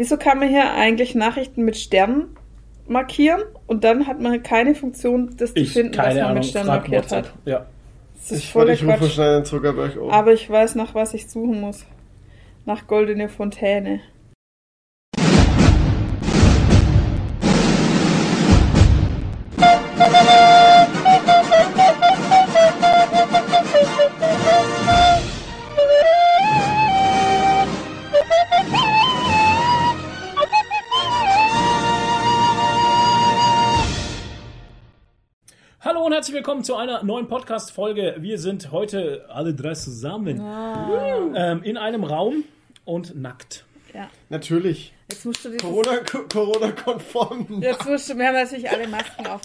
Wieso kann man hier eigentlich Nachrichten mit Sternen markieren und dann hat man keine Funktion, das zu Ich, finden, was man Ahnung, mit Sternen markiert WhatsApp. hat? Ja. Das ist Ich, voller ich rufe schnell den Zuckerberg um. Aber ich weiß, nach was ich suchen muss. Nach goldene Fontäne. Willkommen zu einer neuen Podcast-Folge. Wir sind heute alle drei zusammen ähm, in einem Raum und nackt. Ja. Natürlich. Jetzt musst du Corona- Corona-konform. jetzt musst du, wir haben natürlich alle Masken auf.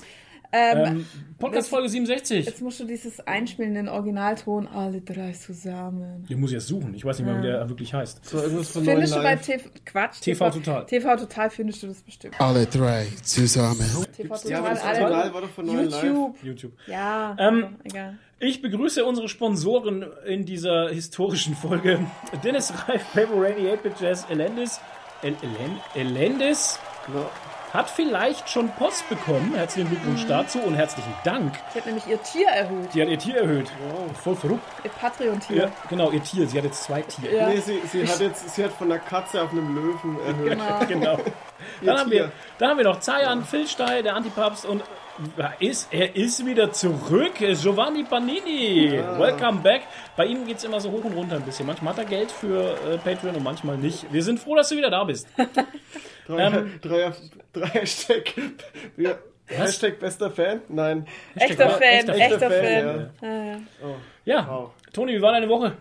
Ähm, Ähm, Podcast-Folge 67. jetzt musst du dieses einspielen in Originalton, alle drei zusammen. Den muss ich jetzt suchen. Ich weiß nicht mehr, wie der wirklich heißt. So irgendwas von Findest du bei. TV, Quatsch, TV Total. TV Total findest du das bestimmt. Alle drei zusammen. TV Ja, aber das alle- Original war doch von neuen Live. YouTube. YouTube. Ja, Ähm, egal. Ich begrüße unsere Sponsoren in dieser historischen Folge. Dennis Reif, Paper Rainy, 8-Bit Jazz, Elendis. El Elen Elendis Genau. Hat vielleicht schon Post bekommen. Herzlichen Glückwunsch dazu und herzlichen Dank. Sie hat nämlich ihr Tier erhöht. Die hat ihr Tier erhöht. Voll verrückt. Ihr Patreon-Tier. Ja, genau, ihr Tier. Sie hat jetzt zwei Tiere. Ja. Nee, sie, sie hat jetzt, sie hat von der Katze auf einem Löwen erhöht. Genau. Genau. Dann haben, wir, dann haben wir noch Zayan, Phil Steil, der Antipapst und er ist, er ist wieder zurück. Giovanni Panini. Welcome back. Bei ihm geht es immer so hoch und runter ein bisschen. Manchmal hat er Geld für äh, Patreon und manchmal nicht. Wir sind froh, dass du wieder da bist. Drei, Ähm. drei, drei Hashtag, ja, Hashtag bester Fan? Nein. Echter Fan, Echter echter, Fan, Fan. Ja, ja. Ja, Wow. Toni, wie war deine Woche?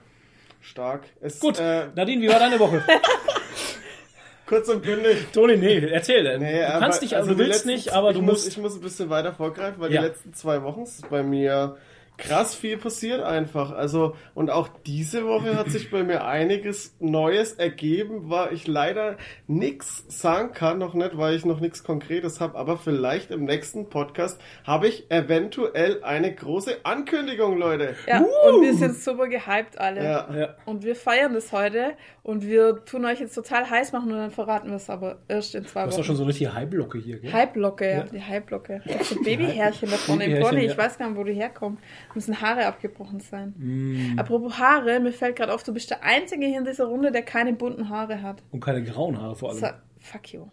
Stark. Es, Gut. Äh, Nadine, wie war deine Woche? kurz und bündig. Toni, nee, erzähl. Nee, du aber- kannst dich, also, also du die willst letzten- nicht, aber ich du muss, musst. Ich muss ein bisschen weiter vorgreifen, weil Ja. die letzten zwei Wochen ist bei mir krass viel passiert einfach. Also, und auch diese Woche hat sich bei mir einiges Neues ergeben, war ich leider nix sagen kann, noch nicht, weil ich noch nichts Konkretes habe, aber vielleicht im nächsten Podcast habe ich eventuell eine große Ankündigung, Leute. Ja, und wir sind super gehypt alle. Ja. ja. Und wir feiern das heute und wir tun euch jetzt total heiß machen und dann verraten wir es aber erst in zwei Du hast doch Wochen. schon so eine richtige Hype-Locke hier, gell? Hype-Locke, ja. Ja. die Hype-Locke. Das sind Babyhärchen da vorne im Pony. ja. Ich weiß gar nicht, wo die herkommen. Müssen Haare abgebrochen sein. Mm. Apropos Haare, mir fällt gerade auf, du bist der Einzige hier in dieser Runde, der keine bunten Haare hat. Und keine grauen Haare vor allem. So, fuck you.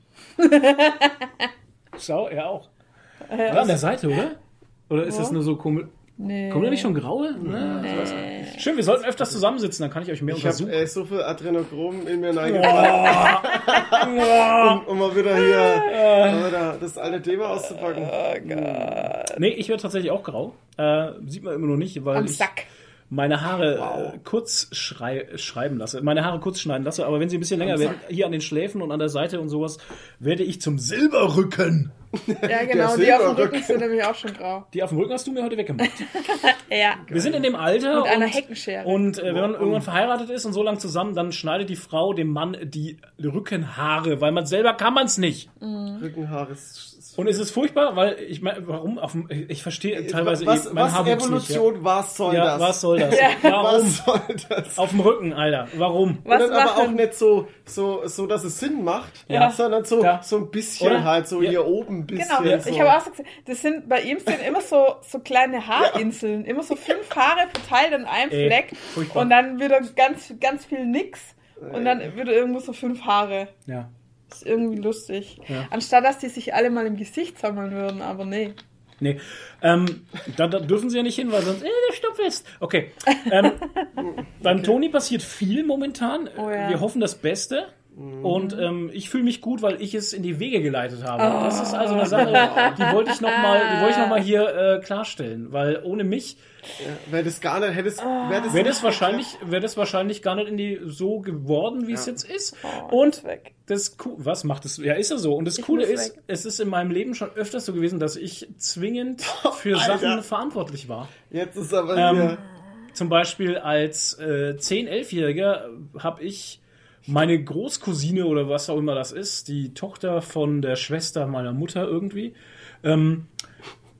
Schau, er auch. Ja, an der Seite, oder? Oder ist Wo? das nur so komisch? Nee. Kommen da nicht schon graue? Ne? Ich weiß nicht. Schön, wir sollten öfters zusammensitzen, dann kann ich euch mehr Ich habe untersuchen. äh, so viel Adrenochrom in mir reingepackt, um, um mal wieder hier um wieder das alte Thema auszupacken. Nee, ich werde tatsächlich auch grau. Äh, sieht man immer noch nicht, weil Am ich Sack. meine Haare äh, kurz schrei schreiben lasse. Meine Haare kurz schneiden lasse, aber wenn sie ein bisschen länger werden, hier an den Schläfen und an der Seite und sowas, werde ich zum Silberrücken. Ja, genau, die auf dem Rücken sind nämlich auch schon grau. Die auf dem Rücken hast du mir heute weggemacht. Ja. Wir sind in dem Alter. Mit einer und, Heckenschere. Und äh, wenn man irgendwann verheiratet ist und so lange zusammen, dann schneidet die Frau dem Mann die Rückenhaare, weil man selber kann man es nicht. Rückenhaare ist. Und es ist furchtbar, weil ich meine, warum auf dem, ich verstehe teilweise was, eh mein was Haarwuchs Evolution, was soll nicht. Ja, ja das? was soll das? Warum? Was soll das? Auf dem Rücken, Alter. Warum? Was Und dann aber auch nicht so, so, so, dass es Sinn macht, Ja. sondern so, Ja. so ein bisschen Oder? halt, so Ja. hier oben ein bisschen. Genau, so. ich habe auch so gesehen, das sind bei ihm sind immer so, so kleine Haarinseln, immer so fünf Haare verteilt an einem Ey, Fleck furchtbar. und dann wieder ganz, ganz viel nix und dann wieder irgendwo so fünf Haare. Ja. Ist irgendwie lustig. Ja. Anstatt dass die sich alle mal im Gesicht sammeln würden, aber nee. Nee. Ähm, da, da dürfen sie ja nicht hin, weil sonst, äh, der Stopp ist. Okay. Ähm, beim Toni passiert viel momentan. Oh ja. Wir hoffen das Beste. Und ähm, ich fühle mich gut, weil ich es in die Wege geleitet habe. Das ist also eine Sache, die wollte ich nochmal noch mal hier äh, klarstellen, weil ohne mich Wäre das gar nicht, hätte es, wäre das, wäre nicht das wahrscheinlich, wäre das wahrscheinlich gar nicht in die so geworden, wie es jetzt ist. Oh, Und weg. das was macht es? Ja, ist ja so. Und das Ich Coole ist, weg. es ist in meinem Leben schon öfters so gewesen, dass ich zwingend für Alter. Sachen verantwortlich war. Jetzt ist aber Ähm, hier. Zum Beispiel als äh, 10-, 11-Jähriger habe ich meine Großcousine oder was auch immer das ist, die Tochter von der Schwester meiner Mutter irgendwie, ähm,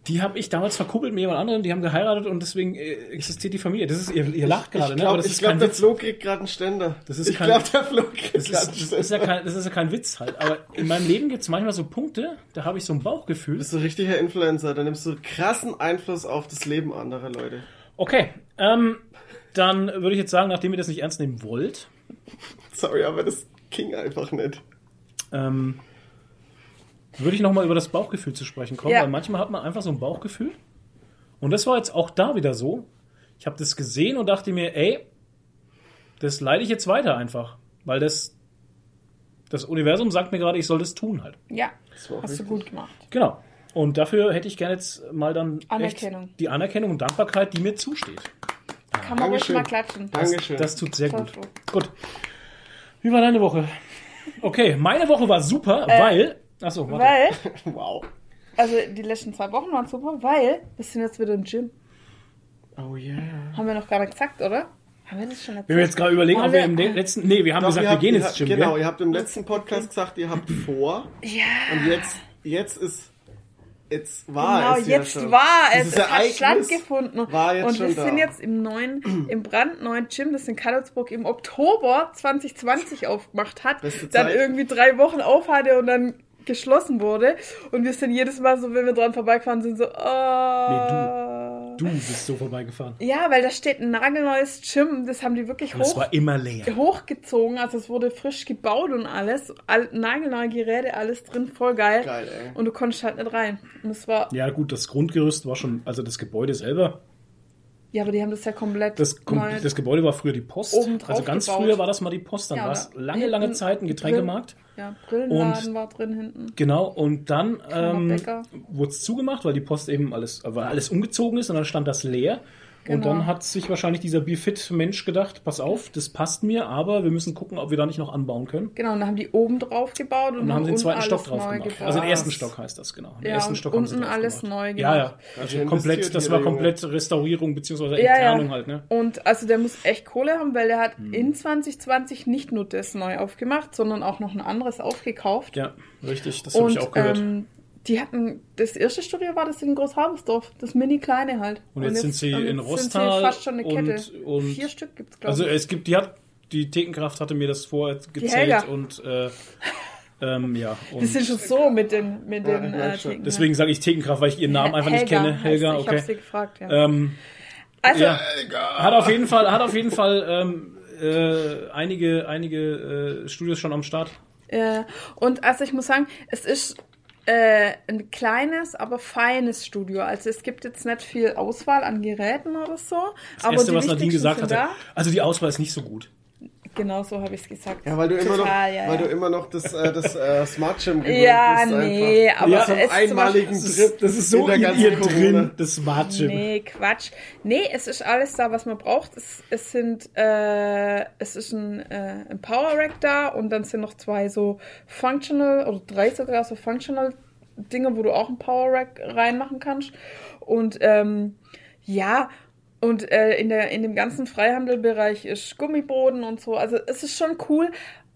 Die habe ich damals verkuppelt mit jemand anderem, die haben geheiratet und deswegen äh, existiert die Familie. Das ist, ihr, ihr lacht gerade, ne? Aber glaube, das ich ist glaub, kein der Witz. Flo kriegt gerade einen Ständer. Das ist ich kein- glaube, der Flo kriegt Das ist, das, ist ja Ständer. kein, das ist ja kein Witz halt. Aber in meinem Leben gibt es manchmal so Punkte, da habe ich so ein Bauchgefühl. Du bist so ein richtiger Influencer. Da nimmst du krassen Einfluss auf das Leben anderer Leute. Okay, ähm, dann würde ich jetzt sagen, nachdem ihr das nicht ernst nehmen wollt, Sorry, aber das ging einfach nicht. ähm, würde ich nochmal über das Bauchgefühl zu sprechen kommen, Ja. weil manchmal hat man einfach so ein Bauchgefühl. Und das war jetzt auch da wieder so. Ich habe das gesehen und dachte mir, ey, das leite ich jetzt weiter einfach. Weil das, das Universum sagt mir gerade, ich soll das tun halt. Ja, Das hast du richtig. gut gemacht. Genau. Und dafür hätte ich gerne jetzt mal dann Anerkennung. Echt die Anerkennung und Dankbarkeit, die mir zusteht. Kann man ruhig mal klatschen. Dankeschön. Das tut sehr Toll, gut. Gut. Wie war deine Woche? Okay, meine Woche war super, weil. Achso, warte. Weil, wow. also die letzten zwei Wochen waren super, weil wir sind jetzt wieder im Gym. Oh yeah. Haben wir noch gar nicht gesagt, oder? Haben wir das schon erzählt? Wir jetzt gerade überlegen, Haben ob wir wir- im le- letzten. Nee, wir haben Doch, gesagt, ihr wir habt- gehen ins habt- Gym. Genau, gell? ihr habt im letzten Podcast gesagt, ihr habt vor. Ja. Und jetzt, jetzt ist. Jetzt war Genau, es ja jetzt schon. war es. Dieses Es hat Ereignis stattgefunden. War jetzt und wir da. sind jetzt im neuen, im brandneuen Gym, das in Karlsburg im Oktober 2020 aufgemacht hat. Dann irgendwie drei Wochen auf hatte und dann geschlossen wurde. Und wir sind jedes Mal so, wenn wir dran vorbeigefahren sind, so, oh. Du bist so vorbeigefahren. Ja, weil da steht ein nagelneues Gym, das haben die wirklich es hoch, war immer leer. hochgezogen, also es wurde frisch gebaut und alles, all, nagelneue Geräte, alles drin, voll geil. Geil, ey. Und du konntest halt nicht rein. Und es war, Ja, gut, das Grundgerüst war schon. Also das Gebäude selber. Ja, aber die haben das ja komplett Das, Kom- neu- das Gebäude war früher die Post. Also ganz gebaut. früher war das mal die Post. Dann Ja, war es lange, lange Zeit ein Getränkemarkt. Ja, Brillenladen Und- war drin hinten. Genau, und dann ähm, wurde es zugemacht, weil die Post eben alles, weil alles umgezogen ist und dann stand das leer. Und Genau. dann hat sich wahrscheinlich dieser Bierfit-Mensch gedacht, pass auf, das passt mir, aber wir müssen gucken, ob wir da nicht noch anbauen können. Genau, und dann haben die oben drauf gebaut und, Und dann haben sie den unten zweiten Stock drauf gemacht. gebaut. Also den ersten. Stock heißt das, genau. Den Ja, ersten und Stock haben sie unten drauf alles gemacht. neu Ja, gemacht. ja. Ganz Also schön komplett, investiert das war komplett Restaurierung bzw. Ja, Entfernung ja. halt, ne? Und also der muss echt Kohle haben, weil der hat Hm. in 2020 nicht nur das neu aufgemacht, sondern auch noch ein anderes aufgekauft. Ja, richtig, das habe ich auch gehört. Ähm, die hatten, das erste Studio war das in Großhabersdorf, das mini-kleine halt. Und jetzt sind sie und in Rostal Sind sie fast schon eine Kette. und- und- Vier Stück gibt's, glaube Also ich. es gibt, die hat, die Thekenkraft hatte mir das vorher gezählt Helga. und äh, ähm, ja. Und Die sind schon so mit den, mit Ja, den merk äh, deswegen sage ich Thekenkraft, weil ich ihren Namen einfach nicht Helga kenne. heißt Helga, sie. Ich habe okay. sie gefragt, ja. Ähm, also, ja, hat auf jeden Fall, hat auf jeden Fall ähm, äh, einige, einige äh, Studios schon am Start. äh, und also ich muss sagen, es ist äh, ein kleines, aber feines Studio. Also es gibt jetzt nicht viel Auswahl an Geräten oder so. Das aber erste, was Nadine gesagt hatte. Also die Auswahl ist nicht so gut. Genau so habe ich es gesagt. Ja, weil du immer noch, Total, ja, weil ja. du immer noch das, äh, das äh, Smart Gym gewöhnt Ja, bist nee, einfach. aber Ja, zum es ist einmaligen Das Trip. ist, das ist so der in ganzen ihr Corona. drin, das Smart Gym. Nee, Quatsch. Nee, es ist alles da, was man braucht. Es, es sind, äh, es ist ein, äh, ein Power Rack da und dann sind noch zwei so Functional oder drei sogar so Functional Dinge, wo du auch ein Power Rack reinmachen kannst. Und ähm, ja, und äh, in, der, in dem ganzen Freihandelbereich ist Gummiboden und so. Also es ist schon cool,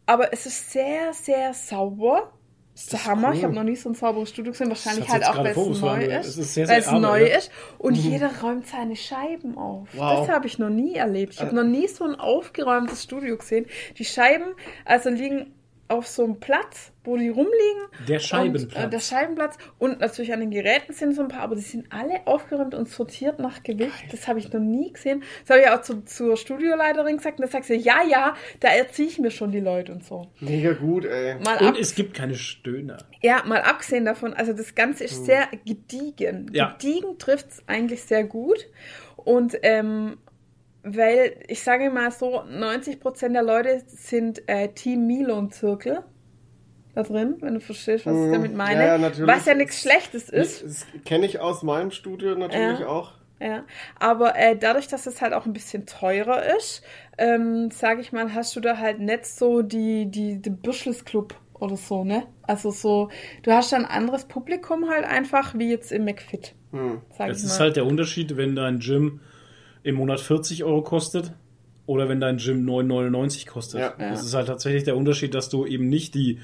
aber es ist sehr, sehr sauber. Das ist der Hammer. cool. Ich habe noch nie so ein sauberes Studio gesehen. Wahrscheinlich halt auch, weil es neu ist. Es ist sehr, weil sehr es neu ja. ist. Und jeder räumt seine Scheiben auf. Wow. Das habe ich noch nie erlebt. Ich habe noch nie so ein aufgeräumtes Studio gesehen. Die Scheiben, also liegen auf so einem Platz, wo die rumliegen. Der Und, Scheibenplatz. äh, der Scheibenplatz. Und natürlich an den Geräten sind so ein paar, aber die sind alle aufgeräumt und sortiert nach Gewicht. Das habe ich noch nie gesehen. Das habe ich auch zu, zur Studioleiterin gesagt. Und da sagt sie, ja, ja, da erziehe ich mir schon die Leute und so. Mega gut, ey. Mal ab, Und es gibt keine Stöhner. ja, mal abgesehen davon, also das Ganze ist sehr gediegen. Ja. Gediegen trifft es eigentlich sehr gut. Und ähm, weil, ich sage mal so, 90% der Leute sind äh, Team Milon-Zirkel da drin, wenn du verstehst, was ich Mhm. damit meine. Ja, ja, natürlich. was ja nichts Schlechtes ist. Das kenne ich aus meinem Studio natürlich Ja. auch. Ja, aber äh, dadurch, dass es halt auch ein bisschen teurer ist, ähm, sage ich mal, hast du da halt nicht so die, die, die Büschelsclub oder so, ne? Also so, du hast da ein anderes Publikum halt einfach, wie jetzt im McFit, Hm. sag Es ich ist halt der Unterschied, wenn dein Gym im Monat 40 Euro kostet oder wenn dein Gym 9,99 kostet. Ja. Das ist halt tatsächlich der Unterschied, dass du eben nicht die,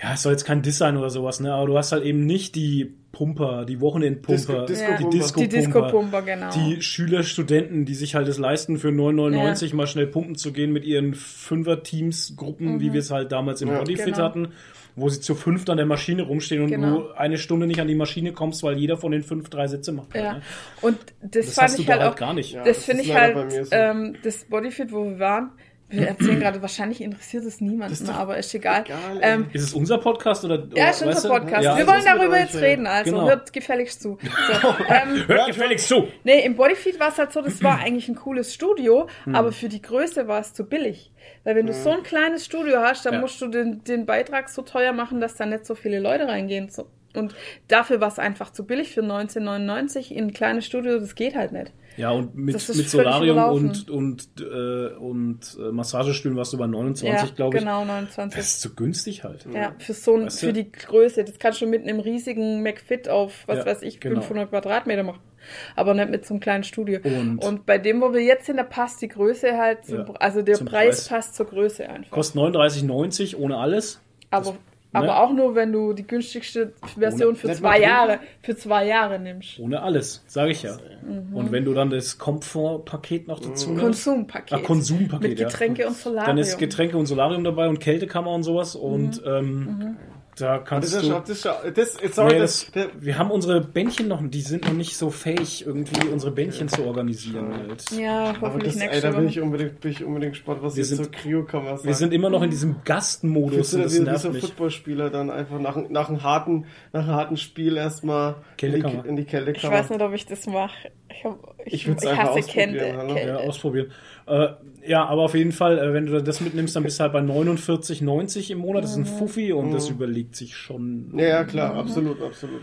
ja, es soll jetzt kein Diss sein oder sowas, ne, aber du hast halt eben nicht die Pumper, die Wochenendpumper, Disco- Disco- die Pumper. Disco-Pumper, Die Disco-Pumper, genau. die Schüler, Studenten, die sich halt es leisten, für 9,99 mal schnell pumpen zu gehen mit ihren Fünfer-Teams, Gruppen, Mhm. wie wir es halt damals im Ja. Bodyfit Genau. hatten, wo sie zu fünft an der Maschine rumstehen und Genau. du eine Stunde nicht an die Maschine kommst, weil jeder von den fünf drei Sätze macht. halt, Ja. ne? Und das, Das fand ich da halt halt auch gar nicht. Ja. das das finde ich halt, bei mir so. ähm, das Bodyfit, wo wir waren, wir erzählen gerade, wahrscheinlich interessiert es niemanden, ist aber ist egal. egal, ähm, Ist es unser Podcast oder? ja, oder, ist weißt unser? Podcast. Ja, wir wollen ist darüber euch, jetzt ja. reden, also Genau. hört gefälligst zu. So, ähm, Hört gefälligst zu. nee, im Bodyfeed war es halt so, das war eigentlich ein cooles Studio, Hm. aber für die Größe war es zu billig. Weil wenn du so ein kleines Studio hast, dann Ja. musst du den, den Beitrag so teuer machen, dass da nicht so viele Leute reingehen. So. Und dafür war es einfach zu billig für 1999 in ein kleines Studio, das geht halt nicht. Ja, und mit, mit Solarium und, und, äh, und äh, Massagestühlen warst du bei 29, ja, glaube ich. genau, 29. Das ist zu günstig halt. Ja, für so ein, Weißt du? für die Größe. Das kannst du mit einem riesigen McFit auf, was Ja, weiß ich, genau. 500 Quadratmeter machen. Aber nicht mit so einem kleinen Studio. Und- bei dem, wo wir jetzt sind, da passt die Größe halt, zum, Ja, also der Preis, Preis. passt zur Größe einfach. Kostet 39,90 ohne alles. aber ne? aber auch nur, wenn du die günstigste Version Ohne- für zwei Jahre, für zwei Jahre nimmst. Ohne alles, sage ich ja. Mhm. Und wenn du dann das Komfortpaket noch dazu nimmst, Konsumpaket. Ah, Konsumpaket, Mit ja. Getränke und Solarium. dann ist Getränke und Solarium dabei und Kältekammer und sowas. Und Mhm. ähm, da Das kannst ist du... ja, das ist ja, das, sorry, Nee, das, das, wir haben unsere Bändchen noch, die sind noch nicht so fähig, irgendwie unsere Bändchen zu organisieren. Halt. ja, aber hoffentlich das, ey, nächste da bin Woche. ich unbedingt, bin ich unbedingt gespannt, was Wir jetzt sind- zur Cryo-Kammer sagt. Wir sind immer noch in diesem Gastenmodus das wie nervt so. Footballspieler dann einfach nach, nach, einem harten, nach einem harten Spiel erstmal in die, in die Ich Kältekammer? weiß nicht, ob ich das mache. Ich, hab, ich, Ich würd's ich einfach ausprobieren, Kälte. Ja, ausprobieren. Äh, ja, aber auf jeden Fall, äh, wenn du das mitnimmst, dann bist du halt bei 49,90 im Monat. Das ist ein Fuffi und das überlegt sich schon. Ja, ja, klar, absolut, absolut.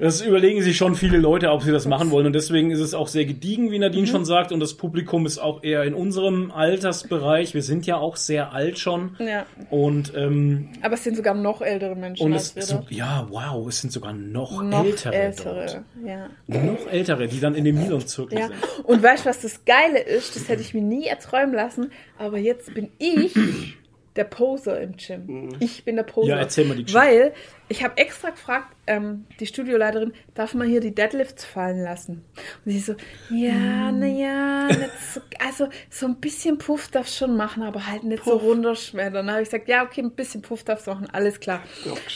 Das überlegen sich schon viele Leute, ob sie das machen wollen. Und deswegen ist es auch sehr gediegen, wie Nadine schon sagt. Und das Publikum ist auch eher in unserem Altersbereich. Wir sind ja auch sehr alt schon. Ja, Und, ähm, aber es sind sogar noch ältere Menschen und es so, ja, wow, es sind sogar noch, Noch ältere, ältere. Ja. Noch ältere, die dann in dem Milon-Zirkel Ja, sind. und weißt du, was das Geile ist? Das hätte ich mir nie erträumen lassen, aber jetzt bin ich der Poser im Gym. Ich bin der Poser. Ja, erzähl mal die Geschichte. Weil ich habe extra gefragt, ähm, die Studioleiterin, darf man hier die Deadlifts fallen lassen? Und sie so, ja, naja, nicht so, also so ein bisschen Puff darfst schon machen, aber halt nicht so runterschmettern. Dann habe ich gesagt, ja, okay, ein bisschen Puff darfst du machen, alles klar.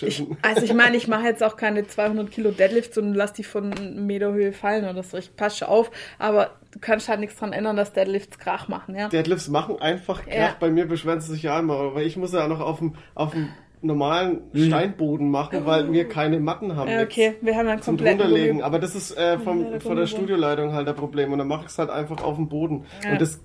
Ich, also ich meine, ich mache jetzt auch keine 200 Kilo Deadlifts und lass die von einem Meter Höhe fallen oder so. Ich passe auf, aber du kannst halt nichts dran ändern, dass Deadlifts Krach machen, ja. Deadlifts machen einfach Krach. Ja. Bei mir beschweren sie sich ja immer, weil ich muss ja noch auf dem, auf dem normalen Steinboden machen, weil wir keine Matten haben. Ja, okay, wir haben kompletten drunterlegen. Volumen. Aber das ist äh, vom, Ja, von der. Studioleitung halt der Problem. Und dann mache ich es halt einfach auf dem Boden. Ja. Und das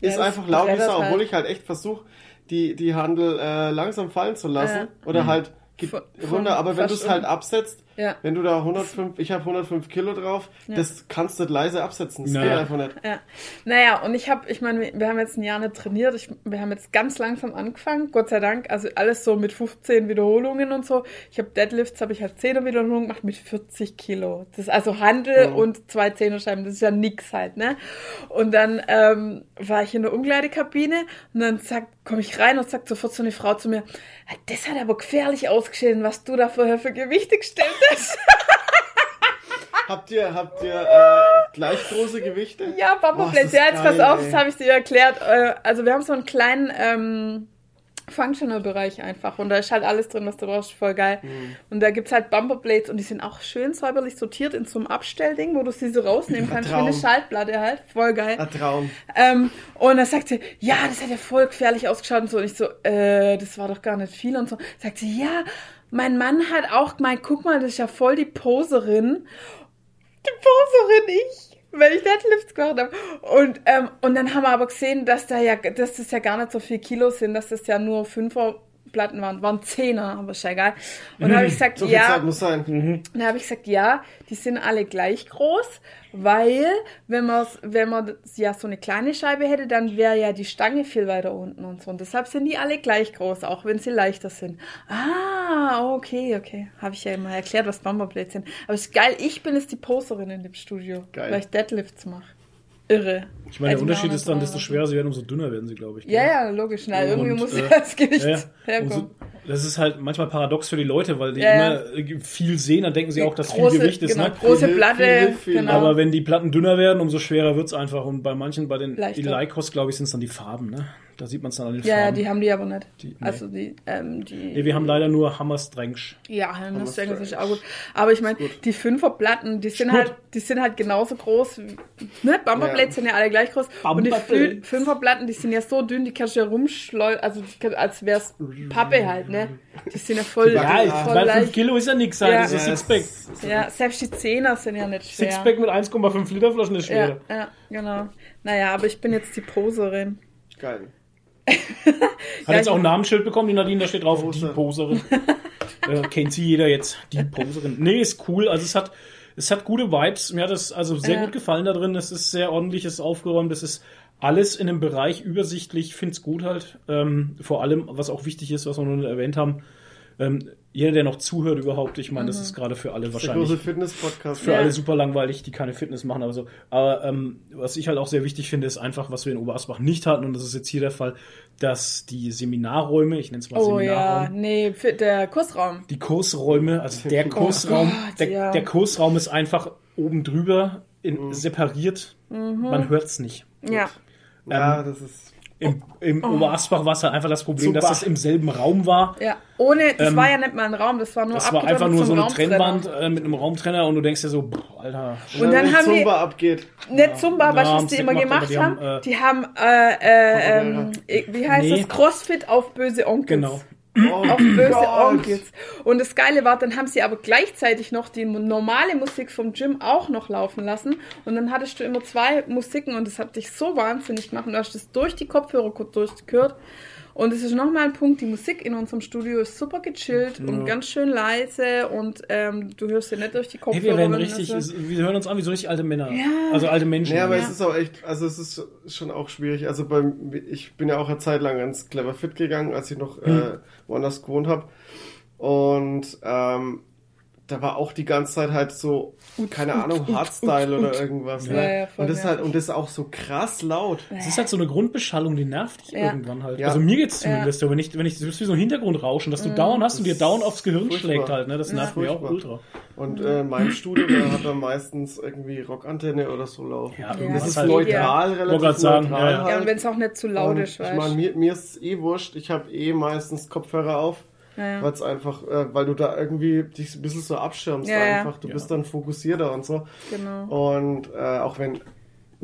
Ja, ist das einfach laut obwohl halt. ich halt echt versuche, die, die Handel äh, langsam fallen zu lassen. Ja. Oder halt ge- Von- runter. Aber wenn du es halt absetzt, Ja. wenn du da 105, ich habe 105 Kilo drauf, das kannst du leise absetzen. Das Naja. geht einfach nicht. Ja. Naja, und ich habe, ich meine, wir- wir haben jetzt ein Jahr nicht trainiert. Ich, wir haben jetzt ganz langsam angefangen, Gott sei Dank. Also alles so mit 15 Wiederholungen und so. Ich habe Deadlifts, habe ich halt 10er Wiederholungen gemacht mit 40 Kilo. Das ist also Handel Mhm. und zwei Zehnerscheiben. Das ist ja nix halt, ne? Und dann ähm, war ich in der Umkleidekabine und dann sagt, komme ich rein und sagt sofort so eine Frau zu mir, "Ah, das hat aber gefährlich ausgesehen, was du da vorher für Gewichte gestellt hast. Habt ihr, habt ihr äh, gleich große Gewichte? Ja, ist Ja, jetzt pass geil, auf, ey. das habe ich dir erklärt. Äh, Also wir haben so einen kleinen ähm, Functional-Bereich einfach und da ist halt alles drin, was du brauchst. Voll geil. Mhm. Und da gibt's halt Bumperplates und die sind auch schön säuberlich sortiert in so einem Abstellding, wo du sie so rausnehmen kannst. Wie eine. Schaltplatte halt. Voll geil. Ein Traum. Ähm, und dann sagt sie, ja, das hat ja voll gefährlich ausgeschaut und so. Und ich so, äh, das war doch gar nicht viel und so. Sagt sie, ja, mein Mann hat auch gemeint, guck mal, das ist ja voll die Poserin. Die Poserin ich, wenn ich Deadlifts gemacht habe. Und, ähm, und dann haben wir aber gesehen, dass da ja, dass das ja gar nicht so viel Kilo sind, dass das ja nur Fünfer Platten waren, waren Zehner, aber ist ja egal. Und dann habe ich gesagt, So ja. Zeit muss sein. Dann habe ich gesagt, ja, die sind alle gleich groß, weil wenn man wenn man ja so eine kleine Scheibe hätte, dann wäre ja die Stange viel weiter unten und so. Und deshalb sind die alle gleich groß, auch wenn sie leichter sind. Ah, okay, okay. Habe ich ja immer erklärt, was Bumperplates sind. Aber ist geil, ich bin jetzt die Poserin in dem Studio, Geil. weil ich Deadlifts mache. Irre. Ich meine, der Unterschied ist dann, das desto schwerer sie werden, umso dünner werden sie, glaube ich. Ja, ja, logisch. Na, irgendwie Und, muss äh, ja das Gewicht Ja, ja. herkommen. Umso, Das ist halt manchmal paradox für die Leute, weil die Ja, ja. immer viel sehen, dann denken sie auch, dass große, viel Gewicht ist. genau, Ne? große Platte, viel, viel, genau. Aber wenn die Platten dünner werden, umso schwerer wird's einfach. Und bei manchen, bei den. Eleikos, glaube ich, sind es dann die Farben. Ne? Da sieht man es dann an den ja, ja, Farben. die haben die aber nicht. Die- nee. Also die, ähm, die. nee, wir haben leider nur Hammerstrengsch. Ja, Strange. ist auch gut. Aber ich meine, die Fünferplatten, die sind halt, die sind halt genauso groß. wie- Ne? Bumperblades Ja. sind ja alle gleich groß. Und die. Flü- Fünferplatten, die sind ja so dünn, die kannst du ja rumschleudern, also kann- als wär's Pappe halt, ne? Die sind ja voll, Ja, Ja, Ja, voll weil 5 leicht. Kilo ist ja nix halt. Ja. Das ist Ja, ein Sixpack. es- Ja, selbst die Zehner sind ja nicht schwer. Sixpack mit 1,5 Liter Flaschen ist Ja, schwer. ja, genau. Naja, aber ich bin jetzt die Poserin. Geil. Hat Ja, jetzt auch ein ich- Namenschild bekommen, die Nadine, da steht drauf, Poser. die Poserin. äh, kennt sie jeder jetzt, die Poserin. Nee, ist cool. Also es hat, es hat gute Vibes. Mir hat es also sehr Ja. gut gefallen da drin. Es ist sehr ordentlich, es ist aufgeräumt, es ist alles in einem Bereich übersichtlich. Ich finde es gut halt. Ähm, vor allem, was auch wichtig ist, was wir noch nicht erwähnt haben, ähm, jeder, der noch zuhört überhaupt, ich meine, das ist gerade für alle Der wahrscheinlich große Fitness-Podcast. für Ja. alle super langweilig, die keine Fitness machen, aber so. Aber ähm, was ich halt auch sehr wichtig finde, ist einfach, was wir in Oberasbach nicht hatten, und das ist jetzt hier der Fall, dass die Seminarräume, ich nenne es mal Oh ja, Seminarraum, nee, für der Kursraum. die Kursräume, also der Kursraum, Gott, der, ja. der Kursraum ist einfach oben drüber in, separiert. Man hört's nicht. Ja. Ja, das ist. Im, im Oberasbach war es halt einfach das Problem, Super. dass das im selben Raum war. Ja, ohne, das Ähm, war ja nicht mal ein Raum, das war nur Das war einfach nur so eine. Trennwand äh, mit einem Raumtrenner und du denkst dir so, boah, Alter, Und dann wenn haben die- Zumba abgeht. Nicht Zumba, Ja, was die immer gemacht, haben, äh, die haben, äh, äh, ähm, wie heißt Nee. das? Crossfit auf böse Onkels. genau. Oh, Auf böse. Onkels. Und das Geile war, dann haben sie aber gleichzeitig noch die normale Musik vom Gym auch noch laufen lassen. Und dann hattest du immer zwei Musiken und das hat dich so wahnsinnig gemacht. Und du hast das durch die Kopfhörer gut durchgehört. Und es ist nochmal ein Punkt, die Musik in unserem Studio ist super gechillt und ganz schön leise und ähm, du hörst sie nicht durch die Kopfhörer. Hey, wir werden richtig, wir hören uns an wie so richtig alte Männer. Ja. Also alte Menschen. Ja, aber Ja. es ist auch echt, also es ist schon auch schwierig. Also beim, ich bin ja auch eine Zeit lang ins Clever Fit gegangen, als ich noch äh, woanders gewohnt habe. Und ähm, da war auch die ganze Zeit halt so, keine Ahnung, Hardstyle oder irgendwas. Ja, ne? ja, und das ist halt, und das ist auch so krass laut. Es ist halt so eine Grundbeschallung, die nervt dich Ja. irgendwann halt. Ja. Also mir geht's. Mhm. zumindest so, wenn ich, wenn ich, das ist wie so ein Hintergrundrauschen, dass du dauernd hast und dir dauernd aufs Gehirn furchtbar. schlägt halt, ne? Das Ja. nervt mir auch ultra. Und äh, mein Studio, da hat dann meistens irgendwie Rockantenne oder so laufen. Ja, Ja, das ist halt. neutral, relativ sagen, neutral. ja. Ja, und wenn es auch nicht zu laut Und ist, ich weißt meine, du. mir, mir ist es eh wurscht. Ich habe eh meistens Kopfhörer auf. Ja. Weil es einfach, äh, weil du da irgendwie dich ein bisschen so abschirmst Ja, einfach. Du Ja. bist dann fokussierter und so. Genau. Und äh, auch wenn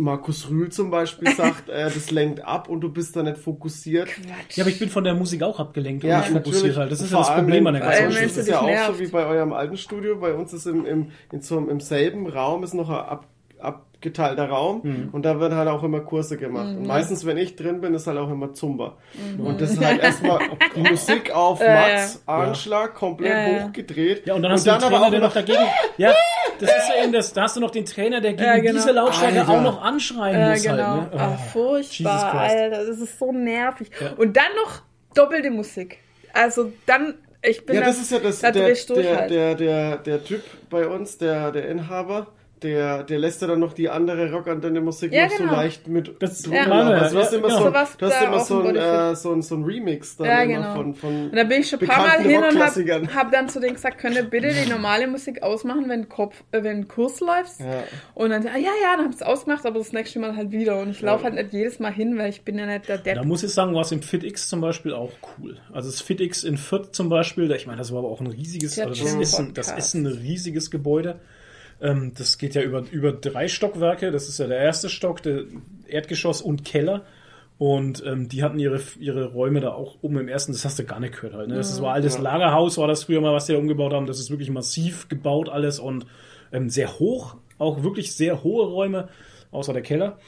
Markus Rühl zum Beispiel sagt, äh, das lenkt ab und du bist da nicht fokussiert. Quatsch. Ja, aber ich bin von der Musik auch abgelenkt und Ja, nicht fokussiert natürlich. halt. Das ist ja das Problem an der ganzen wenn Das ist ja auch nervt. so wie bei eurem alten Studio. Bei uns ist im, im, in so, im selben Raum ist noch ein ab, abgeteilter Raum Mhm. und da werden halt auch immer Kurse gemacht. Und meistens, wenn ich drin bin, ist halt auch immer Zumba. Mhm. Und das ist halt erstmal Musik auf Ja, Max, Anschlag, komplett Ja, ja. hochgedreht. Ja, und dann hast du den Trainer, aber auch noch dagegen. Ja, das ist ja eben das. Da hast du noch den Trainer, der gegen Ja, genau. diese Lautstärke Alter. auch noch anschreien Ja, muss genau. halt. Ne? Ah, Oh. furchtbar, Jesus Christ. Alter. Das ist so nervig. Ja. Und dann noch doppelte Musik. Also dann, ich bin Ja, da, das ist ja das, da der, der, halt. der, der, der Typ bei uns, der, der Inhaber, der, der lässt ja dann noch die andere Rockantenne Musik Ja, noch so genau. leicht mit Das- drunter. Ja. Also du hast Ja, immer genau. so, du hast da immer so ein, äh, so ein, so ein Remix dann Ja, immer genau. von, von Und da bin ich schon ein paar Mal hin und hab, hab dann zu denen gesagt, könnt ihr bitte die normale Musik ausmachen, wenn Kopf, äh, wenn Kurs läuft. Ja. Und dann, ah, ja, ja, dann hab ich's ausgemacht, aber das nächste Mal halt wieder. Und ich laufe halt nicht jedes Mal hin, weil ich bin ja nicht der Depp. Da muss ich sagen, war es im FitX zum Beispiel auch cool. Also das FitX in Fürth zum Beispiel, ich meine, das war aber auch ein riesiges, also das, ist ein, das ist ein riesiges Gebäude. Ähm, das geht ja über, über drei Stockwerke. Das ist ja der erste Stock, der Erdgeschoss und Keller. Und ähm, die hatten ihre, ihre Räume da auch oben im ersten, das hast du gar nicht gehört halt. Ne? Das war altes Ja. Lagerhaus, war das früher mal, was die da umgebaut haben. Das ist wirklich massiv gebaut alles und ähm, sehr hoch, auch wirklich sehr hohe Räume, außer der Keller.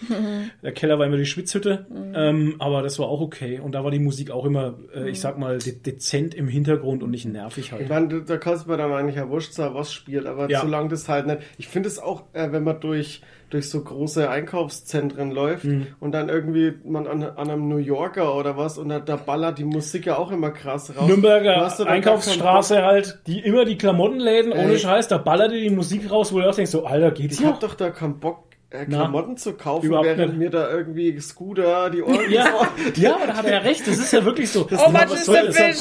Der Keller war immer die Schwitzhütte, ähm, aber das war auch okay. Und da war die Musik auch immer, äh, ich sag mal, de dezent im Hintergrund und nicht nervig Ich halt. meine, da kann es mir dann eigentlich ja wurscht sein, was spielt, aber Ja. solange das halt nicht. Ich finde es auch, äh, wenn man durch, durch so große Einkaufszentren läuft Mhm. und dann irgendwie man an, an einem New Yorker oder was und da, da ballert die Musik ja auch immer krass raus. Du Nürnberger Einkaufsstraße halt, die immer die Klamottenläden, ohne. Scheiß, da ballert dir die Musik raus, wo du auch denkst, so, Alter, geht's Ich hab noch? doch da keinen Bock, äh, Klamotten zu kaufen, während nicht. mir da irgendwie Scooter die Ohren Ja, ja, aber da hat er ja recht. Das ist ja wirklich so. Das, Oh, Mann, ist der? Fisch.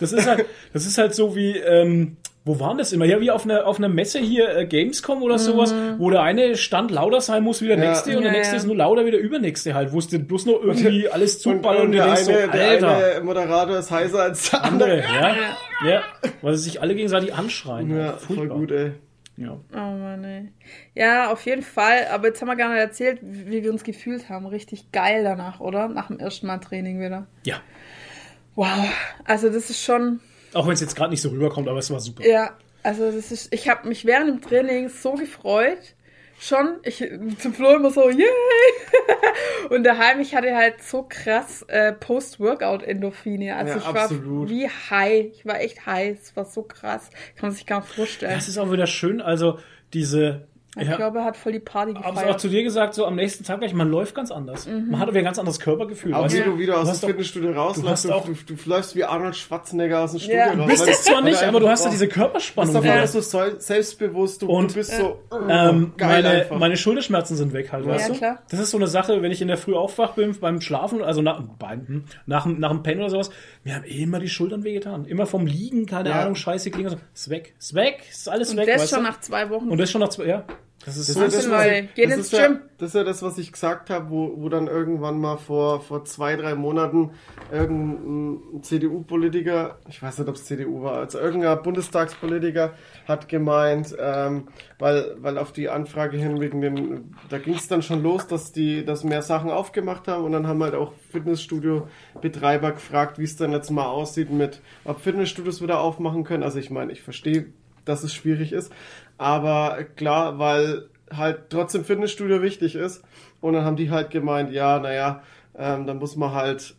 Das ist halt, das ist halt so wie, ähm, wo waren das immer? Ja, wie auf einer auf einer Messe hier, äh, Gamescom oder sowas, wo der eine Stand lauter sein muss wie der Ja. nächste und der Ja, nächste ja. ist nur lauter wie der übernächste halt, wo es dir bloß nur irgendwie alles Und, zuballern und und, der, eine, so, der eine Moderator ist heißer als der andere. andere, ja, ja, weil sie sich alle gegenseitig anschreien. Ja, voll gut, ey. Ja. Oh Mann, ey. Ja, auf jeden Fall. Aber jetzt haben wir gar nicht erzählt, wie wir uns gefühlt haben. Richtig geil danach, oder? Nach dem ersten Mal Training wieder. ja, Wow. Also das ist schon, auch wenn es jetzt gerade nicht so rüberkommt, aber es war super. ja, also das ist, ich habe mich während dem Training so gefreut. Schon, ich zum Flo immer so, yay! Und daheim, ich hatte halt so krass äh, Post-Workout-Endorphine. Also Ja, ich war absolut. wie high. Ich war echt high. Es war so krass. Kann man sich gar nicht vorstellen. Das ist auch wieder schön, also diese mein ja, Körper hat voll die Party Hab's auch gefeiert. zu dir gesagt, so am nächsten Tag gleich, man läuft ganz anders. Man hat aber ein ganz anderes Körpergefühl. Auch weißt wie du? du wieder aus dem Fitnessstudio rausläufst, hast du, auch- du, du, läufst wie Arnold Schwarzenegger aus dem Studio Ja. raus. Du bist es zwar nicht, aber du hast ja diese Du Körperspannung. bist auf einmal Ja. so selbstbewusst, du, Und, du bist so Ähm, geil meine, einfach. meine Schulterschmerzen sind weg halt, weißt du? klar. Das ist so eine Sache, wenn ich in der Früh aufwach bin beim Schlafen, also nach, beim, hm, nach, dem- nach dem Pennen oder sowas, mir haben immer die Schultern wehgetan. Immer vom Liegen, keine Ja. Ahnung, scheiße klingen. Ist weg, ist weg, ist alles Und weg, das weißt schon du? nach zwei Wochen. Und das schon nach zwei, ja. Das ist Das so. ist, ja das, Leute. ich, das, ist ja, das ist ja das, was ich gesagt habe, wo, wo dann irgendwann mal vor, vor zwei, drei Monaten irgendein CDU-Politiker, ich weiß nicht, ob es CDU war, also irgendein Bundestagspolitiker hat gemeint, ähm, weil, weil auf die Anfrage hin wegen den, da ging es dann schon los, dass die, dass mehr Sachen aufgemacht haben und dann haben halt auch Fitnessstudio-Betreiber gefragt, wie es dann jetzt mal aussieht mit, ob Fitnessstudios wieder aufmachen können. Also ich meine, ich verstehe, dass es schwierig ist, aber klar, weil halt trotzdem Fitnessstudio wichtig ist und dann haben die halt gemeint, ja, naja, ähm, dann muss man halt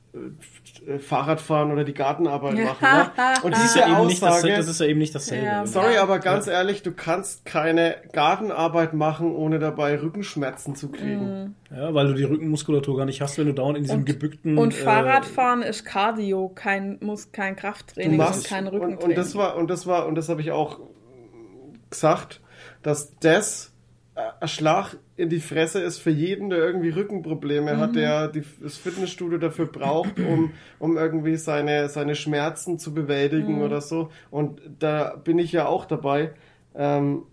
äh, Fahrrad fahren oder die Gartenarbeit machen. Ne? Und Das ist, diese ja eben nicht das, Aussage, das ist ja eben nicht dasselbe. Ja. Sorry, aber ganz ehrlich, du kannst keine Gartenarbeit machen, ohne dabei Rückenschmerzen zu kriegen. Ja, weil du die Rückenmuskulatur gar nicht hast, wenn du dauernd in diesem Und- gebückten. Und äh, Fahrradfahren ist Cardio, kein, muss kein Du Krafttraining machst und kein und, Rückentraining. und das war und das war und das habe ich auch gesagt, dass das äh, ein Schlag in die Fresse ist für jeden, der irgendwie Rückenprobleme Mhm. hat, der die, das Fitnessstudio dafür braucht, um, um irgendwie seine, seine Schmerzen zu bewältigen Mhm. oder so. Und da bin ich ja auch dabei. Ähm,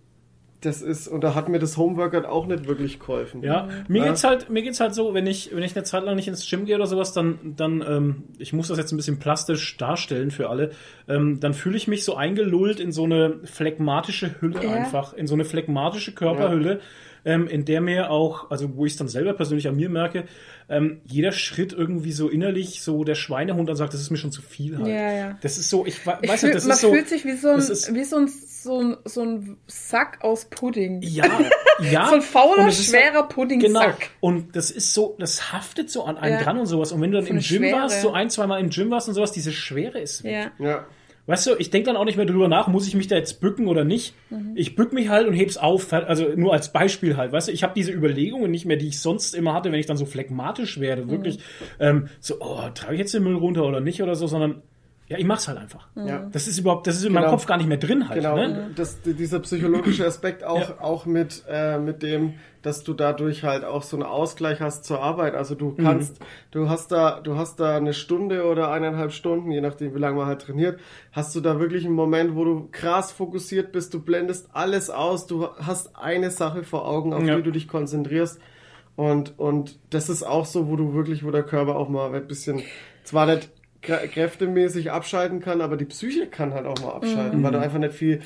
das ist, und da hat mir das Homeworkout auch nicht wirklich geholfen. Ja, mir Ja. geht's halt, mir geht's halt so, wenn ich, wenn ich eine Zeit lang nicht ins Gym gehe oder sowas, dann, dann, ähm, ich muss das jetzt ein bisschen plastisch darstellen für alle, ähm, dann fühle ich mich so eingelullt in so eine phlegmatische Hülle Ja. einfach, in so eine phlegmatische Körperhülle, ähm, in der mir auch, also wo ich es dann selber persönlich an mir merke, ähm, jeder Schritt irgendwie so innerlich so der Schweinehund dann sagt, das ist mir schon zu viel halt. Ja, ja. Das ist so, ich we- Ich weiß fühl, nicht, das man ist so. fühlt sich wie so ein, ist- wie so ein, so ein, so ein Sack aus Pudding. Ja, ja. So ein fauler, schwerer Genau. Puddingsack. Und das ist so, das haftet so an einen Ja. dran und sowas. Und wenn du dann So im Gym Schwere. warst, so ein, zweimal im Gym warst und sowas, diese Schwere ist weg. Ja. Ja. Weißt du, ich denke dann auch nicht mehr drüber nach, muss ich mich da jetzt bücken oder nicht. Mhm. Ich bück mich halt und heb's auf, also nur als Beispiel halt. Weißt du, ich habe diese Überlegungen nicht mehr, die ich sonst immer hatte, wenn ich dann so phlegmatisch werde. Mhm. Wirklich ähm, so, oh, trage ich jetzt den Müll runter oder nicht oder so, sondern ja, ich mach's halt einfach. Ja. Das ist überhaupt, das ist in meinem Genau. Kopf gar nicht mehr drin halt. Genau, Ne? und das, dieser psychologische Aspekt auch, Ja. auch mit, äh, mit dem, dass du dadurch halt auch so einen Ausgleich hast zur Arbeit. Also du Mhm. kannst, du hast da, du hast da eine Stunde oder eineinhalb Stunden, je nachdem wie lange man halt trainiert, hast du da wirklich einen Moment, wo du krass fokussiert bist, du blendest alles aus, du hast eine Sache vor Augen, auf Ja. die du dich konzentrierst. Und, und das ist auch so, wo du wirklich, wo der Körper auch mal ein bisschen, zwar nicht kräftemäßig abschalten kann, aber die Psyche kann halt auch mal abschalten, weil du einfach nicht viel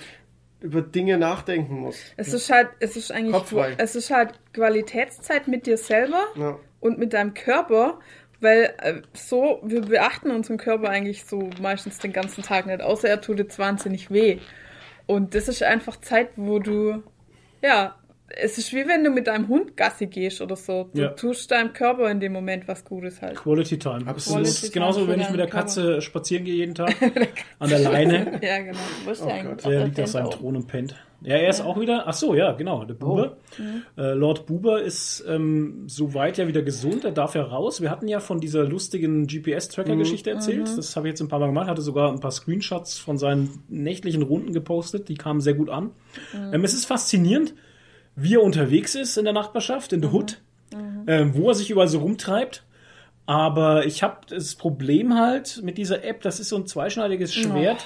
über Dinge nachdenken musst. Es ist halt, es ist eigentlich, Kopffrei. es ist halt Qualitätszeit mit dir selber Ja. und mit deinem Körper, weil äh, so, wir beachten unseren Körper eigentlich so meistens den ganzen Tag nicht, außer er tut jetzt wahnsinnig weh. Und das ist einfach Zeit, wo du, ja, es ist wie wenn du mit deinem Hund Gassi gehst oder so. Du Ja. tust deinem Körper in dem Moment was Gutes halt. Quality Time. Absolut. Das ist genauso, Quality wenn ich mit der Katze spazieren gehe jeden Tag. an der Leine. Ja, genau. Du wirst Oh ja eigentlich Gott. Der liegt auf seinem Thron und pennt. Ja, er ist auch wieder. Ach so, ja, genau. Der Buber. Äh, Lord Buber ist ähm, soweit ja wieder gesund. Er darf ja raus. Wir hatten ja von dieser lustigen GPS-Tracker-Geschichte erzählt. Das habe ich jetzt ein paar Mal gemacht. Hatte sogar ein paar Screenshots von seinen nächtlichen Runden gepostet. Die kamen sehr gut an. Ähm, es ist faszinierend, wie er unterwegs ist in der Nachbarschaft, in der Hood, ähm, wo er sich überall so rumtreibt. Aber ich habe das Problem halt mit dieser App, das ist so ein zweischneidiges Schwert,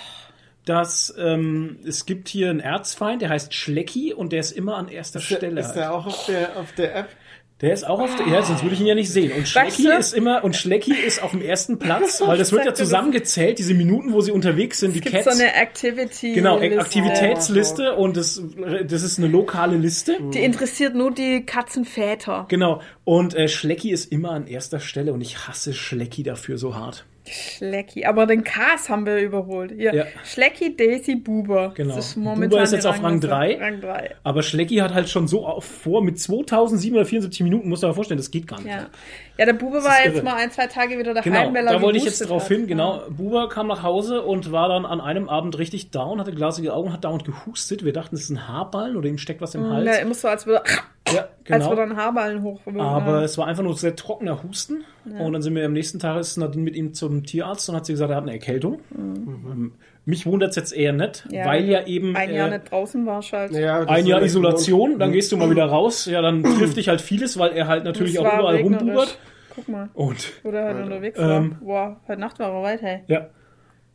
dass ähm, es gibt hier einen Erzfeind, der heißt Schlecki und der ist immer an erster Stelle. Ist halt. der auch auf der, auf der App? Der ist auch auf der, ja, sonst würde ich ihn ja nicht sehen. Und Schlecki du? ist immer, und Schlecki ist auf dem ersten Platz, weil das wird ja zusammengezählt, diese Minuten, wo sie unterwegs sind, die Gibt Cats. so eine Activity. genau, Liste. Aktivitätsliste und das, das ist eine lokale Liste. Die interessiert nur die Katzenväter. Genau. Und äh, Schlecki ist immer an erster Stelle und ich hasse Schlecki dafür so hart. Schlecki. Aber den Cars haben wir überholt. Hier. Ja. Schlecki, Daisy, Buber. Genau. Das ist momentan Buber ist jetzt auf Rang Rangliste. drei. Rang 3. Aber Schlecki hat halt schon so auf, vor, mit 2774 Minuten, musst du dir mal vorstellen, das geht gar nicht. Ja. ja, der Bube war jetzt irre. mal ein, zwei Tage wieder daheim, Genau, weil er da wollte ich jetzt drauf hat. hin, genau. Buber kam nach Hause und war dann an einem Abend richtig down, hatte glasige Augen, hat dauernd gehustet. Wir dachten, es ist ein Haarballen oder ihm steckt was im Hals. Ja, immer so, als würde, Ja, als genau. würde ein Haarballen hoch. Aber es war einfach nur sehr trockener Husten. Und dann sind wir am nächsten Tag ist Nadine mit ihm zum Tierarzt und hat sie gesagt, er hat eine Erkältung. Ähm, Mich wundert es jetzt eher nicht, Ja, weil ja eben ein Jahr äh, nicht draußen war halt. Ja, ein Jahr so- Isolation, dann gehst du mal wieder raus. Ja, dann trifft dich halt vieles, weil er halt natürlich auch war überall regnerisch. rumbubert. Guck mal, Und wo der halt unterwegs war. Ähm, Boah, heute Nacht war er weit, hey. ja.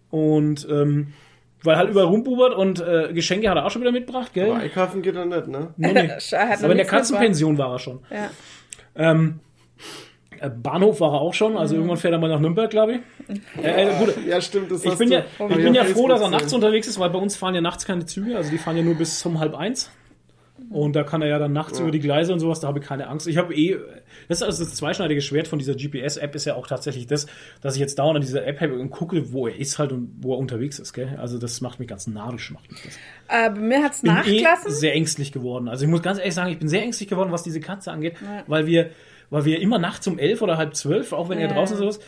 Und ähm, weil halt überall rumbubert und äh, Geschenke hat er auch schon wieder mitgebracht, gell? Aber einkaufen geht er nicht, ne? Nee, nee. Er Aber in der Katzenpension war er schon. Ja. Ähm, äh, Bahnhof war er auch schon, also irgendwann fährt er mal nach Nürnberg, glaube ich. Äh, äh, gut, Ja, stimmt, das ich hast bin du- ja, ich bin ja froh, dass er nachts gesehen. unterwegs ist, weil bei uns fahren ja nachts keine Züge, also die fahren ja nur bis zum halb eins. Und da kann er ja dann nachts über die Gleise und sowas, da habe ich keine Angst. Ich habe eh, das ist also das zweischneidige Schwert von dieser GPS-App ist ja auch tatsächlich das, dass ich jetzt dauernd an dieser App habe und gucke, wo er ist halt und wo er unterwegs ist, gell? Also das macht mich ganz narrisch, macht mich das. Äh, mir hat's bin eh nachgelassen. sehr ängstlich geworden. Also ich muss ganz ehrlich sagen, ich bin sehr ängstlich geworden, was diese Katze angeht, weil wir, weil wir immer nachts um elf oder halb zwölf, auch wenn er Ja. draußen so ist,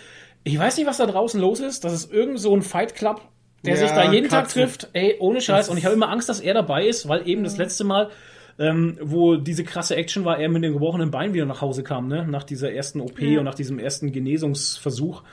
ich weiß nicht, was da draußen los ist. Das ist irgend so ein Fight Club, der Ja, sich da jeden Tag Katze. trifft. Ey, ohne Scheiß. Und ich habe immer Angst, dass er dabei ist, weil eben das letzte Mal ähm, wo diese krasse Action war, er mit dem gebrochenen Bein wieder nach Hause kam, ne? nach dieser ersten OP und nach diesem ersten Genesungsversuch.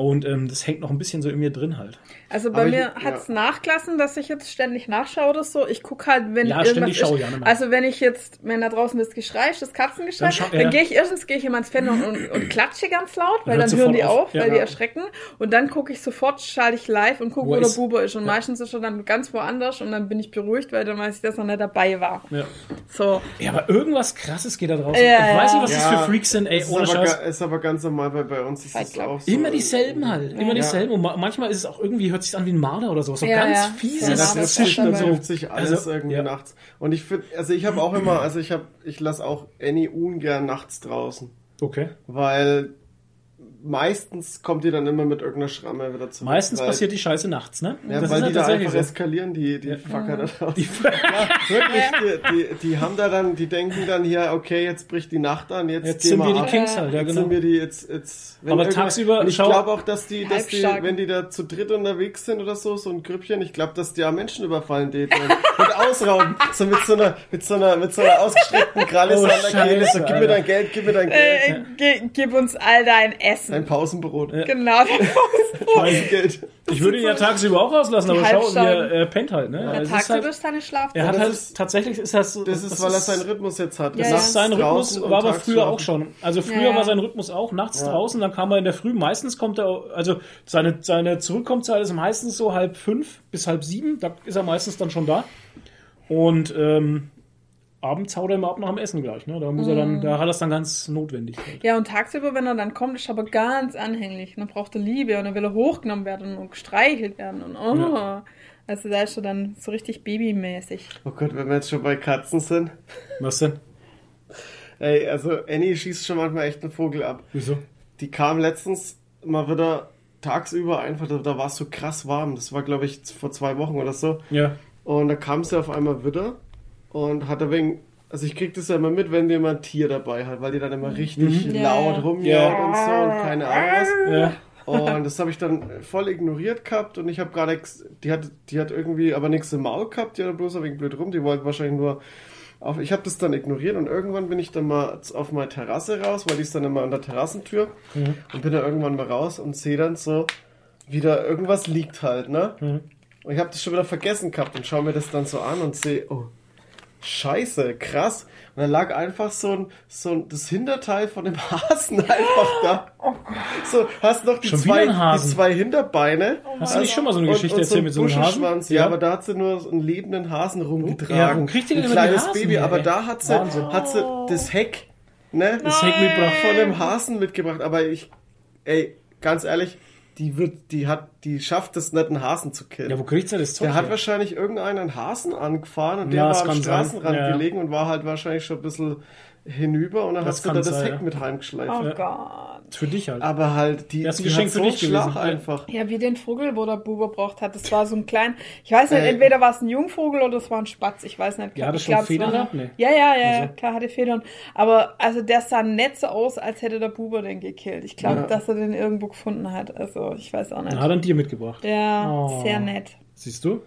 Und ähm, das hängt noch ein bisschen so in mir drin halt. Also bei Aber ich- mir hat's ja. nachgelassen, dass ich jetzt ständig nachschaue oder so. Ich guck halt, wenn Ja, irgendwas ständig schaue ist. mehr. Also wenn ich jetzt, wenn da draußen das Geschrei ist, das Katzengeschrei, Dann schau- dann, ja. gehe ich erstens gehe ich in mein Fenster und, und, und klatsche ganz laut, weil dann hören die auf. auf, Ja. weil die Ja. erschrecken. Und dann gucke ich sofort, schalte ich live und gucke, Wo wo, er der ist. Bube ist. Und meistens ist er dann ganz woanders und dann bin ich beruhigt, weil dann weiß ich, dass er nicht dabei war. Ja. So. Ja, aber irgendwas krasses geht da draußen. Ja, ich weiß nicht, was Ja. das für Freaks sind, ey, Ist ohne aber, Scheiß. ga- ist aber ganz normal, weil bei uns ist es auch so. Immer dieselben halt, immer dieselben. Und ma manchmal ist es auch irgendwie, hört sich an wie ein Marder oder so. So Ja, ganz ja. Ja, fieses Ja, Zischen so. sich alles Also, irgendwie ja. nachts. Und ich finde, also ich habe auch immer, also ich habe, ich lasse auch Annie ungern nachts draußen, Okay. weil meistens kommt die dann immer mit irgendeiner Schramme wieder zurück. Meistens weil, passiert die Scheiße nachts, ne? Ja, Das weil ist die da tatsächlich einfach eskalieren, die, die Fucker da draußen. Die, Wirklich, die, die, die haben da dann, die denken dann hier, okay, jetzt bricht die Nacht an, jetzt, jetzt gehen sind wir die ab. Kings halt, ja Jetzt genau. sind wir die jetzt, jetzt wenn Aber tagsüber, ich glaube auch, dass die, dass die, wenn die da zu dritt unterwegs sind oder so, so ein Grüppchen, ich glaube, dass die ja Menschen überfallen täten und, ausrauben. So mit so einer, mit so einer, mit so einer ausgestreckten Kralle Oh, so Kehle, so, Scheiße, gib mir dein Geld, gib mir dein Geld. Äh, gib uns all dein Essen. Ein Pausenbrot. Genau. Pausengeld. ich würde ihn ja tagsüber auch rauslassen, Die aber schau, er äh, pennt halt, ne? Ja, Es ist tagsüber halt, ist deine Schlafzeit. er hat das halt, ist- tatsächlich ist das so. Das ist, weil er seinen Rhythmus jetzt hat. Ja, Das ja. ist sein Rhythmus, war aber früher auch schon. Also früher Ja, ja. war sein Rhythmus auch nachts draußen, dann kam er in der Früh. Meistens kommt er, also seine, seine Zurückkommzeit ist meistens so halb fünf bis halb sieben. Da ist er meistens dann schon da. Und ähm, abends haut er immer ab nach dem Essen gleich. Ne? Da muss er Mhm. dann, da hat er es dann ganz notwendig. Halt. Ja, und tagsüber, wenn er dann kommt, ist er aber ganz anhänglich. Und dann braucht er Liebe und dann will er hochgenommen werden und gestreichelt werden. Und oh. Also da ist er dann so richtig babymäßig. Oh Gott, wenn wir jetzt schon bei Katzen sind. Was denn? Ey, also Annie schießt schon manchmal echt einen Vogel ab. Wieso? Die kam letztens mal wieder tagsüber einfach, da, da war es so krass warm. Das war, glaube ich, vor zwei Wochen oder so. Ja. Und da kam sie auf einmal wieder und hat wegen, also ich krieg das ja immer mit, wenn jemand ein Tier dabei hat, weil die dann immer richtig Ja, laut ja. rumjaut Ja. und so und keine Ahnung was. Ja. Und das habe ich dann voll ignoriert gehabt und ich habe gerade, die hat, die hat irgendwie aber nichts im Maul gehabt, die hat bloß ein wenig blöd rum, die wollte wahrscheinlich nur auf, ich habe das dann ignoriert und irgendwann bin ich dann mal auf meine Terrasse raus, weil die ist dann immer an der Terrassentür und bin da irgendwann mal raus und sehe dann so, wieder irgendwas liegt halt, ne? Und ich habe das schon wieder vergessen gehabt und schaue mir das dann so an und sehe, oh, scheiße, krass. Und dann lag einfach so ein, so ein, das Hinterteil von dem Hasen einfach da. So, hast noch die Schon zwei, ein die zwei Hinterbeine. Hast du nicht schon mal so eine Und- Geschichte und erzählt mit so einem Hasen? Buschelschwanz, Ja, aber da hat sie nur so einen lebenden Hasen rumgetragen. Ja, kriegt denn ein kleines Hasen Baby, her, aber ey? da hat sie, Wahnsinn. hat sie das Heck, ne? Das Heck mitgebracht. von dem Hasen mitgebracht. Aber ich, ey, ganz ehrlich, die wird, die hat, die schafft es nicht, einen Hasen zu killen. Ja, wo kriegt sie das Zeug Der hat wahrscheinlich irgendeinen Hasen angefahren und Ja, der war am sein. Straßenrand Ja. gelegen und war halt wahrscheinlich schon ein bisschen hinüber und dann Das hast du da das Heck ja. mit heimgeschleift. Oh Ja. Gott. Für dich halt. Aber halt, die, Das die Geschenk hat für so dich einen Schlag gewesen, ja. einfach. Ja, wie den Vogel, wo der Buber braucht hat. Das war so ein klein, ich weiß nicht, Ey. entweder war es ein Jungvogel oder es war ein Spatz, ich weiß nicht. Ja, hat er ich glaub, Federn war-? Nee. Ja, ja, ja, Also. klar hatte Federn. Aber also der sah nicht so aus, als hätte der Buber den gekillt. Ich glaube, Ja. dass er den irgendwo gefunden hat. Also ich weiß auch nicht. Dann hat er ein Tier mitgebracht. Ja, Oh. sehr nett. Siehst du?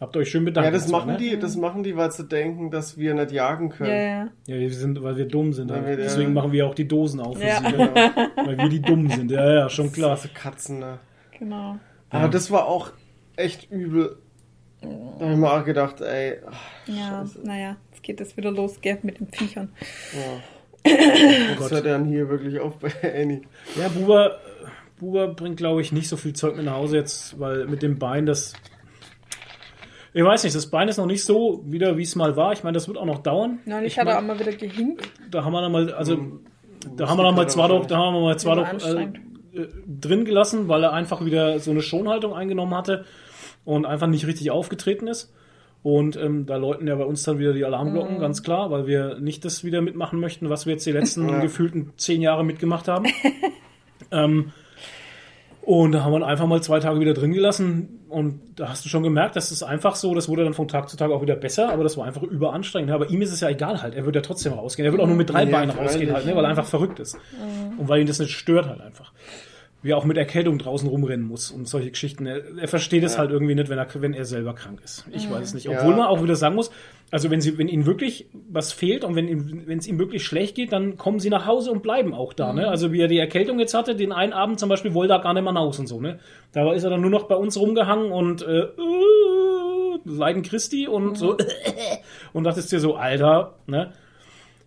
Habt ihr euch schön bedankt. Ja, das machen ne? die, das machen die, weil sie denken, dass wir nicht jagen können. Ja, ja. Ja, wir sind, weil wir dumm sind. Halt. Wir- Deswegen machen wir auch die Dosen auf. für Ja. sie, Genau. Weil wir die dumm sind. Ja, ja, schon klar. Also Katzen, ne? Genau. Aber das war auch echt übel. Da habe ich mir auch gedacht, ey, ach, Ja, Scheiße. naja, jetzt geht es wieder los, gell, mit den Viechern. ja. Oh Das Gott. hört dann hier wirklich auf bei Annie. Ja, Buber, Buber bringt, glaube ich, nicht so viel Zeug mit nach Hause jetzt, weil mit dem Bein das. Ich weiß nicht, das Bein ist noch nicht so wieder, wie es mal war. Ich meine, das wird auch noch dauern. Neulich Ich hat er mein, auch mal wieder gehinkt. da haben wir dann mal, also Hm. da haben wir dann mal zwar doch, da haben wir mal zwar War doch äh, äh, drin gelassen, weil er einfach wieder so eine Schonhaltung eingenommen hatte und einfach nicht richtig aufgetreten ist. Und ähm, da läuten ja bei uns dann wieder die Mhm. Alarmglocken, ganz klar, weil wir nicht das wieder mitmachen möchten, was wir jetzt die letzten Ja. gefühlten zehn Jahre mitgemacht haben. ähm, und da haben wir ihn einfach mal zwei Tage wieder drin gelassen. Und da hast du schon gemerkt, das ist einfach so, das wurde dann von Tag zu Tag auch wieder besser, aber das war einfach überanstrengend. Aber ihm ist es ja egal halt. Er wird ja trotzdem rausgehen. Er wird auch nur mit drei Ja, Beinen freilich. rausgehen halt, ne, weil er einfach verrückt ist. Und weil ihn das nicht stört halt einfach. Wie er auch mit Erkältung draußen rumrennen muss und solche Geschichten. Er, er versteht es Ja. halt irgendwie nicht, wenn er, wenn er selber krank ist. Ich weiß es nicht. Ja. Obwohl man auch wieder sagen muss, also wenn sie, wenn ihnen wirklich was fehlt und wenn, ihm- wenn es ihm wirklich schlecht geht, dann kommen sie nach Hause und bleiben auch da. Ne? Also wie er die Erkältung jetzt hatte, den einen Abend zum Beispiel wollte er gar nicht mehr raus und so. Ne? Da ist er dann nur noch bei uns rumgehangen und äh, äh, Leiden Christi und so und dachtest dir so, Alter, ne?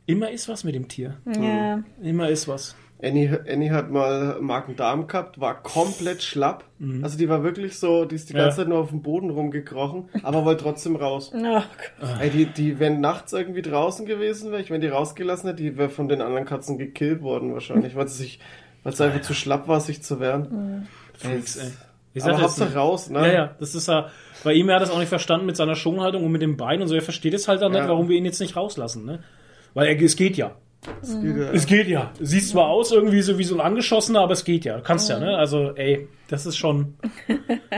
Immer ist was mit dem Tier. Ja. Immer ist was. Annie, Annie hat mal Magen-Darm gehabt, war komplett schlapp. Also die war wirklich so, die ist die Mhm. Ja. ganze Zeit nur auf dem Boden rumgekrochen, aber wollte trotzdem raus. Oh Gott. Ey, die, die, wenn nachts irgendwie draußen gewesen wäre, ich wenn die rausgelassen hätte, die wäre von den anderen Katzen gekillt worden wahrscheinlich, weil sie sich, weil es einfach zu schlapp war, sich zu wehren. Freaks, ey. Ich Aber sag das Hauptsache raus, ne? Ja, ja, das ist ja, bei ihm, er hat das auch nicht verstanden mit seiner Schonhaltung und mit dem Bein und so. Er versteht es halt dann Ja. nicht, warum wir ihn jetzt nicht rauslassen, ne? Weil er, es geht ja. Das geht ja. Es geht ja. Sieht zwar aus irgendwie so wie so ein Angeschossener, aber es geht ja. Du kannst ja, ne? Also, ey, das ist schon,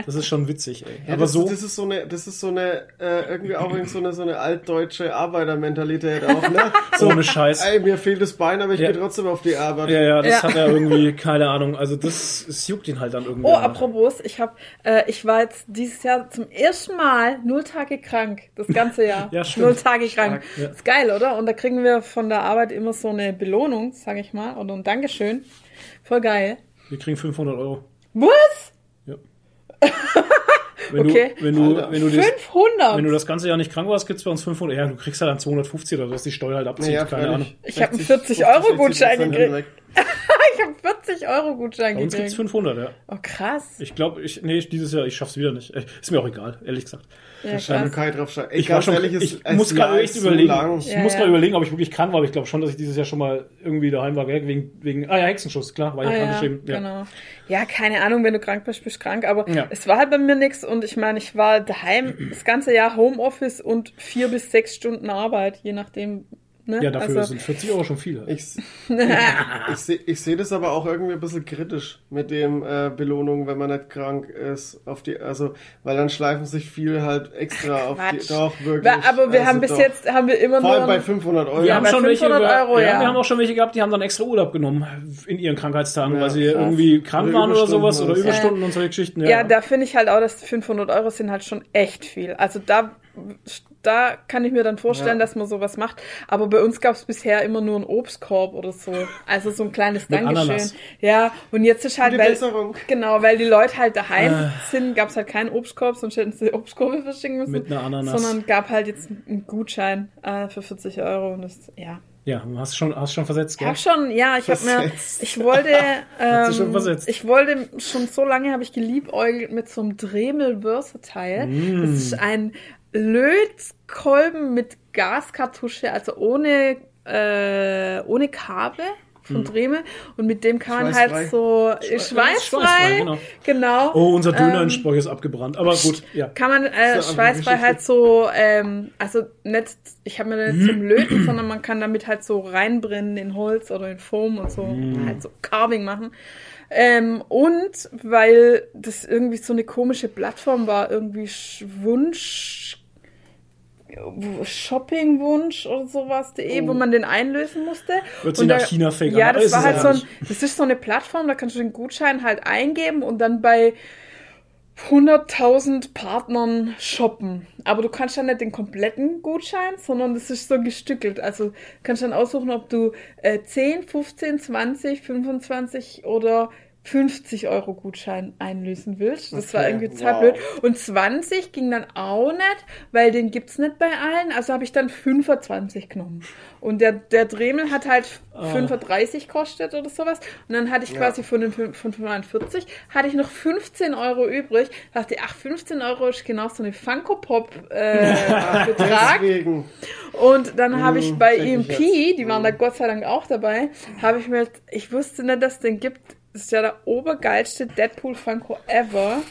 das ist schon witzig, ey. Ja, aber das, so, das ist so eine, das ist so eine, äh, irgendwie auch irgendwie so eine, so eine altdeutsche Arbeitermentalität auch, ne? So, ohne Scheiß. ey, mir fehlt das Bein, aber ich Ja. gehe trotzdem auf die Arbeit. Ja, ja, das Ja. hat er irgendwie, keine Ahnung. Also, das, es juckt ihn halt dann irgendwie. Oh, apropos, ich habe, äh, ich war jetzt dieses Jahr zum ersten Mal null Tage krank, das ganze Jahr. Ja, stimmt. Null Tage krank. ja. Ist geil, oder? Und da kriegen wir von der Arbeit immer so eine Belohnung, sage ich mal, oder ein Dankeschön. Voll geil. Wir kriegen 500 Euro. Was? Ja. Wenn Okay. du, wenn du, Alter. wenn du das, 500? wenn du das ganze Jahr nicht krank warst, gibt's bei uns 500. Ja, du kriegst halt dann 250 oder dass die Steuer halt abzieht. Naja, keine Ahnung. Ich hab einen 60, 40 Euro 50, Gutschein 60% gekriegt. ich habe 40 Euro Gutschein Bei uns gibt's gekriegt. 500, ja. Oh, krass. Ich glaube, ich, nee, dieses Jahr, ich schaff's wieder nicht. Äh, Ist mir auch egal, ehrlich gesagt. Ja, krass. kann ich drauf schauen. Ich war schon, ehrlich, es- ich es muss gerade echt so überlegen. lang. Ich Ja, muss ja. gerade überlegen, ob ich wirklich krank war, aber ich glaube schon, dass ich dieses Jahr schon mal irgendwie daheim war, gell? wegen, wegen, ah ja, Hexenschuss, klar, war Ah, krank ja, geschrieben. Ja. genau. Ja, keine Ahnung, wenn du krank bist, bist du krank, aber Ja. es war halt bei mir nichts und ich meine, ich war daheim das ganze Jahr Homeoffice und vier bis sechs Stunden Arbeit, je nachdem. Ne? Ja, dafür also, sind 40 Euro schon viel. Ich, ich sehe ich seh das aber auch irgendwie ein bisschen kritisch mit dem äh, Belohnung, wenn man nicht krank ist. Auf die, also, weil dann schleifen sich viele halt extra auf die. Doch, wirklich. Aber wir also haben bis doch. jetzt, haben wir immer Vor allem bei 500 Euro. Wir haben, schon welche, 500 über- Euro, ja, ja. wir haben auch schon welche gehabt, die haben dann extra Urlaub genommen in ihren Krankheitstagen, Ja, weil sie krass. irgendwie krank Oder waren oder sowas oder. Überstunden und solche Geschichten. ja, da finde ich halt auch, dass 500 Euro sind halt schon echt viel. Also da da kann ich mir dann vorstellen, Ja. dass man sowas macht. Aber bei uns gab es bisher immer nur einen Obstkorb oder so. Also so ein kleines Dankeschön. Ananas. Ja, und jetzt ist halt, weil, Besserung. genau, weil die Leute halt daheim Ah. sind, gab es halt keinen Obstkorb, sonst hätten sie Obstkorbe verschicken müssen. Mit einer Ananas. Sondern gab halt jetzt einen Gutschein äh, für 40 Euro und das, ja. Ja, hast schon, hast schon versetzt, Ich gell? habe schon, ja, ich habe mir, ich wollte, ähm, versetzt. ich wollte schon so lange habe ich geliebäugelt mit so einem Dremel Versatile. Mm. Das ist ein Lötkolben mit Gaskartusche, also ohne äh, ohne Kabel von Dremel und mit dem kann man halt so Schweißfrei, schweißfrei, genau. genau. Oh, unser Döner Ähm, in ist abgebrannt. Aber gut, ja. kann man äh, schweißfrei halt so, ähm, also nicht, ich habe mir nicht zum Löten, sondern man kann damit halt so reinbrennen in Holz oder in Foam und so, halt so Carving machen. Ähm, und weil das irgendwie so eine komische Plattform war, irgendwie Sch- Wunsch, Shoppingwunsch oder sowas.de, wo man den einlösen musste. Und sich nach da- China-Fake Ja, das ist war halt ja so ein, das ist so eine Plattform, da kannst du den Gutschein halt eingeben und dann bei 100.000 Partnern shoppen. Aber du kannst dann nicht den kompletten Gutschein, sondern das ist so gestückelt. Also du kannst dann aussuchen, ob du äh, 10, 15, 20, 25 oder 50 Euro Gutschein einlösen willst. Das war Okay, irgendwie total wow. blöd. Und 20 ging dann auch nicht, weil den gibt's nicht bei allen. Also habe ich dann 25 genommen. Und der, der Dremel hat halt Ah. 35 kostet oder sowas. Und dann hatte ich quasi von den fün- von 45 hatte ich noch 15 Euro übrig. Dachte, ach, 15 Euro ist genau so eine Funko Pop äh, Betrag. Deswegen. Und dann habe ich bei check ich EMP, jetzt. die waren da Gott sei Dank auch dabei, habe ich mir, ich wusste nicht, dass es den gibt. Das ist ja der obergeilste Deadpool Funko ever.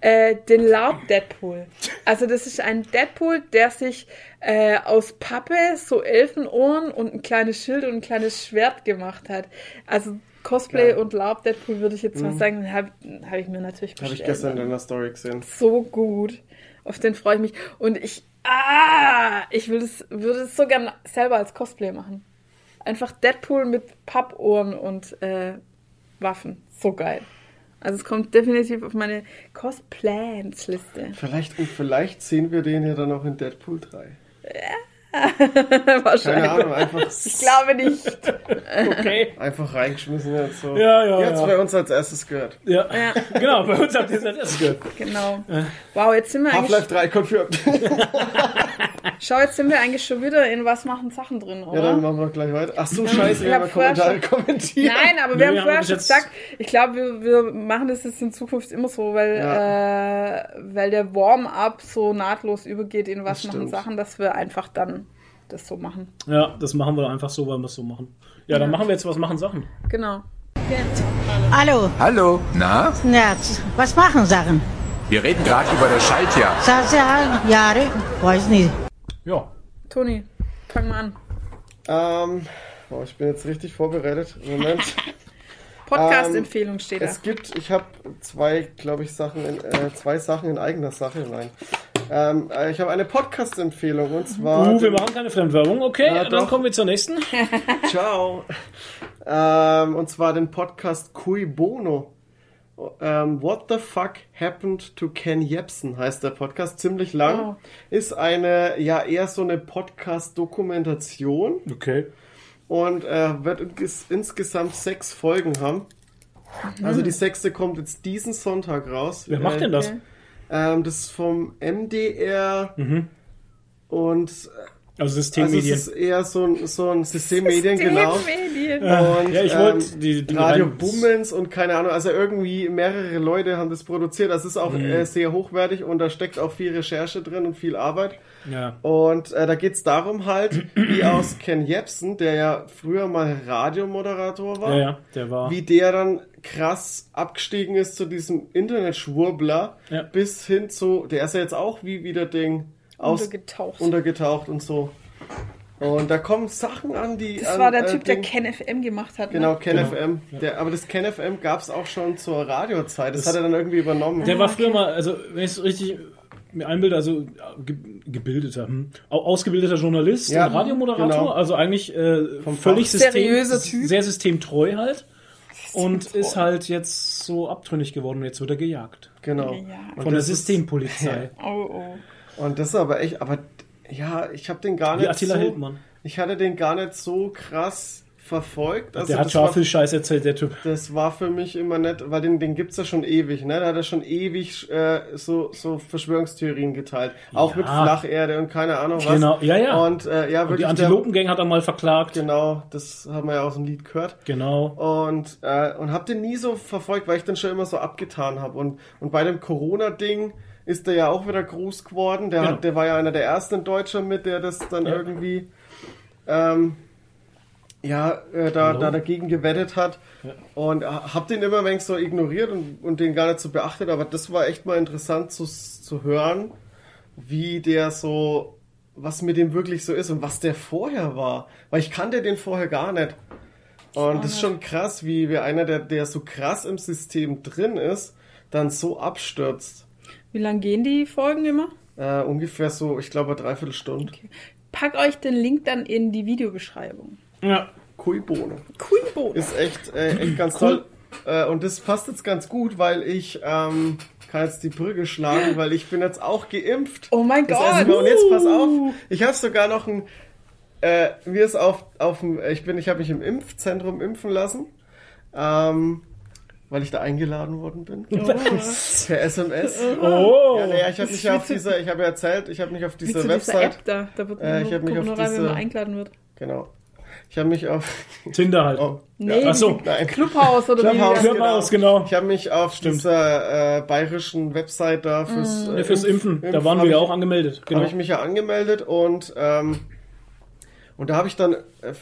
Äh, den Laub Deadpool. Also das ist ein Deadpool, der sich äh, aus Pappe so Elfenohren und ein kleines Schild und ein kleines Schwert gemacht hat. Also Cosplay Geil. und Laub Deadpool würde ich jetzt mal sagen, habe hab ich mir natürlich Habe bestellt. ich gestern in deiner Story gesehen. so gut. Auf den freue ich mich. Und ich, ah, ich will es, würde es so gern selber als Cosplay machen. Einfach Deadpool mit Pappohren und äh, Waffen. So geil. Also es kommt definitiv auf meine Cosplans-Liste. Vielleicht, und vielleicht sehen wir den ja dann auch in Deadpool 3. Wahrscheinlich. Keine Ahnung, einfach, Ich glaube nicht. Okay. einfach reingeschmissen. Jetzt, so. Ja, ja, jetzt ja. bei uns als erstes gehört. Ja. Ja. genau, bei uns habt ihr es als erstes gehört. Genau. Wow, jetzt sind wir Half-Life eigentlich. 3 confirmed. Schau, jetzt sind wir eigentlich schon wieder in was machen Sachen drin, oder? Ja, dann machen wir gleich weiter. Ach so, scheiße, Ich wir hab haben ja vorher Kommentare schon- kommentiert. Nein, aber Nee, wir haben wir vorher haben schon gesagt, ich glaube, wir, wir machen das jetzt in Zukunft immer so, weil, äh, weil der Warm-up so nahtlos übergeht in was Das machen stimmt. Sachen, dass wir einfach dann das so machen. Ja, das machen wir einfach so, weil wir es so machen. Ja, dann machen wir jetzt was machen Sachen. Genau. Hallo, Hallo, na? Nerz, was machen Sachen? Wir reden gerade über das Schaltjahr. Sasa, Jahre, weiß nicht. Ja. Toni, fang mal an. Ähm, boah, ich bin jetzt richtig vorbereitet. Moment. Podcast-Empfehlung steht da. Es gibt, ich habe zwei, glaube ich, Sachen, in, äh, zwei Sachen in eigener Sache. Nein. Ähm, äh, ich habe eine Podcast-Empfehlung und zwar. Uh, wir machen keine Fremdwerbung. Okay, Ja, dann doch. kommen wir zur nächsten. Ciao. Ähm, und zwar den Podcast Cui Bono. Ähm, What the fuck happened to Ken Jebsen heißt der Podcast, ziemlich lang. Oh. Ist eine, ja, eher so eine Podcast-Dokumentation Okay. und äh, wird ins, insgesamt sechs Folgen haben. Also die sechste kommt jetzt diesen Sonntag raus. Wer macht Äh, denn das? okay. Ähm, das ist vom MDR und Also also es Systemmedien. ist eher so ein, so ein Systemmedien, genau. Systemmedien. Und, Ja, ich wollte die Dinge Radio Bummens und keine Ahnung, also irgendwie mehrere Leute haben das produziert. Das ist auch Mhm. äh, sehr hochwertig und da steckt auch viel Recherche drin und viel Arbeit. ja. Und äh, da geht's darum halt, wie aus Ken Jebsen, der ja früher mal Radiomoderator war, ja, ja, der war. wie der dann krass abgestiegen ist zu diesem Internetschwurbler Ja. bis hin zu, der ist ja jetzt auch wie wieder Ding aus, Untergetaucht. untergetaucht und so. Und da kommen Sachen an, die. Das an, war der äh, Typ, der Ding- Ken FM gemacht hat. Genau, Ne? Ken Genau. FM. Der, aber das Ken FM gab es auch schon zur Radiozeit. Das, hat er dann irgendwie übernommen. Der war früher mal, also wenn ich es richtig mir einbilde, also ge gebildeter, hm, au- ausgebildeter Journalist Ja, und Radiomoderator, genau. also eigentlich äh, Vom völlig Fach. System, Seriöser Typ. sehr systemtreu halt. Und ist halt jetzt so abtrünnig geworden und jetzt wird er gejagt. Genau. Ja. Und Von der Systempolizei. Oh, oh. Und das ist aber echt, aber ja, ich habe den gar nicht Attila so, Hildmann. ich hatte den gar nicht so krass verfolgt. Also der hat viel Scheiß erzählt, der Typ. das war für mich immer nett, weil den, den gibt's ja schon ewig, ne? Da hat er schon ewig äh, so, so Verschwörungstheorien geteilt. Auch Ja. mit Flacherde und keine Ahnung was. Genau, ja, ja. Und äh, ja, Und die Antilopengang hat er mal verklagt. Genau, das haben wir ja aus dem Lied gehört. Genau. Und, äh, und hab den nie so verfolgt, weil ich den schon immer so abgetan habe. Und, und bei dem Corona-Ding ist der ja auch wieder groß geworden. Der, Genau. hat, der war ja einer der ersten in Deutschland mit, der das dann Ja. irgendwie ähm, ja, äh, da, da dagegen gewettet hat. Und hab den immer ein wenig so ignoriert und, und den gar nicht so beachtet. Aber das war echt mal interessant zu, zu hören, wie der so, was mit dem wirklich so ist und was der vorher war. Weil ich kannte den vorher gar nicht. Und das ist schon krass, wie, wie einer, der, der so krass im System drin ist, dann so abstürzt. Wie lang gehen die Folgen immer? Äh, ungefähr so, ich glaube, eine Dreiviertelstunde. Pack euch den Link dann in die Videobeschreibung. Ja. Kuibohne. Kuibo. Ist echt, äh, echt ganz toll. Äh, und das passt jetzt ganz gut, weil ich ähm, kann jetzt die Brücke schlagen, weil ich bin jetzt auch geimpft. Oh mein Das Gott. Mal. Und jetzt pass auf, Uh. ich habe sogar noch ein, äh, mir ist auf, auf dem, ich bin, ich habe mich im Impfzentrum impfen lassen, ähm, weil ich da eingeladen worden bin. Per SMS. Oh. Ja, naja, ich habe mich ja auf dieser, ich habe ja erzählt, ich habe mich auf dieser Website, App da. Da wird Äh, nur, ich hab mich auf nur rein, wenn diese- man eingeladen wird. genau. Ich habe mich auf, Tinder halt. oh, Nee, Ach so. die- nein. Clubhouse oder Clubhouse, wie? Clubhouse, genau. Ich habe mich auf Stimmt. dieser äh, bayerischen Website da fürs, Ja, fürs Impfen. Da waren wir ja auch angemeldet. Genau. habe ich mich ja angemeldet und ähm, und da habe ich dann äh,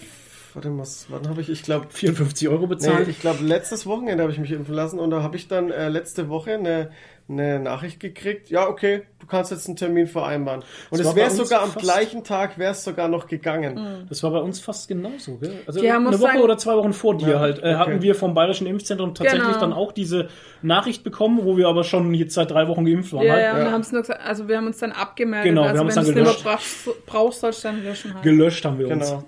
warte mal, was- wann habe ich ich glaube 54 Euro nee, bezahlt. ich glaube letztes Wochenende habe ich mich impfen lassen und da habe ich dann äh, letzte Woche eine eine Nachricht gekriegt. Ja, okay, du kannst jetzt einen Termin vereinbaren. Und es wäre uns sogar am gleichen Tag wäre es sogar noch gegangen. Das war bei uns fast genauso, gell? Also eine Woche sagen- oder zwei Wochen vor dir Ja, halt, äh, okay. hatten wir vom Bayerischen Impfzentrum tatsächlich Genau. dann auch diese Nachricht bekommen, wo wir aber schon jetzt seit drei Wochen geimpft waren. Ja, halt. ja, Ja. dann haben sie nur gesagt, also wir haben uns dann abgemeldet. Genau, wir also haben uns wenn dann du es gelöscht. nicht mehr brauchst, brauchst, sollst du dann löschen halt. Gelöscht haben wir uns. Genau.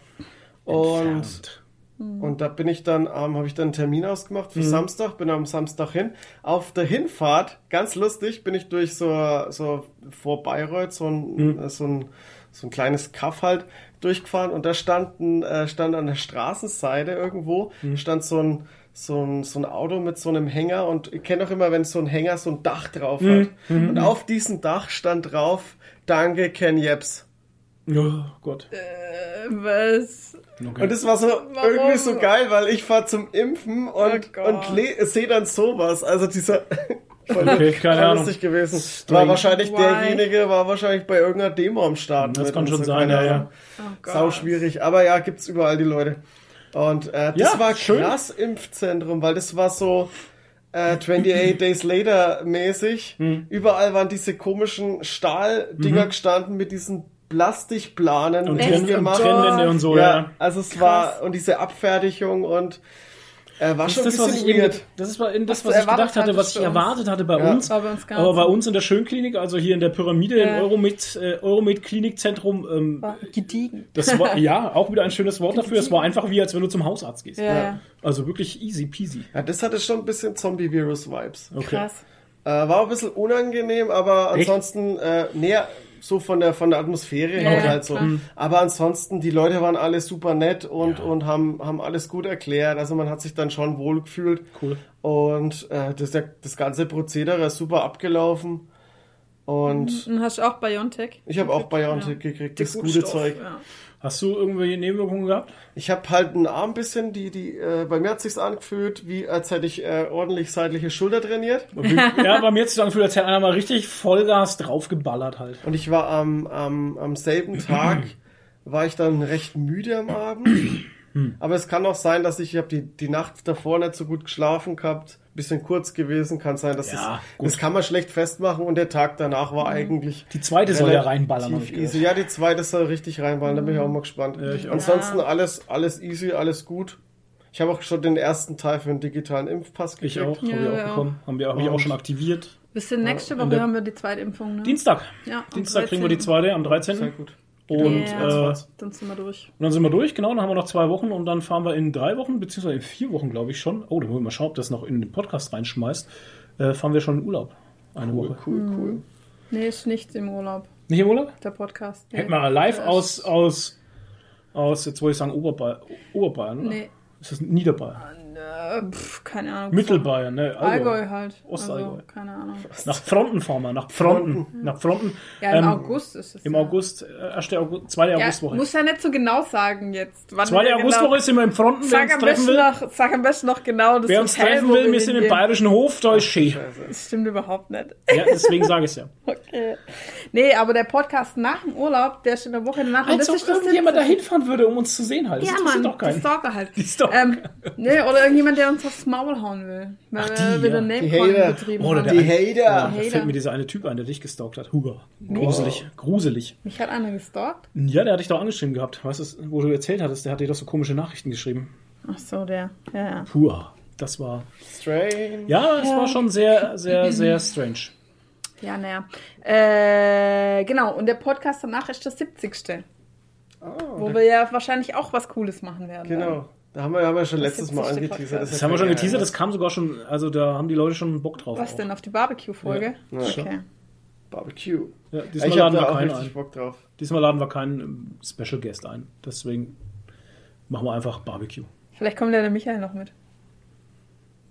Und Entfernt. Und da bin ich dann, ähm, habe ich dann einen Termin ausgemacht für Mhm. Samstag, bin am Samstag hin. Auf der Hinfahrt, ganz lustig, bin ich durch so, so vor Bayreuth, so ein, Mhm. so ein, so ein kleines Kaff halt durchgefahren und da stand, ein, äh, stand an der Straßenseite irgendwo, Mhm. stand so ein, so ein, so ein Auto mit so einem Hänger und ich kenne auch immer, wenn so ein Hänger so ein Dach drauf Mhm. hat. Und auf diesem Dach stand drauf, danke Ken Jeps. Oh Gott. Äh, was? Okay. Und das war so Warum? irgendwie so geil, weil ich fahr zum Impfen und, Oh und sehe dann sowas. Also dieser voll, Okay, keine voll Ahnung. lustig gewesen. Strange. War wahrscheinlich Why? derjenige, war wahrscheinlich bei irgendeiner Demo am Start. Das kann schon so, sein, ja, ja. Oh. Sau schwierig. Aber ja, gibt's überall die Leute. Und äh, das Ja, war schön. krass Impfzentrum, weil das war so äh, 28 Days Later mäßig. Hm. Überall waren diese komischen Stahldinger gestanden mit diesen Plastikplanen. Mhm. und, die Trenn, und gemacht. Trennwände und so, ja, ja. also es war und diese Abfertigung und äh, war Das schon ist das, ein was ich bisschen eben, das ist eben das, Was was ich gedacht erwartet hatte, was ich bei uns. erwartet hatte bei Ja. uns. War bei uns Aber bei uns in der Schönklinik, also hier in der Pyramide Ja. im Euromed, äh, Euromed Klinikzentrum, ähm, War gediegen. das war ja auch wieder ein schönes Wort dafür. Es war einfach wie, als wenn du zum Hausarzt gehst. Ja, ja. Also wirklich easy peasy. Ja, das hatte schon ein bisschen Zombie-Virus-Vibes. Okay. krass. Äh, war ein bisschen unangenehm, aber Echt? ansonsten äh, näher so von der von der Atmosphäre Ja, her ja, halt so. klar. Aber ansonsten die Leute waren alle super nett und Ja. und haben haben alles gut erklärt. Also man hat sich dann schon wohl gefühlt. Cool. Und äh, das das ganze Prozedere ist super abgelaufen. Und Und hast du auch Biontech? ich habe auch Biontech Ja. gekriegt, das gute Zeug. Ja. Hast du irgendwelche Nebenwirkungen gehabt? Ich habe halt einen Arm bisschen, die, die, äh, bei mir hat sich's angefühlt, wie als hätte ich äh, ordentlich seitliche Schulter trainiert. ja, bei mir hat es angefühlt, als hätte einer mal richtig Vollgas draufgeballert halt. Und ich war am, am, am selben Tag, war ich dann recht müde am Abend. Aber es kann auch sein, dass ich, ich habe die, die Nacht davor nicht so gut geschlafen gehabt, bisschen kurz gewesen, kann sein, dass Ja, es, das kann man schlecht festmachen und der Tag danach war eigentlich Die zweite soll ja reinballern. hab. Easy. Ja, die zweite soll richtig reinballen, da bin ich auch mal gespannt. Ansonsten alles, alles easy, alles gut. Ich habe auch schon den ersten Teil für den digitalen Impfpass gekriegt. Ich auch, Ja, habe ich auch ja. bekommen. Haben wir, ich auch schon aktiviert. Bis in nächste Woche haben wir die Zweitimpfung, ne? Dienstag. Ja, Dienstag kriegen wir die 13.. zweite am 13. Sehr gut. Und, Ja. äh, Dann sind wir durch. und dann sind wir durch, genau, dann haben wir noch zwei Wochen und dann fahren wir in drei Wochen, beziehungsweise in vier Wochen, glaube ich schon. Oh, da wollen wir mal schauen, ob das noch in den Podcast reinschmeißt. Äh, fahren wir schon in Urlaub. Eine Cool, Woche. cool, cool. Nee, ist nicht im Urlaub. Nicht im Urlaub? der Podcast. Nee. Hätten wir live Ja, aus, aus, aus, jetzt wollte ich sagen Oberbayern, Oberbayern oder? Nee. Ist das Niederbayern? Äh, pf, keine Ahnung. Mittelbayern, ne? Allgäu halt. Ostallgäu. Also, keine Ahnung. Nach Fronten fahren wir, nach Fronten. Nach Fronten. Ja, im Ähm, August ist es. Im ja. August, äh, erste August, zweite Ja, Augustwoche. muss ja nicht so genau sagen jetzt. Wann Zweite wir Augustwoche genau, sind wir im Fronten, wer sag uns am, treffen besten will. noch, sag am besten noch genau das Wer uns Hotel, treffen will, wir sind im. Bayerischen Hof, da ist schön. Das stimmt überhaupt nicht. Ja, deswegen sage ich es ja. Okay. Nee, aber der Podcast nach dem Urlaub, der ist in der Woche danach. und Als ob das irgendjemand da 17. hinfahren würde, um uns zu sehen halt. Das Ja, interessiert Mann, doch die keinen. Stalker halt. Die Stalker. Ähm, nee, oder irgendjemand, der uns aufs Maul hauen will. Weil Ach, wir die, wieder ja. name Die Hater. betrieben Oder haben. der- Die Ja, Hater. da Hater. fällt mir dieser eine Typ ein, der dich gestalkt hat. Huger. Gruselig. Gruselig. Mich hat einer gestalkt. Ja, der hat dich doch angeschrieben gehabt. Weißt du, wo du erzählt hattest, der hat dir doch so komische Nachrichten geschrieben. Ach so, der. Ja, ja. Puh, das war. Strange. Ja, es war schon sehr, sehr, sehr strange. Ja, naja. Äh, genau, und der Podcast danach ist der 70. wo wir ja wahrscheinlich auch was Cooles machen werden. Genau. Da haben wir, haben wir schon letztes Mal 70. angeteasert. Podcast. Das haben wir schon geteasert, das kam sogar schon, also da haben die Leute schon Bock drauf. Was auch. denn, auf die Barbecue-Folge? Ja. Okay. Barbecue. Ja, diesmal Ich habe laden da wir auch keinen richtig ein. Bock drauf. Diesmal laden wir keinen ähm, Special Guest ein. Deswegen machen wir einfach Barbecue. Vielleicht kommt ja der Michael noch mit.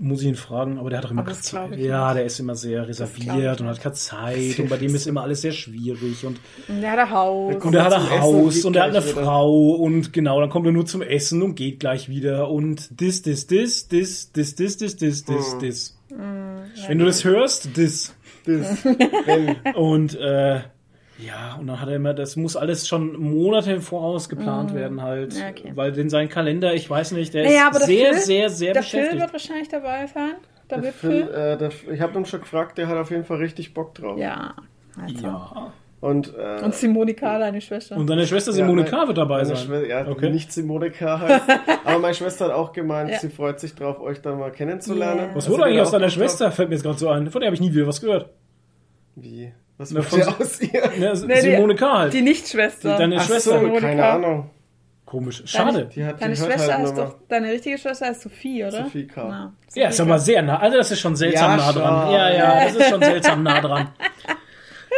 Muss ich ihn fragen, aber der hat doch immer keine Zeit. Ja, nicht. der ist immer sehr reserviert und hat keine Zeit und bei dem ist immer alles sehr schwierig und, Und der hat ein Haus. und er hat ein Haus und er hat eine. Frau und genau, dann kommt er nur zum Essen und geht gleich wieder und dis, dis, dis, dis, dis, dis, dis, dis, dis, Hm. dis. Wenn du das hörst, dis. Das, wenn, Und äh, ja, und dann hat er immer, das muss alles schon Monate im Voraus geplant werden halt, Ja, okay. weil in seinem Kalender, ich weiß nicht, der Naja, ist der sehr, Phil- sehr, sehr der Phil beschäftigt. wird wahrscheinlich dabei sein. Der der wird Phil, Phil. äh, der, ich habe ihn schon gefragt, der hat auf jeden Fall richtig Bock drauf. Ja. Also. ja. Und, äh, Und Simone K., deine Schwester. Und deine Schwester Simone Ja, K. wird dabei sein. Schwester, ja, Okay. nicht Simone K. aber meine Schwester hat auch gemeint, Ja. sie freut sich drauf, euch dann mal kennenzulernen. Yeah. Was Also wurde eigentlich der aus deiner. Schwester? Fällt mir jetzt gerade so ein. Von der habe ich nie wieder was gehört. Wie? Was Na, macht von ihr Si- aus ihr? Ne, Nee, Simone K. halt. Die Nicht-Schwester. Deine Ach Schwester. so, keine K. Ahnung. Komisch. Schade. Die hat Deine die hört Schwester halt nur doch, deine richtige Schwester heißt Sophie, oder? Sophie K. Ja, Ja, ist Sophie aber sehr nah. Also das ist schon seltsam Ja, nah dran. schon. Ja, ja, das ist schon seltsam nah dran.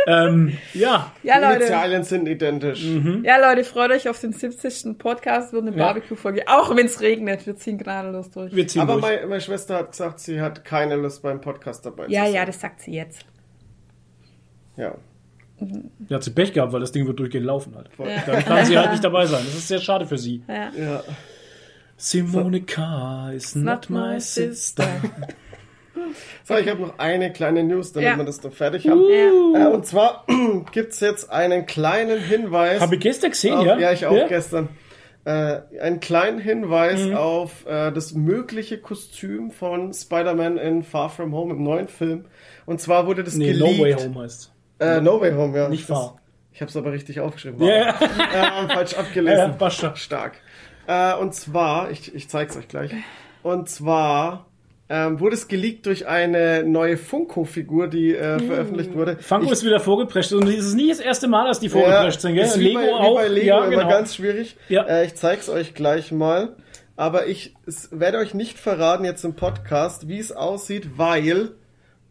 ähm, ja, Ja, Die Leute. Initialien sind identisch. Mhm. Ja, Leute, freut euch auf den 70. Podcast, wird eine Ja. Barbecue-Folge. Auch wenn es regnet, wir ziehen gnadenlos durch. wir ziehen Aber durch. meine, meine Schwester hat gesagt, sie hat keine Lust beim Podcast dabei ja, zu sein. ja, das sagt sie jetzt. Ja. Ja, hat sie Pech gehabt, weil das Ding wird durchgehend laufen halt. Voll. Dann kann sie halt nicht dabei sein. Das ist sehr schade für sie. Ja. Ja. Simone K. is not my sister. So, ich habe noch eine kleine News, damit Ja. wir das dann fertig haben. Ja. Äh, und zwar gibt's jetzt einen kleinen Hinweis. Habe ich gestern gesehen, auf, ja? ja, ich auch ja? gestern. Äh, einen kleinen Hinweis Mhm. auf äh, das mögliche Kostüm von Spider-Man in Far From Home im neuen Film. Und zwar wurde das Nee, geleakt. No Way Home heißt. Äh, no Way Home, ja. Nicht Far. Ich habe es aber richtig aufgeschrieben. Ja, ja. Wow. äh, falsch Ja, abgelesen. passt schon. Stark. Äh, und zwar, ich, ich zeig's euch gleich. Und zwar ähm, wurde es geleakt durch eine neue Funko-Figur, die äh, veröffentlicht wurde. Funko ich, ist wieder vorgeprescht und es ist nie das erste Mal, dass die vorgeprescht sind, gell? ist Lego bei, auch. Bei Lego ja, immer genau. ganz schwierig. Ja. Äh, ich zeig's euch gleich mal. Aber ich es, werde euch nicht verraten jetzt im Podcast, wie es aussieht, weil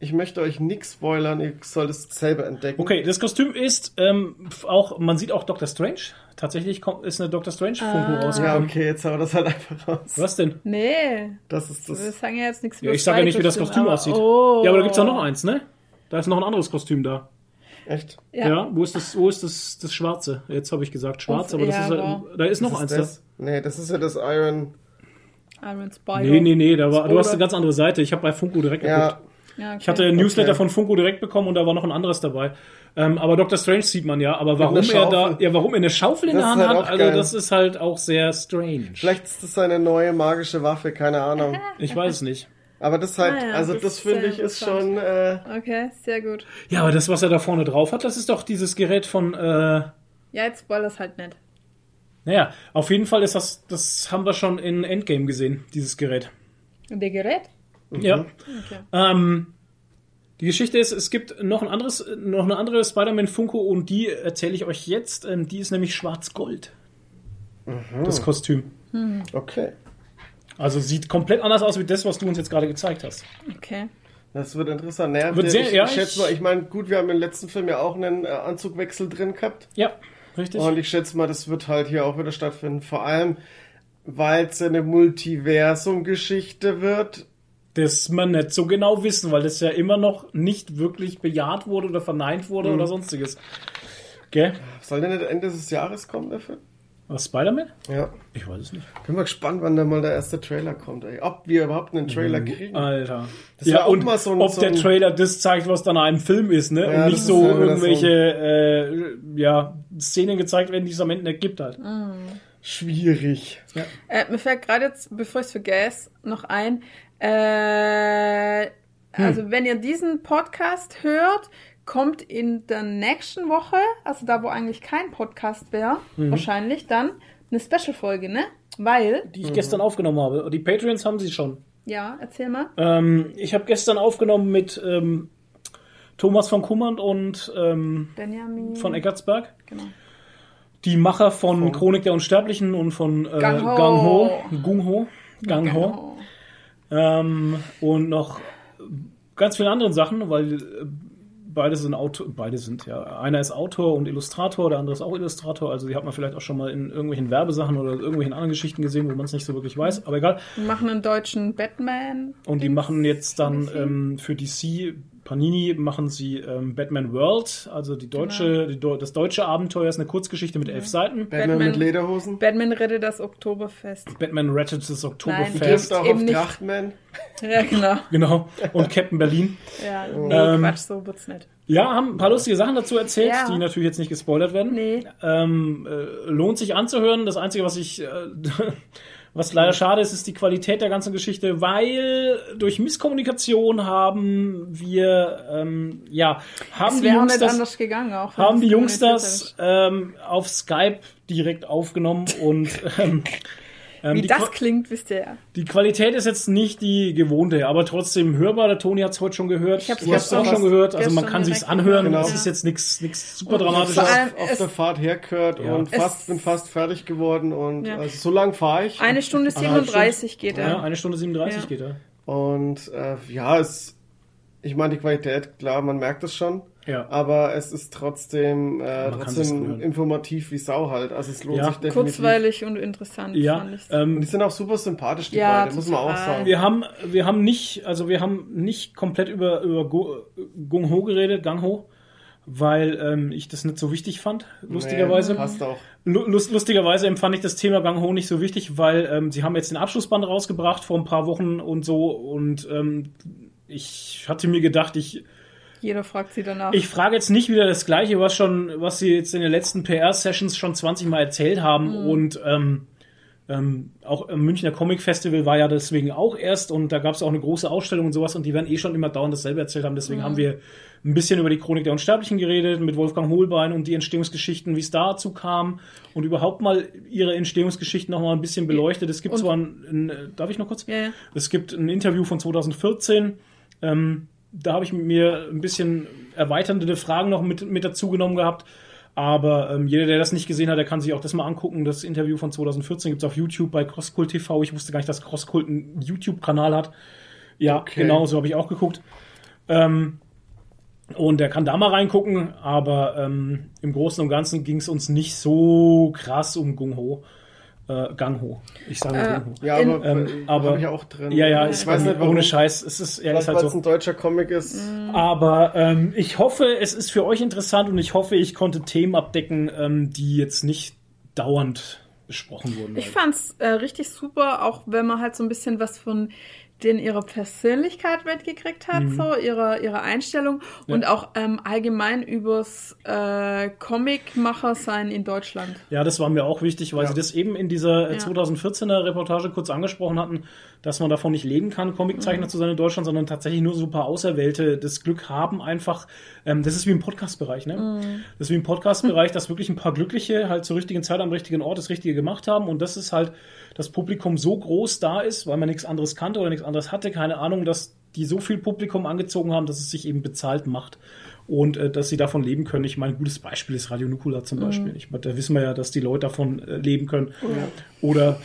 ich möchte euch nichts spoilern. Ihr sollt es selber entdecken. Okay, das Kostüm ist ähm, auch, man sieht auch Doctor Strange. Tatsächlich kommt, ist eine Doctor Strange Funko Ja, rausgekommen. okay, jetzt haben wir das halt einfach raus. Was denn? Nee, Das ist wir das. sagen ja jetzt nichts Ja, über ich sage ja nicht, wie das Kostüm aber- aussieht. Oh. Ja, aber da gibt's auch noch eins, ne? Da ist noch ein anderes Kostüm da. Echt? Ja, Ja. wo ist das, wo ist das, das Schwarze? Jetzt habe ich gesagt schwarz, Oh, aber das ja, ist halt, da ist noch Das eins ist das? Nee, das ist ja das Iron. Iron Spider. da. Nee, nee, nee, da war, du hast eine ganz andere Seite. Ich habe bei Funko direkt geguckt. Ja, okay. Ich hatte ein Newsletter Okay. von Funko direkt bekommen und da war noch ein anderes dabei. Ähm, aber Doctor Strange sieht man ja. Aber warum er da, ja, warum er eine Schaufel in Das der Hand halt hat, also geil. das ist halt auch sehr strange. vielleicht ist das seine neue magische Waffe, keine Ahnung. Ich weiß es nicht. Aber das halt, Ah ja, also das das, finde ich ist schon, äh, Okay, sehr gut. Ja, aber das, was er da vorne drauf hat, das ist doch dieses Gerät von, äh, Ja, jetzt spoilers halt nicht. naja, auf jeden Fall ist das, das haben wir schon in Endgame gesehen, dieses Gerät. Und der Gerät? Ja. Okay. Ähm, die Geschichte ist, es gibt noch ein anderes, noch eine andere Spider-Man Funko und die erzähle ich euch jetzt. Ähm, die ist nämlich schwarz-gold. Das Kostüm. okay. Also sieht komplett anders aus wie das, was du uns jetzt gerade gezeigt hast. Okay. Das wird interessant. Naja, Wird ich, sehr- ja, ich schätze ich- mal, ich meine, gut, wir haben im letzten Film ja auch einen äh, Anzugwechsel drin gehabt. Ja, richtig. Und ich schätze mal, das wird halt hier auch wieder stattfinden. Vor allem, weil es eine Multiversum-Geschichte wird. Das man nicht so genau wissen, weil das ja immer noch nicht wirklich bejaht wurde oder verneint wurde Mhm. oder sonstiges. Gell? Soll der nicht Ende des Jahres kommen, der Film? Was, Spider-Man? Ja. Ich weiß es nicht. Bin mal gespannt, wann da mal der erste Trailer kommt, ey. Ob wir überhaupt einen Mhm. Trailer kriegen. Alter. Das ja, auch und mal so ein- ob so der ein- Trailer das zeigt, was dann einem Film ist, ne? Ja, und nicht so halt wieder irgendwelche äh, ja, Szenen gezeigt werden, die es am Ende nicht gibt halt. Schwierig. Äh, mir fällt gerade jetzt, bevor ich es vergesse, noch ein. Äh, Also, wenn ihr diesen Podcast hört, kommt in der nächsten Woche, also da, wo eigentlich kein Podcast wäre, wahrscheinlich dann eine Special-Folge, ne? Weil, Die ich gestern aufgenommen habe. Die Patreons haben sie schon. ja, erzähl mal. Ähm, ich habe gestern aufgenommen mit ähm, Thomas von Kummern und ähm, Benjamin. von Eckartsberg. Genau. Die Macher von Chronik der Unsterblichen und von äh, Gang Ho. Gang Ho. Gung Ho. Gang Ho. Ähm, und noch ganz viele andere Sachen, weil äh, beide sind Autor, beide sind ja, einer ist Autor und Illustrator, der andere ist auch Illustrator, also die hat man vielleicht auch schon mal in irgendwelchen Werbesachen oder irgendwelchen anderen Geschichten gesehen, wo man es nicht so wirklich weiß, aber egal. Wir machen einen deutschen Batman. Und die machen jetzt dann ähm, für DC, Panini, machen sie ähm, Batman World, also die deutsche, die, Deu- das deutsche Abenteuer ist eine Kurzgeschichte mit elf Seiten. Batman, Batman- mit Lederhosen. Batman rettet das Oktoberfest. Batman rettet das Nein, Oktoberfest. Trifft auch eben auf nicht. Trachtman. Ja, genau. Genau. Und Captain Berlin. Ja, nee, Ähm, Quatsch, so wird's nicht. Ja, haben ein paar lustige Sachen dazu erzählt, Ja. die natürlich jetzt nicht gespoilert werden. Nee. Ähm, äh, lohnt sich anzuhören. Das Einzige, was ich, äh, was leider schade ist, ist die Qualität der ganzen Geschichte, weil durch Misskommunikation haben wir, ähm, ja, haben die Jungs das, anders gegangen haben die Jungs das ähm, auf Skype direkt aufgenommen und ähm, ähm, Wie die, das Qua- klingt, wisst ihr ja. die Qualität ist jetzt nicht die gewohnte, aber trotzdem hörbar. Der Toni hat es heute schon gehört. Ich hab's du hast es auch schon gehört. Also man kann sich's anhören. gehört. Es Genau. ist jetzt nichts nichts super Und dramatisches. vor allem- auf es- der Fahrt hergehört Ja. und fast, bin fast fertig geworden und Ja. also so lang fahre ich. Eine Stunde Anderthalb 37 geht er. Ja, eine Stunde 37 Ja. geht er. Und äh, ja, es, ich meine, die Qualität, klar, man merkt es schon. Ja. Aber es ist trotzdem, äh, trotzdem informativ wie Sau halt. Also es lohnt Ja. sich definitiv. Kurzweilig und interessant Ja. Und ähm, die sind auch super sympathisch, die Ja, beiden, muss man auch sagen. wir haben, wir haben nicht, also wir haben nicht komplett über, über Go- Gung Ho geredet, Gang Ho, weil ähm, ich das nicht so wichtig fand, lustigerweise. Nee, passt auch. Lu- Lust, lustigerweise empfand ich das Thema Gang Ho nicht so wichtig, weil ähm, sie haben jetzt den Abschlussband rausgebracht vor ein paar Wochen und so und ähm, ich hatte mir gedacht, ich, Jeder fragt sie danach. ich frage jetzt nicht wieder das Gleiche, was schon, was sie jetzt in den letzten PR-Sessions schon 20 Mal erzählt haben und ähm, ähm, auch im Münchner Comic Festival war ja deswegen auch erst und da gab es auch eine große Ausstellung und sowas und die werden eh schon immer dauernd dasselbe erzählt haben. Deswegen haben wir ein bisschen über die Chronik der Unsterblichen geredet mit Wolfgang Hohlbein und die Entstehungsgeschichten, wie es dazu kam und überhaupt mal ihre Entstehungsgeschichten noch mal ein bisschen beleuchtet. Es gibt Und- zwar ein, ein, darf ich noch kurz? Ja, ja. Es gibt ein Interview von 2014. Ähm, da habe ich mir ein bisschen erweiternde Fragen noch mit, mit dazu genommen gehabt. Aber ähm, jeder, der das nicht gesehen hat, der kann sich auch das mal angucken. Das Interview von 2014 gibt's auf YouTube bei Crosskult TV. Ich wusste gar nicht, dass Crosskult einen YouTube-Kanal hat. Ja, Okay. genau, so habe ich auch geguckt. Ähm, und der kann da mal reingucken, aber ähm, im Großen und Ganzen ging es uns nicht so krass um Gung Ho. Äh, Gang Ho. Ich sage Äh, Gung Ho. Ja, In- aber, Ähm, äh, aber- habe ich auch drin. Ja, ja, ich weiß nicht, warum. ohne Scheiß. Es ist, ja, Vielleicht, ist halt weil es so. ein deutscher Comic ist. Aber ähm, ich hoffe, es ist für euch interessant und ich hoffe, ich konnte Themen abdecken, ähm, die jetzt nicht dauernd besprochen wurden. Ich fand's äh, richtig super, auch wenn man halt so ein bisschen was von den ihrer Persönlichkeit mitgekriegt hat, Mhm. so ihre, ihre Einstellung und auch ähm, allgemein übers äh, Comicmacher sein in Deutschland. Ja, das war mir auch wichtig, weil Ja. sie das eben in dieser äh, Ja. 2014er Reportage kurz angesprochen hatten, dass man davon nicht leben kann, Comiczeichner zu sein in Deutschland, sondern tatsächlich nur so ein paar Auserwählte das Glück haben, einfach, ähm, das ist wie im Podcast-Bereich, ne? Das ist wie im Podcast-Bereich, dass wirklich ein paar Glückliche halt zur richtigen Zeit am richtigen Ort das Richtige gemacht haben und das ist halt, das Publikum so groß da ist, weil man nichts anderes kannte oder nichts anderes hatte, keine Ahnung, dass die so viel Publikum angezogen haben, dass es sich eben bezahlt macht und äh, dass sie davon leben können. Ich meine, ein gutes Beispiel ist Radio Nukula zum Beispiel. Ich meine, da wissen wir ja, dass die Leute davon äh, leben können. Oder,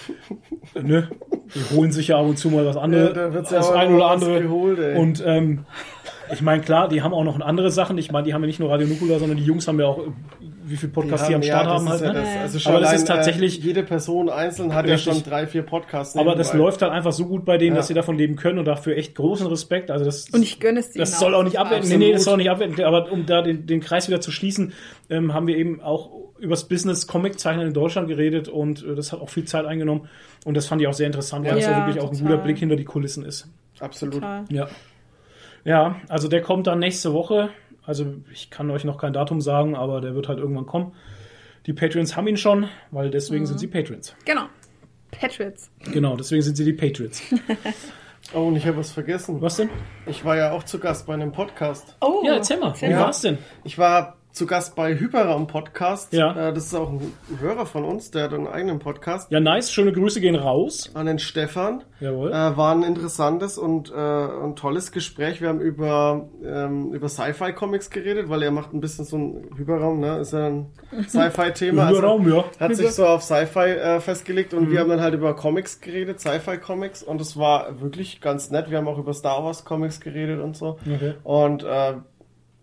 äh, ne? die holen sich ja ab und zu mal was anderes, Ja, da wird's das ja ein oder andere. geholt, und ähm, ich meine, klar, die haben auch noch andere Sachen. Ich meine, die haben ja nicht nur Radio Nukula, sondern die Jungs haben ja auch, wie viele Podcasts die, am Start das haben halt. ja ne? das. Also schon Aber das ist tatsächlich- Äh, jede Person einzeln hat Richtig. ja schon drei, vier Podcasts. Aber das läuft halt einfach so gut bei denen, Ja. dass sie davon leben können und dafür echt großen Respekt. Also das, Und ich gönne es dir. das soll auch nicht abwerten. Nee, nee, das soll auch nicht abwerten. Aber um da den, den Kreis wieder zu schließen, ähm, haben wir eben auch übers Business Comic-Zeichnen in Deutschland geredet und äh, das hat auch viel Zeit eingenommen. Und das fand ich auch sehr interessant, weil es ja Ja, wirklich auch ein total. guter Blick hinter die Kulissen ist. Absolut. Ja. Ja, also der kommt dann nächste Woche. Also ich kann euch noch kein Datum sagen, aber der wird halt irgendwann kommen. Die Patreons haben ihn schon, weil deswegen Mhm. sind sie Patreons. Genau. Patriots. Genau, deswegen sind sie die Patriots. Oh, und ich habe was vergessen. Was denn? Ich war ja auch zu Gast bei einem Podcast. Oh, Ja, erzähl mal. Wie mal. war's denn? Ich war zu Gast bei Hyperraum Podcast. Ja. Äh, Das ist auch ein Hörer von uns, der hat einen eigenen Podcast. Ja, nice. Schöne Grüße gehen raus. An den Stefan. Jawohl. Äh, war ein interessantes und äh, ein tolles Gespräch. Wir haben über, ähm, über Sci-Fi-Comics geredet, weil er macht ein bisschen so ein Hyperraum, ne? Ist ja ein Sci-Fi-Thema. Hyperraum, ja. Hat sich so auf Sci-Fi äh, festgelegt und wir haben dann halt über Comics geredet, Sci-Fi-Comics und es war wirklich ganz nett. Wir haben auch über Star Wars Comics geredet und so. Okay. Und äh,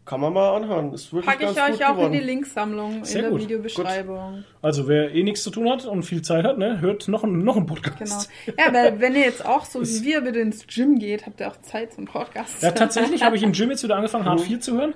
kann man mal anhören. Ist wirklich Packe ganz ich gut euch auch geworden. in die Linksammlung Sehr in der gut. Videobeschreibung. Also wer eh nichts zu tun hat und viel Zeit hat, ne, hört noch, einen- noch einen Genau. Podcast. Ja, weil wenn ihr jetzt auch so wie wir bitte ins Gym geht, habt ihr auch Zeit zum Podcast. Ja, tatsächlich habe ich im Gym jetzt wieder angefangen, Hard 4 zu hören.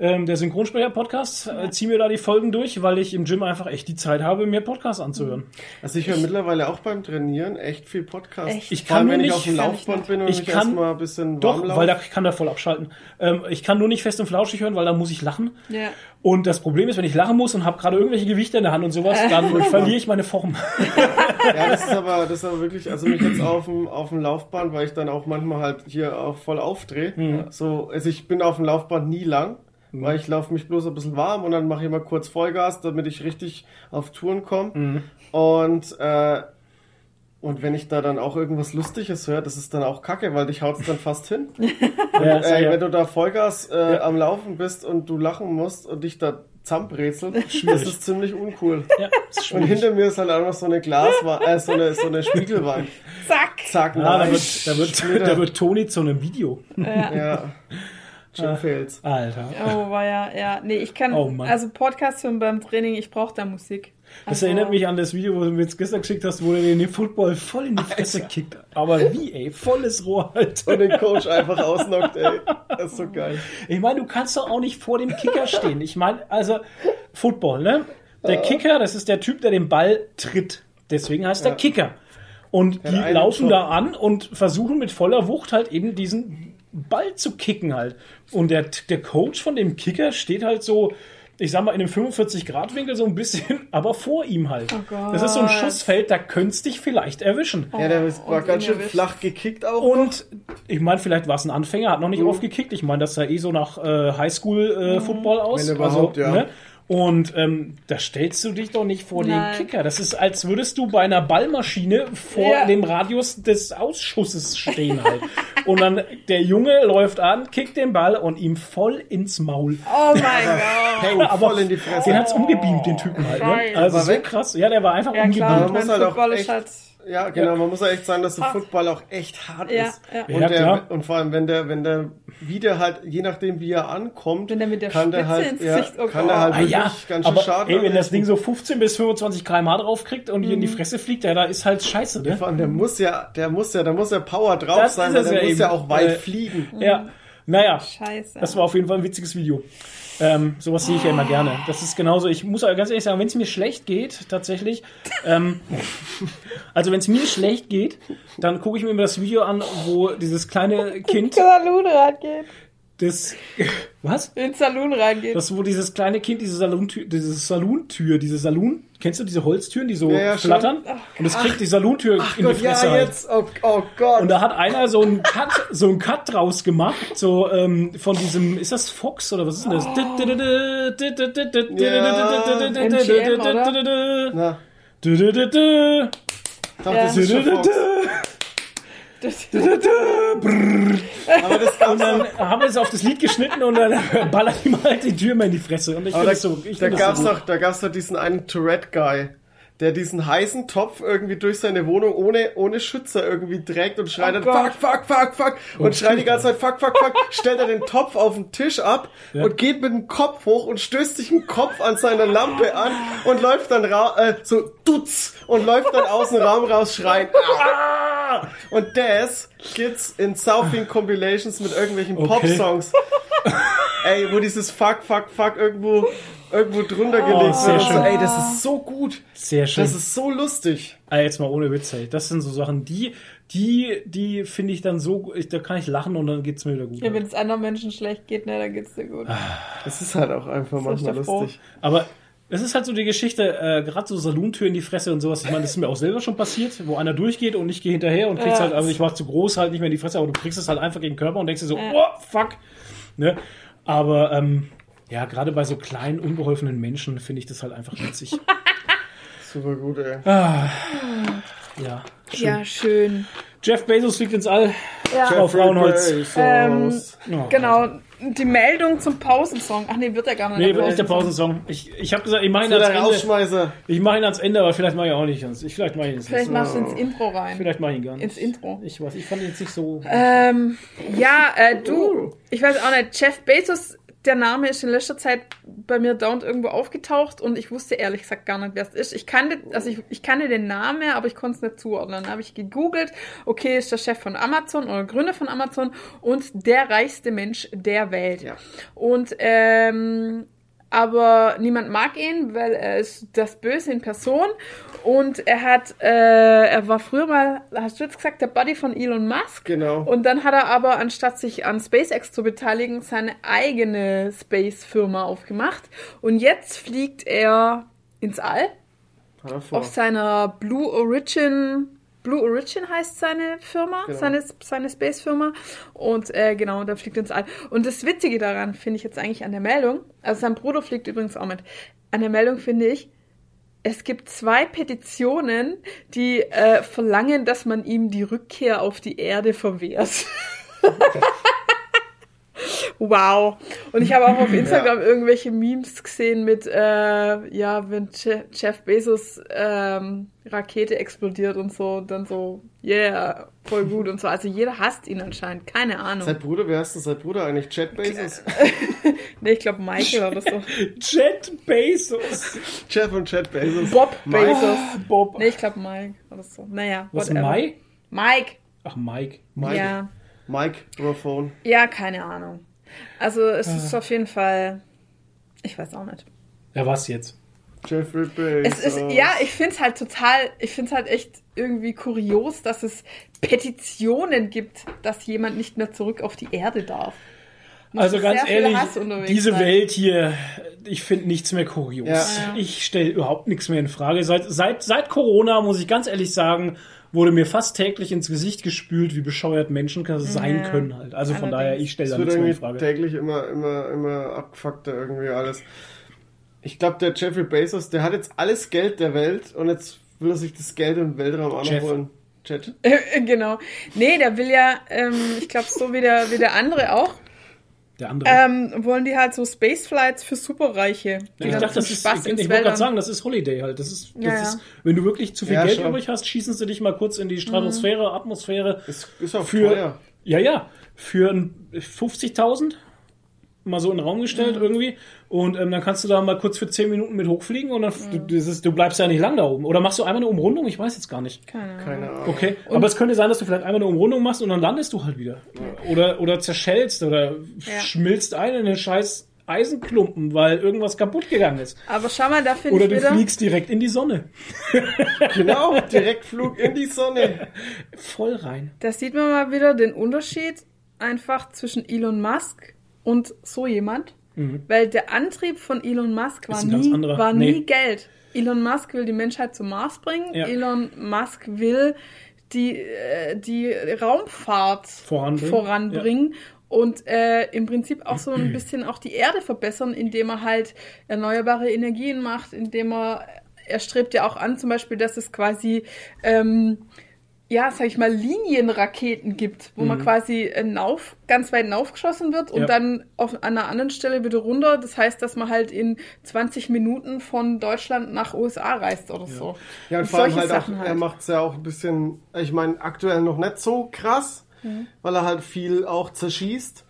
Ähm, der Synchronsprecher-Podcast. Äh, zieh mir da die Folgen durch, weil ich im Gym einfach echt die Zeit habe, mir Podcasts anzuhören. Also ich höre mittlerweile auch beim Trainieren echt viel Podcast. Echt? Ich Vor allem, kann wenn nur ich nicht- auf dem kann Laufband nicht. bin und Ich ich kann- erstmal ein bisschen Doch, warm weil da kann der voll abschalten. Ähm, ich kann nur nicht fest und flauschig hören, weil da muss ich lachen. Ja. Und das Problem ist, wenn ich lachen muss und habe gerade irgendwelche Gewichte in der Hand und sowas, dann verliere ich meine Form. Ja, das ist aber, das ist aber wirklich, also mich jetzt auf dem, auf dem Laufband, weil ich dann auch manchmal halt hier auch voll aufdrehe. Mhm. So, also ich bin auf dem Laufband nie lang, weil ich laufe mich bloß ein bisschen warm und dann mache ich mal kurz Vollgas, damit ich richtig auf Touren komme. Mhm. Und, äh, und wenn ich da dann auch irgendwas Lustiges höre, das ist dann auch kacke, weil dich haut's dann fast hin. Ja, Äh, ja. Wenn du da Vollgas äh, am Laufen bist und du lachen musst und dich da zusammenbrezeln, das ist ziemlich uncool. ja, ist Und hinter mir ist halt einfach so eine Glaswand, äh, so eine, so eine Spiegelwand. Zack. Zack, Ah, da wird, da, wird, da wird Toni zu einem Video. Ja. Jim Fails. Alter. Oh, war ja, ja. Nee, ich kann, Oh, also Podcast hören beim Training, ich brauche da Musik. Das Also, erinnert mich an das Video, wo du mir jetzt gestern geschickt hast, wo er den Football voll in die Fresse kickt. Aber wie, ey? Volles Rohr halt. Und den Coach einfach ausnockt, ey. Das ist so geil. Ich meine, du kannst doch auch nicht vor dem Kicker stehen. Ich meine, also Football, ne? Der Kicker, das ist der Typ, der den Ball tritt. Deswegen heißt er Kicker. Und die einen laufen Job. da an und versuchen mit voller Wucht halt eben diesen Ball zu kicken halt. Und der, der Coach von dem Kicker steht halt so, ich sag mal, in einem 45-Grad-Winkel so ein bisschen, aber vor ihm halt. Oh Gott. das ist so ein Schussfeld, da könntest dich vielleicht erwischen. Ja, der ist- war ganz schön erwischt. flach gekickt auch. Und ich meine, vielleicht war es ein Anfänger, hat noch Mhm. nicht oft gekickt. Ich meine, das sah eh so nach äh, Highschool-Football aus. Wenn überhaupt, ja. Und ähm, da stellst du dich doch nicht vor Nein. den Kicker. Das ist, als würdest du bei einer Ballmaschine vor Ja. dem Radius des Ausschusses stehen halt. und dann der Junge läuft an, kickt den Ball und ihm voll ins Maul. Oh mein Gott. Hey, Aber voll in die Fresse. Den hat's umgebeamt, den Typen halt. Ne? Also so krass. Ja, der war einfach Ja umgebeamt. klar, Man muss halt auch echt- Ja, genau. Man muss ja echt sagen, dass der Football auch echt hart Ja, ist. ja. Und, Ja, der, und vor allem, wenn der, wenn der wieder halt, je nachdem wie er ankommt, Wenn der mit der kann der Spitze halt, ins ja, Gesicht- oh kann der halt Ah, wirklich ja, ganz schön aber Schaden ey, wenn das. Ding so 15 bis 25 km drauf kriegt und dir in die Fresse fliegt, ja, da ist halt scheiße, ne? Vor allem, der muss ja, der muss ja, da muss ja Power drauf Das sein, der ja muss eben. ja auch weit Äh, fliegen. Ja, naja, Scheiße. das war auf jeden Fall ein witziges Video. Ähm, sowas sehe ich ja immer gerne. Das ist genauso. Ich muss aber ganz ehrlich sagen, wenn es mir schlecht geht, tatsächlich, ähm, also wenn es mir schlecht geht, dann gucke ich mir immer das Video an, wo dieses kleine Kind, Saloon reingeht. Das, was? In den Saloon reingeht. Das, wo dieses kleine Kind diese Salontür, diese Salontür, diese Salon, kennst du diese Holztüren, die so Ja, ja, flattern? Und es kriegt die Salontür in die Gott, Fresse ja, halt. jetzt, oh, oh Gott. Und da hat einer so einen Cut, so einen Cut draus gemacht, so ähm, von diesem, ist das Fox oder was ist denn das? MGM, oder? Na, doch, Ja. das ist schon Fox. Das, Aber das Und dann haben wir es auf das Lied geschnitten und dann ballert ihm halt die Tür mal in die Fresse. Und ich Aber da, so, ich da gab's so doch, da gab's doch diesen einen Tourette-Guy, der diesen heißen Topf irgendwie durch seine Wohnung ohne, ohne Schützer irgendwie trägt und schreit Oh dann Gott. fuck, fuck, fuck, fuck und schreit die ganze Zeit fuck, fuck, fuck, stellt er den Topf auf den Tisch ab Ja. und geht mit dem Kopf hoch und stößt sich den Kopf an seiner Lampe an und läuft dann ra äh, so dutz und läuft dann aus dem Raum raus schreien. Und das gibt's in Southing Compilations mit irgendwelchen Okay. Pop-Songs. Ey, wo dieses Fuck, Fuck, Fuck irgendwo, irgendwo drunter gelegt sehr wird. und So, schön. ey, das ist so gut. Sehr schön. Das ist so lustig. Ah, jetzt mal ohne Witz, ey. Das sind so Sachen, die, die, die finde ich dann so, ich, da kann ich lachen und dann geht's mir wieder gut. Ja, wenn es anderen Menschen schlecht geht, ne, dann geht's dir gut. Es ist halt auch einfach So ist manchmal lustig. Aber es ist halt so die Geschichte, äh, gerade so Saluntür in die Fresse und sowas. Ich meine, das ist mir auch selber schon passiert, wo einer durchgeht und ich gehe hinterher und kriegst Ja. halt, also ich war zu groß halt nicht mehr in die Fresse, aber du kriegst es halt einfach gegen den Körper und denkst dir so, Ja. oh, fuck. Ne? Aber, ähm, ja, gerade bei so kleinen, unbeholfenen Menschen finde ich das halt einfach witzig. Super gut, ey. ja. Schön. Ja, schön. Jeff Bezos fliegt ins All. Ja. Frau Frauenholz. Ähm, Oh, Genau, die Meldung zum Pausensong. Ach nee, wird er gar nicht. Nee, wird nicht der Pausensong. Ich, ich habe gesagt, ich mache ihn der Ende. Ich mache ihn ans Ende, aber vielleicht mache ich auch nicht. ans- Ich, vielleicht mache ich ihn jetzt Vielleicht machst du ins Intro rein. Vielleicht mache ich ihn gar nicht. Ins Intro. Ich weiß, ich fand ihn jetzt nicht so. Ähm, ja, äh, du, ich weiß auch nicht, Jeff Bezos, der Name ist in letzter Zeit bei mir dauernd irgendwo aufgetaucht und ich wusste ehrlich gesagt gar nicht, wer es ist. Ich kannte, also ich, ich kannte den Namen, aber ich konnte es nicht zuordnen. Dann habe ich gegoogelt, okay, ist der Chef von Amazon oder Gründer von Amazon und der reichste Mensch der Welt. Ja. Und ähm, aber niemand mag ihn, weil er ist das Böse in Person und er hat, äh, er war früher mal, hast du jetzt gesagt, der Buddy von Elon Musk. Genau. Und dann hat er aber, anstatt sich an SpaceX zu beteiligen, seine eigene Space-Firma aufgemacht. Und jetzt fliegt er ins All auf seiner Blue Origin. Blue Origin heißt seine Firma, Genau. seine, seine Space-Firma. Und äh, genau, da fliegt ins All. Und das Witzige daran finde ich jetzt eigentlich an der Meldung, also sein Bruder fliegt übrigens auch mit. An der Meldung finde ich, es gibt zwei Petitionen, die äh, verlangen, dass man ihm die Rückkehr auf die Erde verwehrt. wow. Und ich habe auch auf Instagram irgendwelche Memes gesehen mit, äh, ja, wenn Je Jeff Bezos ähm, Rakete explodiert und so, dann so, yeah, voll gut und so. Also jeder hasst ihn anscheinend, keine Ahnung. Sein Bruder, wer heißt denn sein Bruder eigentlich? Jet Bezos? nee, ich glaube Michael oder so. Jet Bezos. Jeff und Jet Bezos. Bob Mike. Bezos. Bob. Nee, ich glaube Mike oder so. Naja, Was, whatever. Mai? Mike. Ach, Mike. Mike. Ja. Mike Brophone. Ja, keine Ahnung. Also es Ah. ist auf jeden Fall. Ich weiß auch nicht. Ja, was jetzt? Jeffrey Bezos. Es ist, ja, ich finde es halt total, ich finde es halt echt irgendwie kurios, dass es Petitionen gibt, dass jemand nicht mehr zurück auf die Erde darf. Muss Also ganz ehrlich, diese sein. Welt hier, ich finde nichts mehr kurios. Ja. Ich stelle überhaupt nichts mehr in Frage. Seit, seit, seit Corona, muss ich ganz ehrlich sagen, wurde mir fast täglich ins Gesicht gespült, wie bescheuert Menschen sein Ja. können halt. Also von Allerdings. daher, ich stelle da nichts mehr in Frage. täglich immer, immer, immer abgefuckter irgendwie alles. Ich glaube, der Jeffrey Bezos, der hat jetzt alles Geld der Welt und jetzt will er sich das Geld im Weltraum auch noch holen. Jet. genau. Nee, der will ja, ähm, ich glaube, so wie der, wie der andere auch, Der andere. ähm, wollen die halt so Spaceflights für Superreiche. Die ich dann dachte, zum das ist, Spaß ich, ich wollte gerade sagen, das ist Holiday halt. Das ist, das Ja, ja. ist, wenn du wirklich zu viel Ja, Geld schon. übrig hast, schießen sie dich mal kurz in die Stratosphäre, Atmosphäre. Ist, ist auch für, teuer. Ja, ja, für ein 50.000 mal so in den Raum gestellt irgendwie und ähm, dann kannst du da mal kurz für 10 Minuten mit hochfliegen und dann du, das ist, du bleibst ja nicht lang da oben. Oder machst du einmal eine Umrundung? Ich weiß jetzt gar nicht. Keine Ahnung. Keine Ahnung. Okay, aber es könnte sein, dass du vielleicht einmal eine Umrundung machst und dann landest du halt wieder. Oder, oder zerschellst oder Ja. schmilzt ein in den scheiß Eisenklumpen, weil irgendwas kaputt gegangen ist. Aber schau mal, da finde Oder ich du wieder. fliegst direkt in die Sonne. Genau, Direktflug in die Sonne. Voll rein. Da sieht man mal wieder den Unterschied einfach zwischen Elon Musk und so jemand. Weil der Antrieb von Elon Musk war, Mhm. nie, war Nee. nie Geld. Elon Musk will die Menschheit zum Mars bringen. Ja. Elon Musk will die, äh, die Raumfahrt Voranbringen. voranbringen. Und äh, im Prinzip auch so ein bisschen auch die Erde verbessern, indem er halt erneuerbare Energien macht, indem er, er strebt ja auch an, zum Beispiel, dass es quasi ähm, ja, sag ich mal, Linienraketen gibt, wo man quasi nauf, ganz weit naufgeschossen wird und Ja. dann auf an einer anderen Stelle wieder runter. Das heißt, dass man halt in 20 Minuten von Deutschland nach USA reist oder so. Ja, und vor allem solche halt auch, Sachen er macht es ja auch ein bisschen, ich meine, aktuell noch nicht so krass, weil er halt viel auch zerschießt.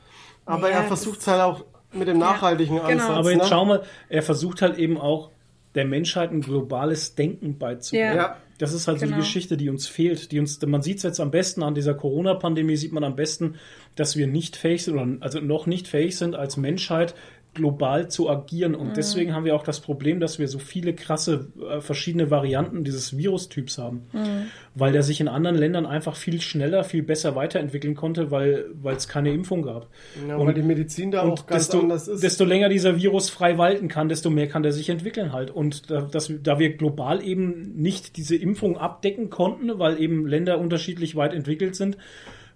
Aber Ja, er versucht es halt auch mit dem nachhaltigen genau. Ansatz. Aber jetzt ne? schau mal, er versucht halt eben auch der Menschheit ein globales Denken beizubringen. Ja. Das ist halt so Genau. die Geschichte, die uns fehlt. Die uns, man sieht es jetzt am besten an dieser Corona-Pandemie, sieht man am besten, dass wir nicht fähig sind, oder also noch nicht fähig sind, als Menschheit global zu agieren. Und deswegen haben wir auch das Problem, dass wir so viele krasse äh, verschiedene Varianten dieses Virustyps haben. Weil der sich in anderen Ländern einfach viel schneller, viel besser weiterentwickeln konnte, weil weil es keine Impfung gab. Ja, Und- weil die Medizin da auch und ganz desto, anders ist. desto länger dieser Virus frei walten kann, desto mehr kann der sich entwickeln halt. Und da, das, da wir global eben nicht diese Impfung abdecken konnten, weil eben Länder unterschiedlich weit entwickelt sind,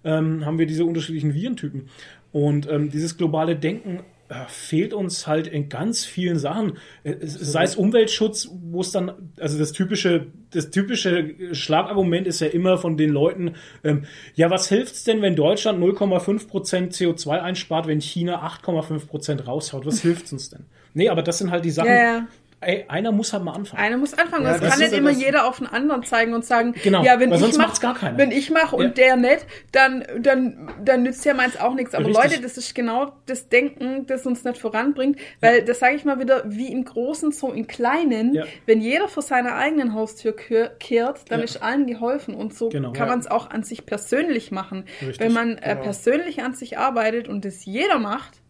ähm, haben wir diese unterschiedlichen Virentypen. Und ähm, dieses globale Denken fehlt uns halt in ganz vielen Sachen. Äh, Sei es Umweltschutz, wo es dann, also das typische, das typische Schlagargument ist ja immer von den Leuten, ähm, ja, was hilft's denn, wenn Deutschland 0,5% CO2 einspart, wenn China 8,5% raushaut? Was hilft's uns denn? Nee, aber das sind halt die Sachen. Ja, ja. Ey, einer muss halt mal anfangen. Einer muss anfangen. Ja, das, das kann nicht ja immer das- jeder auf den anderen zeigen und sagen, Genau, ja, wenn weil ich sonst mach, macht's gar keiner. wenn ich mache und Ja. der nicht, dann, dann, dann nützt ja meins auch nichts. Aber Richtig. Leute, das ist genau das Denken, das uns nicht voranbringt, weil das sage ich mal wieder, wie im Großen, so im Kleinen, Ja. wenn jeder vor seiner eigenen Haustür kehrt, dann Ja. ist allen geholfen und so Genau. kann Ja. man es auch an sich persönlich machen. Richtig. Wenn man äh, Genau. persönlich an sich arbeitet und das jeder macht,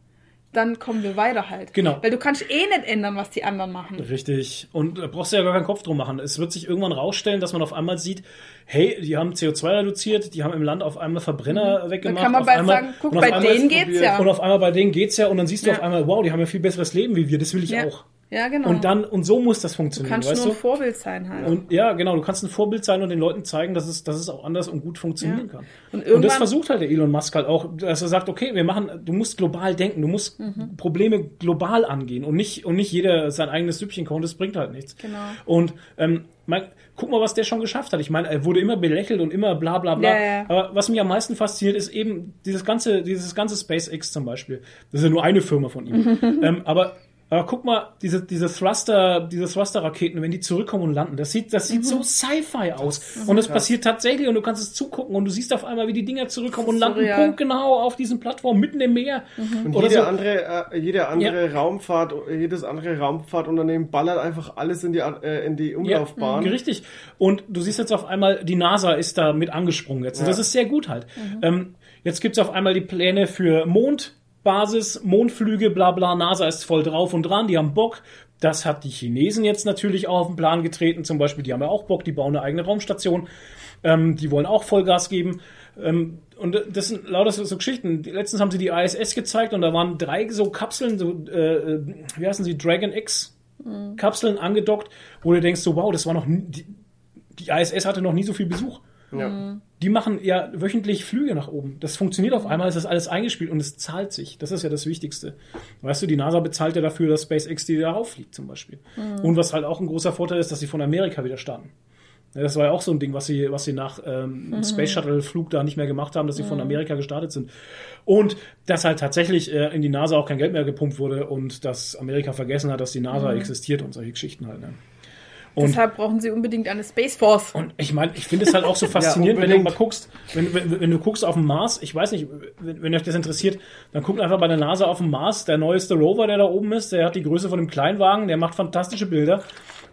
dann kommen wir weiter halt. Genau. Weil du kannst eh nicht ändern, was die anderen machen. Richtig. Und da brauchst du ja gar keinen Kopf drum machen. Es wird sich irgendwann rausstellen, dass man auf einmal sieht, hey, die haben CO2 reduziert, die haben im Land auf einmal Verbrenner Dann weggemacht. kann man bald einmal, sagen, guck, bei denen geht's ja. Und auf einmal bei denen geht's ja und dann siehst du Ja. auf einmal, wow, die haben ja viel besseres Leben wie wir, das will ich Ja. auch. Ja, genau. Und dann, und so muss das du funktionieren, kannst weißt nur du? ein Vorbild sein halt. Und ja, genau, du kannst ein Vorbild sein und den Leuten zeigen, dass es, dass es auch anders und gut funktionieren Ja. kann. Und Und, das versucht halt der Elon Musk halt auch, dass er sagt, okay, wir machen, du musst global denken, du musst Mhm. Probleme global angehen und nicht, und nicht jeder sein eigenes Süppchen kochen, das bringt halt nichts. Genau. Und ähm, mein, guck mal, was der schon geschafft hat. Ich meine, er wurde immer belächelt und immer bla bla bla. Ja, ja. Aber was mich am meisten fasziniert, ist eben dieses ganze, dieses ganze SpaceX zum Beispiel. Das ist ja nur eine Firma von ihm. ähm, aber aber guck mal, diese, diese Thruster, diese Thruster-Raketen, wenn die zurückkommen und landen, das sieht, das sieht Mhm. so Sci-Fi aus. Und das passiert tatsächlich und du kannst es zugucken und du siehst auf einmal, wie die Dinger zurückkommen und landen surreal. punktgenau auf diesen Plattformen mitten im Meer. Und Oder jede so. andere, äh, jede andere Raumfahrt, jedes andere Raumfahrtunternehmen ballert einfach alles in die, äh, in die Umlaufbahn. Ja, richtig. Und du siehst jetzt auf einmal, die NASA ist da mit angesprungen jetzt. Und Ja. das ist sehr gut halt. Ähm, jetzt gibt's auf einmal die Pläne für Mondbasis, Mondflüge, bla bla. NASA ist voll drauf und dran, die haben Bock. Das hat die Chinesen jetzt natürlich auch auf den Plan getreten. Zum Beispiel, die haben ja auch Bock, die bauen eine eigene Raumstation. Ähm, die wollen auch Vollgas geben. Ähm, und das sind lauter so, Geschichten. Letztens haben sie die ISS gezeigt und da waren drei so Kapseln, so, äh, wie heißen sie, Dragon X Kapseln angedockt, wo du denkst, so wow, das war noch nie, die, die ISS hatte noch nie so viel Besuch. Ja. Die machen ja wöchentlich Flüge nach oben. Das funktioniert auf einmal, ist das alles eingespielt und es zahlt sich. Das ist ja das Wichtigste. Weißt du, die NASA bezahlt ja dafür, dass SpaceX die darauf fliegt zum Beispiel. Und was halt auch ein großer Vorteil ist, dass sie von Amerika wieder starten. Ja, das war ja auch so ein Ding, was sie, was sie nach ähm, Space Shuttle Flug da nicht mehr gemacht haben, dass sie von Amerika gestartet sind. Und dass halt tatsächlich äh, in die NASA auch kein Geld mehr gepumpt wurde und dass Amerika vergessen hat, dass die NASA existiert und solche Geschichten halt. Ne? Und Deshalb brauchen sie unbedingt eine Space Force. und ich meine, ich finde es halt auch so faszinierend, wenn du mal guckst, wenn, wenn, wenn du guckst auf den Mars, ich weiß nicht, wenn, wenn euch das interessiert, dann guckt einfach bei der NASA auf den Mars, der neueste Rover, der da oben ist, der hat die Größe von einem Kleinwagen, der macht fantastische Bilder.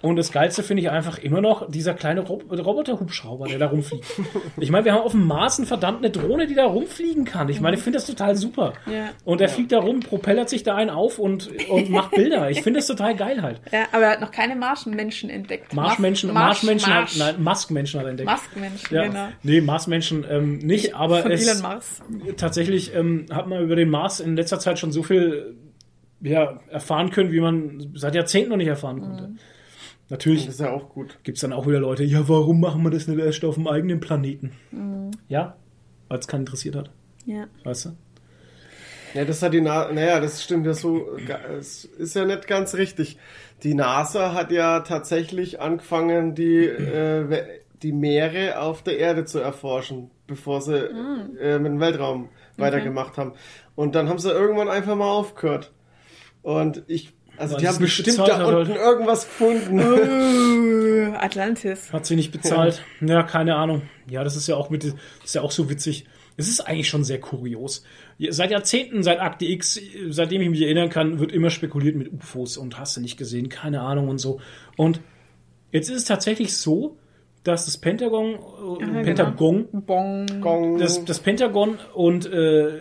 Und das Geilste finde ich einfach immer noch dieser kleine Rob Roboter-Hubschrauber, der da rumfliegt. Ich meine, wir haben auf dem Mars eine verdammte Drohne, die da rumfliegen kann. Ich meine, ich finde das total super. Ja. Und der fliegt da rum, propellert sich da einen auf und, und macht Bilder. Ich finde das total geil halt. Ja, aber er hat noch keine Marschmenschen entdeckt. Marschmenschen, Marsch- Marschmenschen Marsch- hat, nein, Muskmenschen hat er entdeckt. Muskmenschen, Ja, genau. nee, Marsmenschen ähm, nicht, aber Von es, Elon Mars. tatsächlich ähm, hat man über den Mars in letzter Zeit schon so viel ja, erfahren können, wie man seit Jahrzehnten noch nicht erfahren konnte. Mhm. Natürlich Das ist ja auch gut. gibt's dann auch wieder Leute, ja, warum machen wir das nicht erst auf dem eigenen Planeten? Mhm. Ja, weil es keinen interessiert hat, Ja. weißt du? Ja, das hat die NASA, naja, das stimmt ja so, es ist ja nicht ganz richtig. Die NASA hat ja tatsächlich angefangen, die äh, die Meere auf der Erde zu erforschen, bevor sie äh, mit dem Weltraum weitergemacht haben. Und dann haben sie irgendwann einfach mal aufgehört. Und ich, also die haben bestimmt bezahlt da unten halt. irgendwas gefunden. Äh, Atlantis. Hat sie nicht bezahlt. Ja. keine Ahnung. Ja, das ist ja auch mit, das ist ja auch so witzig. Es ist eigentlich schon sehr kurios. Seit Jahrzehnten, seit Akte X, seitdem ich mich erinnern kann, wird immer spekuliert mit UFOs und hast du nicht gesehen, keine Ahnung und so. Und jetzt ist es tatsächlich so, dass das Pentagon, äh, Pentagon, Bong. Gong. das, das Pentagon und äh,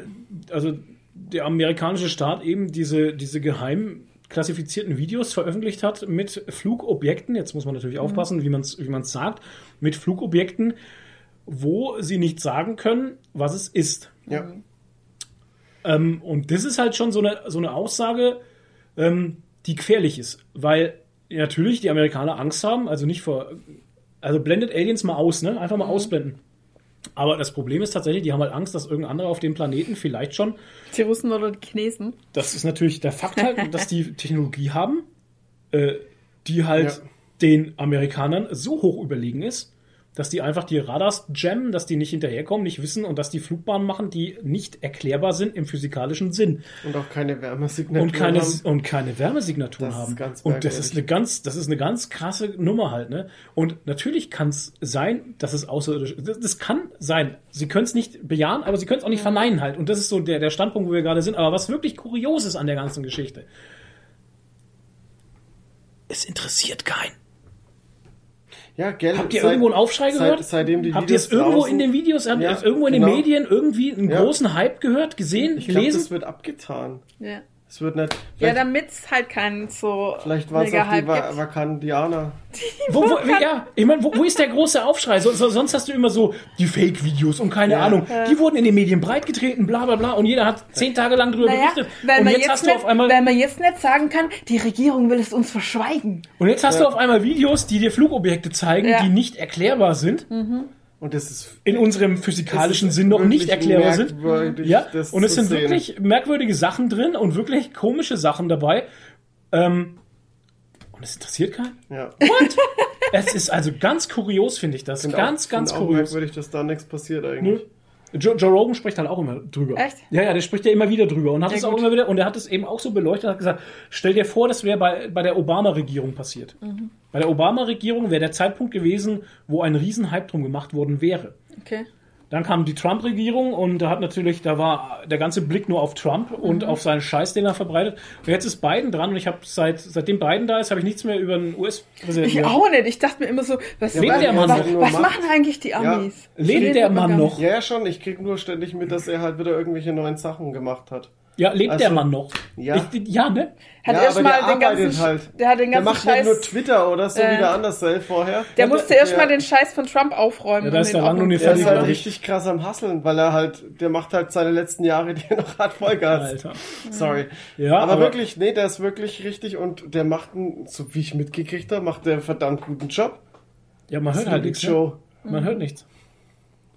also der amerikanische Staat eben diese, diese geheim klassifizierten Videos veröffentlicht hat mit Flugobjekten, jetzt muss man natürlich aufpassen, wie man es wie man's sagt, mit Flugobjekten, wo sie nicht sagen können, was es ist. ja. Ähm, und das ist halt schon so eine, so eine Aussage, ähm, die gefährlich ist, weil natürlich die Amerikaner Angst haben, also nicht vor, also blendet Aliens mal aus, ne? Einfach mal ausblenden. Aber das Problem ist tatsächlich, die haben halt Angst, dass irgendein anderer auf dem Planeten vielleicht schon Die Russen oder die Chinesen. das ist natürlich der Fakt halt, dass die Technologie haben, äh, die halt Ja. den Amerikanern so hoch überlegen ist, dass die einfach die Radars jammen, dass die nicht hinterherkommen, nicht wissen und dass die Flugbahnen machen, die nicht erklärbar sind im physikalischen Sinn Und auch keine Wärmesignatur und keine haben. und keine Wärmesignaturen Das ist haben. ganz und das ist eine ganz das ist eine ganz krasse Nummer halt, ne? Und natürlich kann es sein, dass es außerirdisch das, das kann sein. Sie können es nicht bejahen, aber sie können es auch nicht verneinen halt und das ist so der der Standpunkt, wo wir gerade sind, aber was wirklich kurios ist an der ganzen Geschichte. Es interessiert keinen. Ja, gell, Habt ihr seit- irgendwo einen Aufschrei seit- gehört? Seitdem die Habt ihr es irgendwo draußen- in den Videos, habt ihr Ja, es irgendwo in genau. den Medien irgendwie einen Ja. großen Hype gehört, gesehen, Ich glaube, gelesen? das wird abgetan. Ja. Es wird nicht. Ja, damit es halt keinen so vielleicht waren es auch die Va. Vakandianer. Wo, wo, ja, ich meine, wo, wo ist der große Aufschrei? So, so, sonst hast du immer so die Fake-Videos und keine Ja. Ahnung. Die wurden in den Medien breitgetreten, bla bla bla. Und jeder hat zehn Tage lang drüber Naja, berichtet. weil Und man, jetzt, jetzt hast du nicht, auf einmal, weil man jetzt nicht sagen kann, die Regierung will es uns verschweigen. und jetzt hast du auf einmal Videos, die dir Flugobjekte zeigen, Ja. die nicht erklärbar sind, Und das ist in unserem physikalischen Sinn noch nicht erklärbar sind. Ja, und es sind sehen. wirklich merkwürdige Sachen drin und wirklich komische Sachen dabei. Ähm, und es interessiert keinen. Ja. What? es ist also ganz kurios, finde ich das. Find ganz, auch, ganz find auch kurios. merkwürdig, dass da nichts passiert Nö. Joe, Joe Rogan spricht halt auch immer drüber. Echt? Ja, ja, der spricht ja immer wieder drüber und hat Ja, es auch gut. immer wieder und er hat es eben auch so beleuchtet und hat gesagt, stell dir vor, das wäre bei, bei der Obama-Regierung passiert. Mhm. Bei der Obama-Regierung wäre der Zeitpunkt gewesen, wo ein Riesenhype drum gemacht worden wäre. Okay. Dann kam die Trump-Regierung und da hat natürlich, da war der ganze Blick nur auf Trump und Mhm. auf seinen Scheiß, den er verbreitet. Und jetzt ist Biden dran und ich habe seit seitdem Biden da ist, habe ich nichts mehr über den US-Präsidenten. Ich auch nicht. Ich dachte mir immer so, was, Lebt was, der Mann was, was machen eigentlich die Amis? Lebt Reden der Mann noch? Ja, ja, schon. Ich krieg nur ständig mit, dass er halt wieder irgendwelche neuen Sachen gemacht hat. Ja, lebt Also, der Mann noch? ja. Ich, ja, ne? Hat ja, erst aber mal der den ganzen, halt. der hat den Der ganzen macht Scheiß, nicht nur Twitter oder so Äh, wie der Andersell vorher. der musste erst ja. mal den Scheiß von Trump aufräumen. Ja, da ist der noch nicht Der ist halt richtig krass am Hasseln, weil er halt, der macht halt seine letzten Jahre, die er noch hat, Vollgas. Alter. Sorry. Ja, aber, aber- wirklich, nee, der ist wirklich richtig und der macht einen, so wie ich mitgekriegt habe, macht der einen verdammt guten Job. Ja, man hört halt nichts. Ne? Show. Man hört nichts.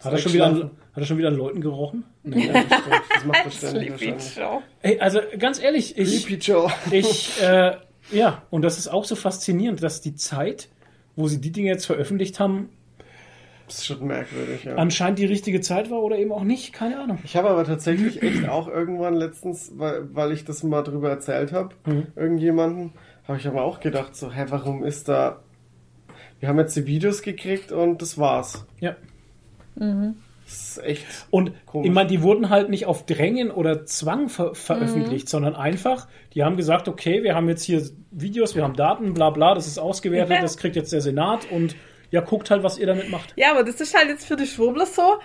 Hat er, schon wieder an, hat er schon wieder an Leuten gerochen? Nee, das, macht er ständig Sleepy wahrscheinlich. Joe. Ey, also ganz ehrlich, ich, Sleepy Joe. ich, äh, ja, und das ist auch so faszinierend, dass die Zeit, wo sie die Dinge jetzt veröffentlicht haben, Das ist schon merkwürdig, ja. anscheinend die richtige Zeit war oder eben auch nicht, keine Ahnung. Ich habe aber tatsächlich echt auch irgendwann letztens, weil, weil ich das mal drüber erzählt habe, Mhm. irgendjemanden, habe ich aber auch gedacht, so, hä, warum ist da. Wir haben jetzt die Videos gekriegt und das war's. Ja. Das ist echt. Und Komisch. ich meine, die wurden halt nicht auf Drängen oder Zwang ver veröffentlicht, sondern einfach, die haben gesagt, okay, wir haben jetzt hier Videos, wir haben Daten, bla bla, das ist ausgewertet, das kriegt jetzt der Senat und ja, guckt halt, was ihr damit macht. Ja, aber das ist halt jetzt für die Schwurbler so.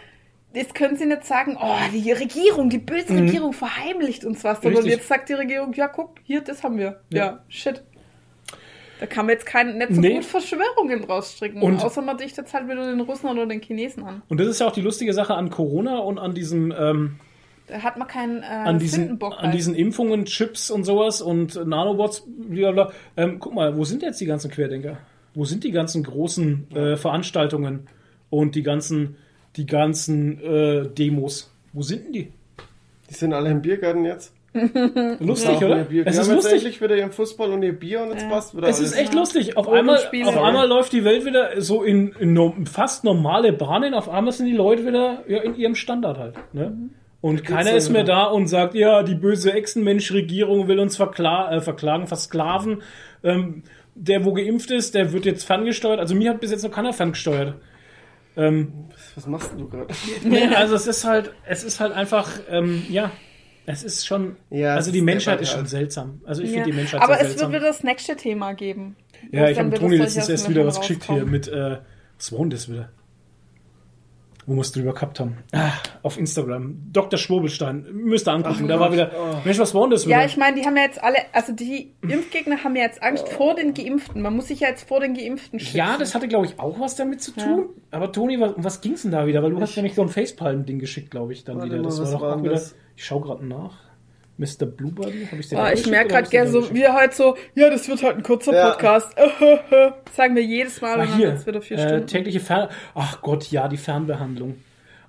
Jetzt können sie nicht sagen, oh, die Regierung, die böse Regierung verheimlicht uns was. Sondern Mhm. Jetzt sagt die Regierung, ja, guck, hier, das haben wir. Ja, Ja. shit. Da kann man jetzt kein, nicht so Nee. gut Verschwörungen rausstricken. Und- außer man dichtet jetzt halt wieder den Russen oder den Chinesen an. Und das ist ja auch die lustige Sache an Corona und an diesem, ähm, Da hat man keinen äh, an diesen, Sündenbock an diesen Impfungen, Chips und sowas und Nanobots, blablabla. Ähm, guck mal, wo sind jetzt die ganzen Querdenker? Wo sind die ganzen großen äh, Veranstaltungen und die ganzen, die ganzen äh, Demos? Wo sind denn die? Die sind alle im Biergarten jetzt. Lustig, oder? Bier. Es ist lustig. wieder ihren Fußball und ihr Bier und jetzt passt wieder Es ist echt lustig. Auf einmal, auf ja. einmal läuft die Welt wieder so in, in no, fast normale Bahnen. Auf einmal sind die Leute wieder ja, in ihrem Standard halt. Ne? Mhm. Und keiner ist mehr da und sagt, ja, die böse Echsenmensch-Regierung will uns verkla äh, verklagen, versklaven. Ähm, der, wo geimpft ist, der wird jetzt ferngesteuert. Also mir hat bis jetzt noch keiner ferngesteuert. Was machst du gerade? Nee, also es ist halt, es ist halt einfach, ähm, ja, es ist schon, Ja, also es die Menschheit ist schon halt. seltsam. Also ich Ja. finde die Menschheit Aber sehr es seltsam. wird wieder das nächste Thema geben. Ja, ich habe Toni letztens erst Sachen wieder was geschickt hier mit, äh, was war denn das wieder? Wo wir es drüber gehabt haben. Ah, auf Instagram. Dr. Schwurbelstein. Müsst ihr angucken. da war wieder, Mensch, was war denn das wieder? Ja, ich meine, die haben ja jetzt alle, also die Impfgegner haben ja jetzt Angst vor den Geimpften. Man muss sich ja jetzt vor den Geimpften schützen. ja, das hatte, glaube ich, auch was damit zu tun. Aber Toni, was, um was ging's denn da wieder? Weil du hast nämlich so ein Facepalm-Ding geschickt, glaube ich, dann Warte wieder. mal, Das war was doch auch wieder. das? Ich schaue gerade nach. Mr. Blueberry? Hab ich's dir Ah, da ich merke gerade gerne so, wir halt so, ja, das wird halt ein kurzer Ja. Podcast. Sagen wir jedes Mal Ah, dann hier, wird's wieder vier äh, Stunden. tägliche Fern... Ach Gott, ja, die Fernbehandlung.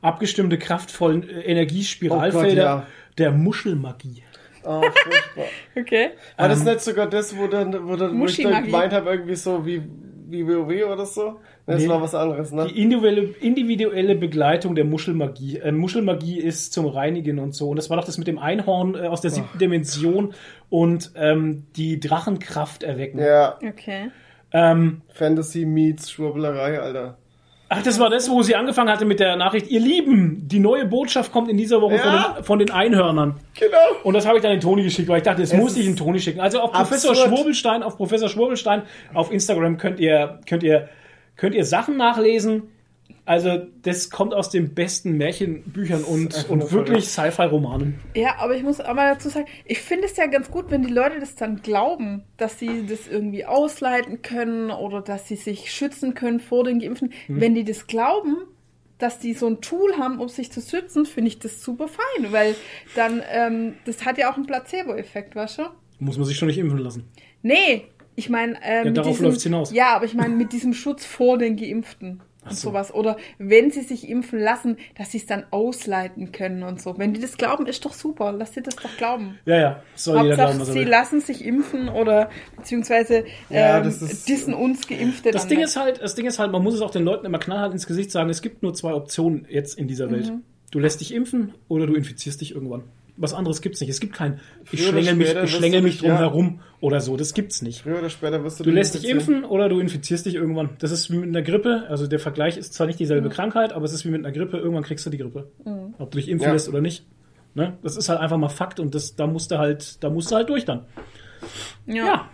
Abgestimmte, kraftvollen äh, Oh Energiespiralfelder Gott, ja. der Muschelmagie. Oh, furchtbar. Okay. War das nicht sogar das, wo dann, wo dann wo ich dann gemeint habe, irgendwie so wie, wie WoW oder so? Das Nee. war was anderes, ne? Die individuelle, individuelle Begleitung der Muschelmagie. Äh, Muschelmagie ist zum Reinigen und so. Und das war doch das mit dem Einhorn äh, aus der siebten Dimension und ähm, die Drachenkraft erwecken. Ja, Okay. Ähm, Fantasy meets Schwurblerei, Alter. ach, das war das, wo sie angefangen hatte mit der Nachricht, ihr Lieben, die neue Botschaft kommt in dieser Woche Ja. von, den, von den Einhörnern. Genau. Und das habe ich dann den Toni geschickt, weil ich dachte, das muss ich ist den Toni schicken. Also auf Professor absurd. Schwurbelstein, auf Professor Schwurbelstein auf Instagram könnt ihr, könnt ihr, könnt ihr Sachen nachlesen. Also das kommt aus den besten Märchenbüchern und, und wirklich Sci-Fi-Romanen. Ja, aber ich muss auch mal dazu sagen, ich finde es ja ganz gut, wenn die Leute das dann glauben, dass sie das irgendwie ausleiten können oder dass sie sich schützen können vor den Geimpften. Hm. Wenn die das glauben, dass die so ein Tool haben, um sich zu schützen, finde ich das super fein, weil dann, ähm, das hat ja auch einen Placebo-Effekt, weißt du? Muss man sich schon nicht impfen lassen. Nee, ich meine, äh, mit darauf diesem, läuft's hinaus. Ja, aber ich meine mit diesem Schutz vor den Geimpften und so. sowas. Oder wenn sie sich impfen lassen, dass sie es dann ausleiten können und so. Wenn die das glauben, ist doch super. Lass sie das doch glauben. Ja, ja, soll jeder glauben, Hauptsache, was er sie will. lassen sich impfen oder beziehungsweise Ja, ähm, das ist- dissen uns Geimpfte Das Ding nicht. ist halt, das Ding ist halt, man muss es auch den Leuten immer knallhart ins Gesicht sagen, es gibt nur zwei Optionen jetzt in dieser Welt. Mhm. Du lässt dich impfen oder du infizierst dich irgendwann. Was anderes gibt's nicht. Es gibt kein, ich Früher schlängel mich, ich schlängel mich drum ja. herum oder so. Das gibt's nicht. Früher oder später wirst du Du dich lässt dich impfen oder du infizierst dich irgendwann. Das ist wie mit einer Grippe. Also der Vergleich ist zwar nicht dieselbe Krankheit, aber es ist wie mit einer Grippe. Irgendwann kriegst du die Grippe. Ob du dich impfen Ja. lässt oder nicht. Ne? Das ist halt einfach mal Fakt und das, da musst du halt, da musst du halt durch dann. Ja. Ja,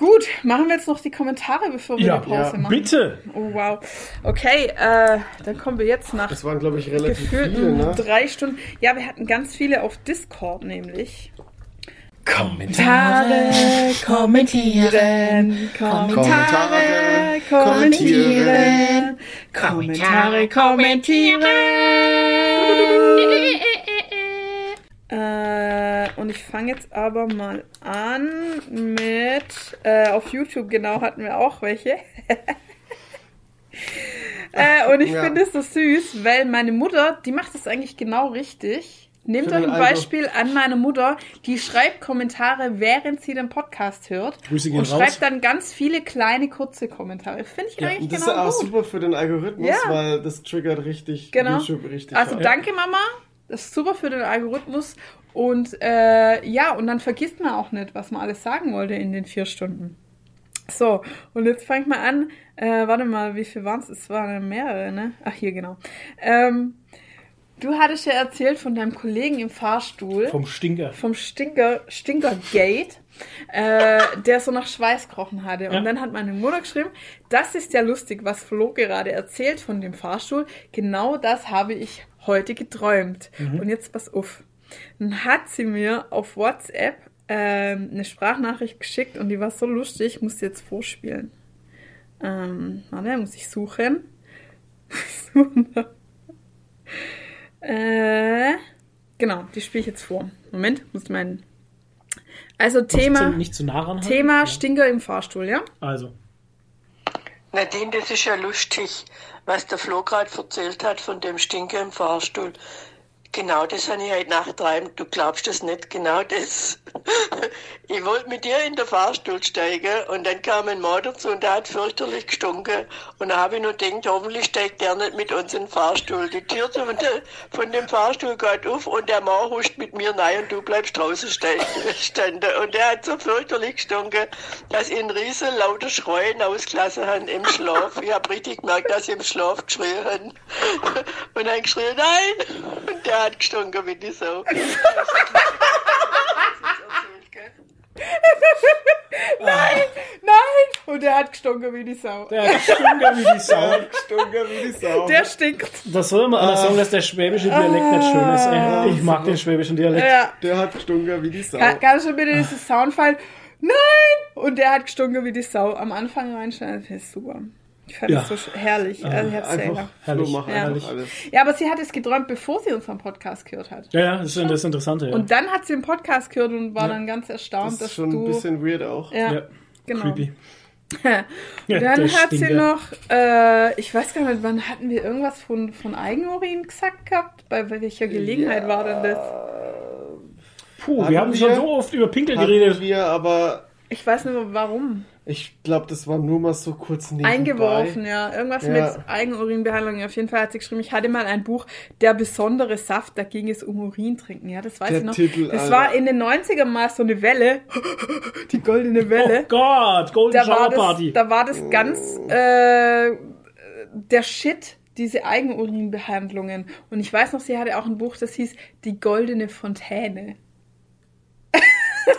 Gut, machen wir jetzt noch die Kommentare, bevor wir ja, die Pause machen. bitte. Oh wow. Okay, äh, dann kommen wir jetzt nach Das waren, glaube ich, relativ gefühlten viele, ne? drei Stunden. Ja, wir hatten ganz viele auf Discord nämlich. Kommentar. kommentieren, Kommentare, kommentieren, Kommentare, kommentieren. Äh, und ich fange jetzt aber mal an mit, äh, auf YouTube genau hatten wir auch welche. äh, und ich Ja. finde es so süß, weil meine Mutter, die macht das eigentlich genau richtig. Nehmt euch ein Algo. Beispiel an meine Mutter, die schreibt Kommentare, während sie den Podcast hört. Grüße gehen und raus. schreibt dann ganz viele kleine, kurze Kommentare. Finde ich Ja, eigentlich Und das genau ist auch gut. super für den Algorithmus, Ja. weil das triggert richtig Genau. YouTube richtig. Also hart. danke Mama, das ist super für den Algorithmus. Und äh, ja, und dann vergisst man auch nicht, was man alles sagen wollte in den vier Stunden. So, und jetzt fange ich mal an. Äh, warte mal, wie viel waren es? Es waren mehrere, ne? Ach, hier, genau. Ähm, du hattest ja erzählt von deinem Kollegen im Fahrstuhl Vom Stinker. vom Stinker, Stinkergate, äh, der so nach Schweiß krochen hatte. Und Ja. dann hat meine Mutter geschrieben, das ist ja lustig, was Flo gerade erzählt von dem Fahrstuhl. Genau das habe ich heute geträumt. Und jetzt pass auf. Dann hat sie mir auf WhatsApp ähm, eine Sprachnachricht geschickt und die war so lustig, ich muss sie jetzt vorspielen. Ähm, warte, muss ich suchen. äh, genau, die spiele ich jetzt vor. Moment, muss ich meinen. Also Thema, Nicht zu, nah ranhalten. Thema. Stinker im Fahrstuhl, ja? Also, Nadine, das ist ja lustig, was der Flo gerade erzählt hat von dem Stinker im Fahrstuhl. Genau das habe ich heute Nacht träumt. Du glaubst das nicht, genau das. Ich wollte mit dir in den Fahrstuhl steigen und dann kam ein Mann dazu und der hat fürchterlich gestunken. Und da habe ich nur gedacht, hoffentlich steigt der nicht mit uns in den Fahrstuhl. Die Tür von, dem Fahrstuhl geht auf und der Mann huscht mit mir rein und du bleibst draußen ste- stehen. Und der hat so fürchterlich gestunken, dass ich einen riesen lauter Schreien ausgelassen habe im Schlaf. Ich habe richtig gemerkt, dass ich im Schlaf geschrien habe. Und dann geschrien, nein! Und der hat gestunken wie die Sau. Nein! Nein! Und der hat gestunken wie die Sau. Der hat gestunken wie die Sau. Stunker wie die Sau. Der stinkt. Das soll man anders sagen, dass der schwäbische Dialekt nicht schön ist. Ey. Ich mag den schwäbischen Dialekt. Ja. Der hat gestunken wie die Sau. Kann, kannst du bitte dieses Soundfall? Nein! Und der hat gestunken wie die Sau. Am Anfang reinschneiden. Das ist super. Ich fand Ja. das so herrlich. Also ich hab's sehr Einfach. Herrlich, Flo, mach Ja. alles. Ja, aber sie hat es geträumt, bevor sie unseren Podcast gehört hat. Ja, ja, das ist das Interessante. Ja. Und dann hat sie den Podcast gehört und war dann ganz erstaunt, Das dass ist schon du. ein bisschen weird auch. ja, ja. genau. Creepy. Ja, Ja, dann hat sie noch, äh, ich weiß gar nicht, wann hatten wir irgendwas von, von Eigenurin gesagt gehabt? Bei welcher Gelegenheit war denn das? Puh, Hatten wir haben schon so oft über Pinkel geredet. wir aber, Ich weiß nicht mehr warum. Ich glaube, das war nur mal so kurz nebenbei. Eingeworfen, ja. Irgendwas Ja. mit Eigenurinbehandlung. Auf jeden Fall hat sie geschrieben, ich hatte mal ein Buch, Der besondere Saft, da ging es um Urin trinken. Ja, das weiß Der ich noch. Titel, das Alter. war in den 90ern mal so eine Welle. Die goldene Welle. Oh Gott, Golden da war Shower das, Party. da war das ganz äh, der Shit, diese Eigenurinbehandlungen. Und ich weiß noch, sie hatte auch ein Buch, das hieß Die goldene Fontäne.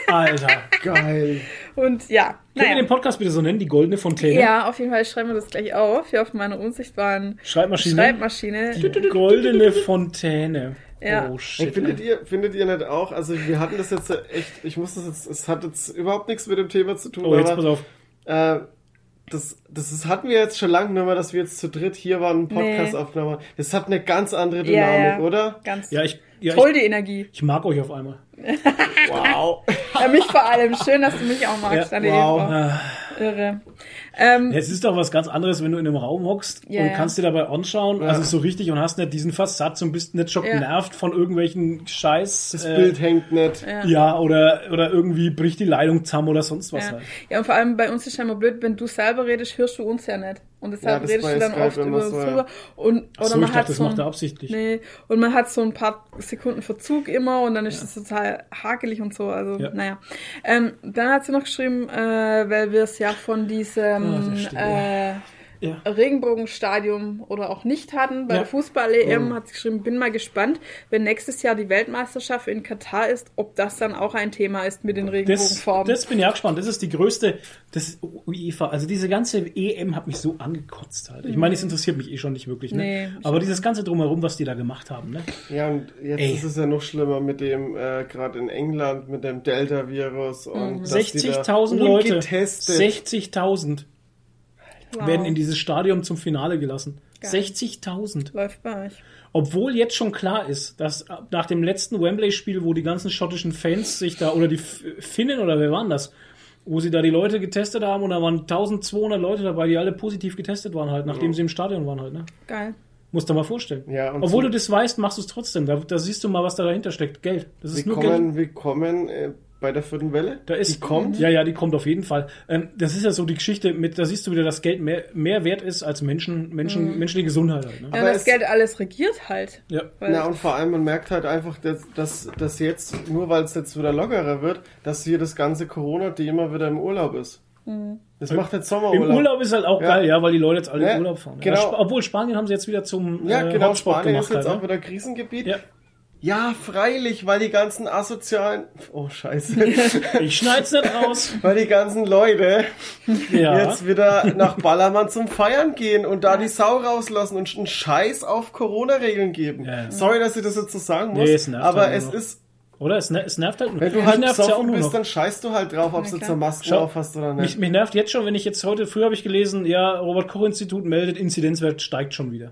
Alter. Geil. Und ja, Können wir naja. den Podcast bitte so nennen? Die goldene Fontäne? Ja, auf jeden Fall schreiben wir das gleich auf, hier auf meiner unsichtbaren Schreibmaschine. Schreibmaschine. Die goldene Fontäne. Ja. Oh Hey, shit. findet ihr, findet ihr nicht auch? Also wir hatten das jetzt echt, ich muss das jetzt, es hat jetzt überhaupt nichts mit dem Thema zu tun, Oh, jetzt pass aber auf. äh, das, das ist, hatten wir jetzt schon lange, nur mal, dass wir jetzt zu dritt hier waren und einen Podcast Nee. Das hat eine ganz andere Ja, Dynamik, ja. oder? Ganz Ja, ich, ja, toll, ich, die Energie. ich mag euch auf einmal. Wow. Ja, mich vor allem. Schön, dass du mich auch magst, Ja, wow. Irre. Ähm, Es ist doch was ganz anderes, wenn du in einem Raum hockst Ja, und ja. kannst dir dabei anschauen, also so richtig und hast nicht diesen Versatz und bist nicht schon Ja. genervt von irgendwelchen Scheiß. Das äh, Bild hängt nicht. Ja, oder, oder irgendwie bricht die Leitung zusammen oder sonst was ja. halt. ja, und vor allem bei uns ist ja immer blöd, wenn du selber redest, hörst du uns ja nicht. Und deshalb Ja, redest du dann oft über so, uns ja. drüber. Und, oder so, man ich hat dachte, das so ein- er absichtlich. Nee, und man hat so ein paar Sekunden Verzug immer und dann ist es total hakelig und so. Also, Ja. naja. Ähm, dann hat sie noch geschrieben, äh, weil wir es ja von diesem äh, Ja. Regenbogenstadium oder auch nicht hatten. Bei Ja. der Fußball-EM hat sie geschrieben, bin mal gespannt, wenn nächstes Jahr die Weltmeisterschaft in Katar ist, ob das dann auch ein Thema ist mit den Das, Regenbogenfarben. das bin ich auch gespannt. Das ist die größte, das ist UEFA. Also diese ganze EM hat mich so angekotzt halt. Ich meine, es interessiert mich eh schon nicht wirklich, ne? Nee, Aber dieses ganze drumherum, was die da gemacht haben, ne? Ja, und jetzt Ey. ist es ja noch schlimmer mit dem, äh, gerade in England, mit dem Delta-Virus Mhm. und dass die da 60.000 Leute, ungetestet 60.000 Wow. werden in dieses Stadion zum Finale gelassen. Geil. 60.000. Läuft bei euch. Obwohl jetzt schon klar ist, dass nach dem letzten Wembley-Spiel, wo die ganzen schottischen Fans sich da, oder die Finnen oder wer waren das, wo sie da die Leute getestet haben und da waren 1200 Leute dabei, die alle positiv getestet waren halt, nachdem sie im Stadion waren halt, ne? Geil. Musst du mal vorstellen. Ja, und Obwohl so- du das weißt, machst du es trotzdem. Da, da siehst du mal, was da dahinter steckt. Geld. Das ist nur Geld. Willkommen, willkommen äh, bei der vierten Welle. Da ist, die kommt. Ja, ja, die kommt auf jeden Fall. Ähm, das ist ja so die Geschichte mit, da siehst du wieder, dass Geld mehr, mehr wert ist als Menschen, Menschen, menschliche Gesundheit halt, ne? Ja, Aber das Geld alles regiert halt. Ja. Ja, und vor allem, man merkt halt einfach, dass, dass, dass jetzt, nur weil es jetzt wieder lockerer wird, dass hier das ganze Corona-Thema wieder im Urlaub ist. Das macht jetzt Sommerurlaub. Im Urlaub ist halt auch Ja. geil, ja, weil die Leute jetzt alle Ja, in Urlaub fahren. genau. Ja, Sp- obwohl Spanien haben sie jetzt wieder zum Ja, äh, genau, Hotspot Spanien gemacht ist jetzt halt, auch ne? wieder Krisengebiet. Ja. Ja, freilich, weil die ganzen asozialen, oh scheiße, Ich schneid's nicht raus. weil die ganzen Leute Ja. jetzt wieder nach Ballermann zum Feiern gehen und da die Sau rauslassen und einen Scheiß auf Corona-Regeln geben. Ja, ja. Sorry, dass ich das jetzt so sagen muss, Nee, es nervt aber halt es noch. ist, Oder? Es, ner- es nervt halt nur. wenn du Mich halt ja besoffen nur bist, noch. dann scheißt du halt drauf, ob du zur Maske Schau, auf hast oder Mich, nicht. mich nervt jetzt schon, wenn ich jetzt heute, früher habe ich gelesen, ja, Robert-Koch-Institut meldet, Inzidenzwert steigt schon wieder.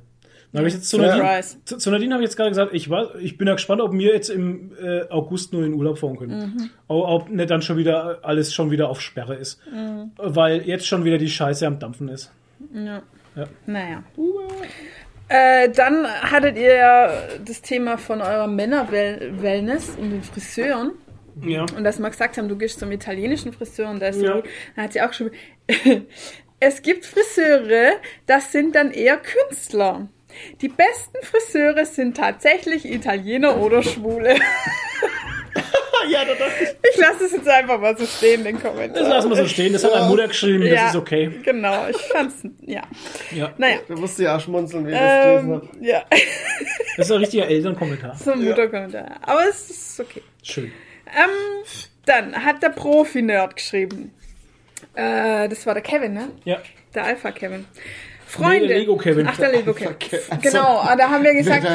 Dann habe ich jetzt zu. Nadine, zu, zu Nadine habe ich jetzt gerade gesagt, ich, war, ich bin ja gespannt, ob wir jetzt im äh, August nur in Urlaub fahren können. Mhm. Ob, ob nicht dann schon wieder alles schon wieder auf Sperre ist. Weil jetzt schon wieder die Scheiße am Dampfen ist. Ja. Ja. Naja. Äh, dann hattet ihr ja das Thema von eurer Männer-Wellness und den Friseuren. Ja. Und dass wir gesagt haben, du gehst zum italienischen Friseur und da ist Ja. dann hat sie auch schon. es gibt Friseure, das sind dann eher Künstler. Die besten Friseure sind tatsächlich Italiener oder Schwule. ja, da dachte ich. Ich lasse es jetzt einfach mal so stehen, den Kommentar. Das lassen wir so stehen. Das hat meine Mutter geschrieben. Das ist okay. Genau, ich fand's, ja. Ja. Naja. Da musste ja auch schmunzeln, wie ich das gelesen Ähm, habe. ja, Das ist ein richtiger Elternkommentar. so ein Mutterkommentar. Aber es ist okay. Schön. Ähm, dann hat der Profi-Nerd geschrieben. Äh, das war der Kevin, ne? Ja. Der Alpha-Kevin. Freunde. der Lego-Kevin. Ach, der Lego-Kevin. Alpha-Kevin. Genau, ah, da haben wir gesagt,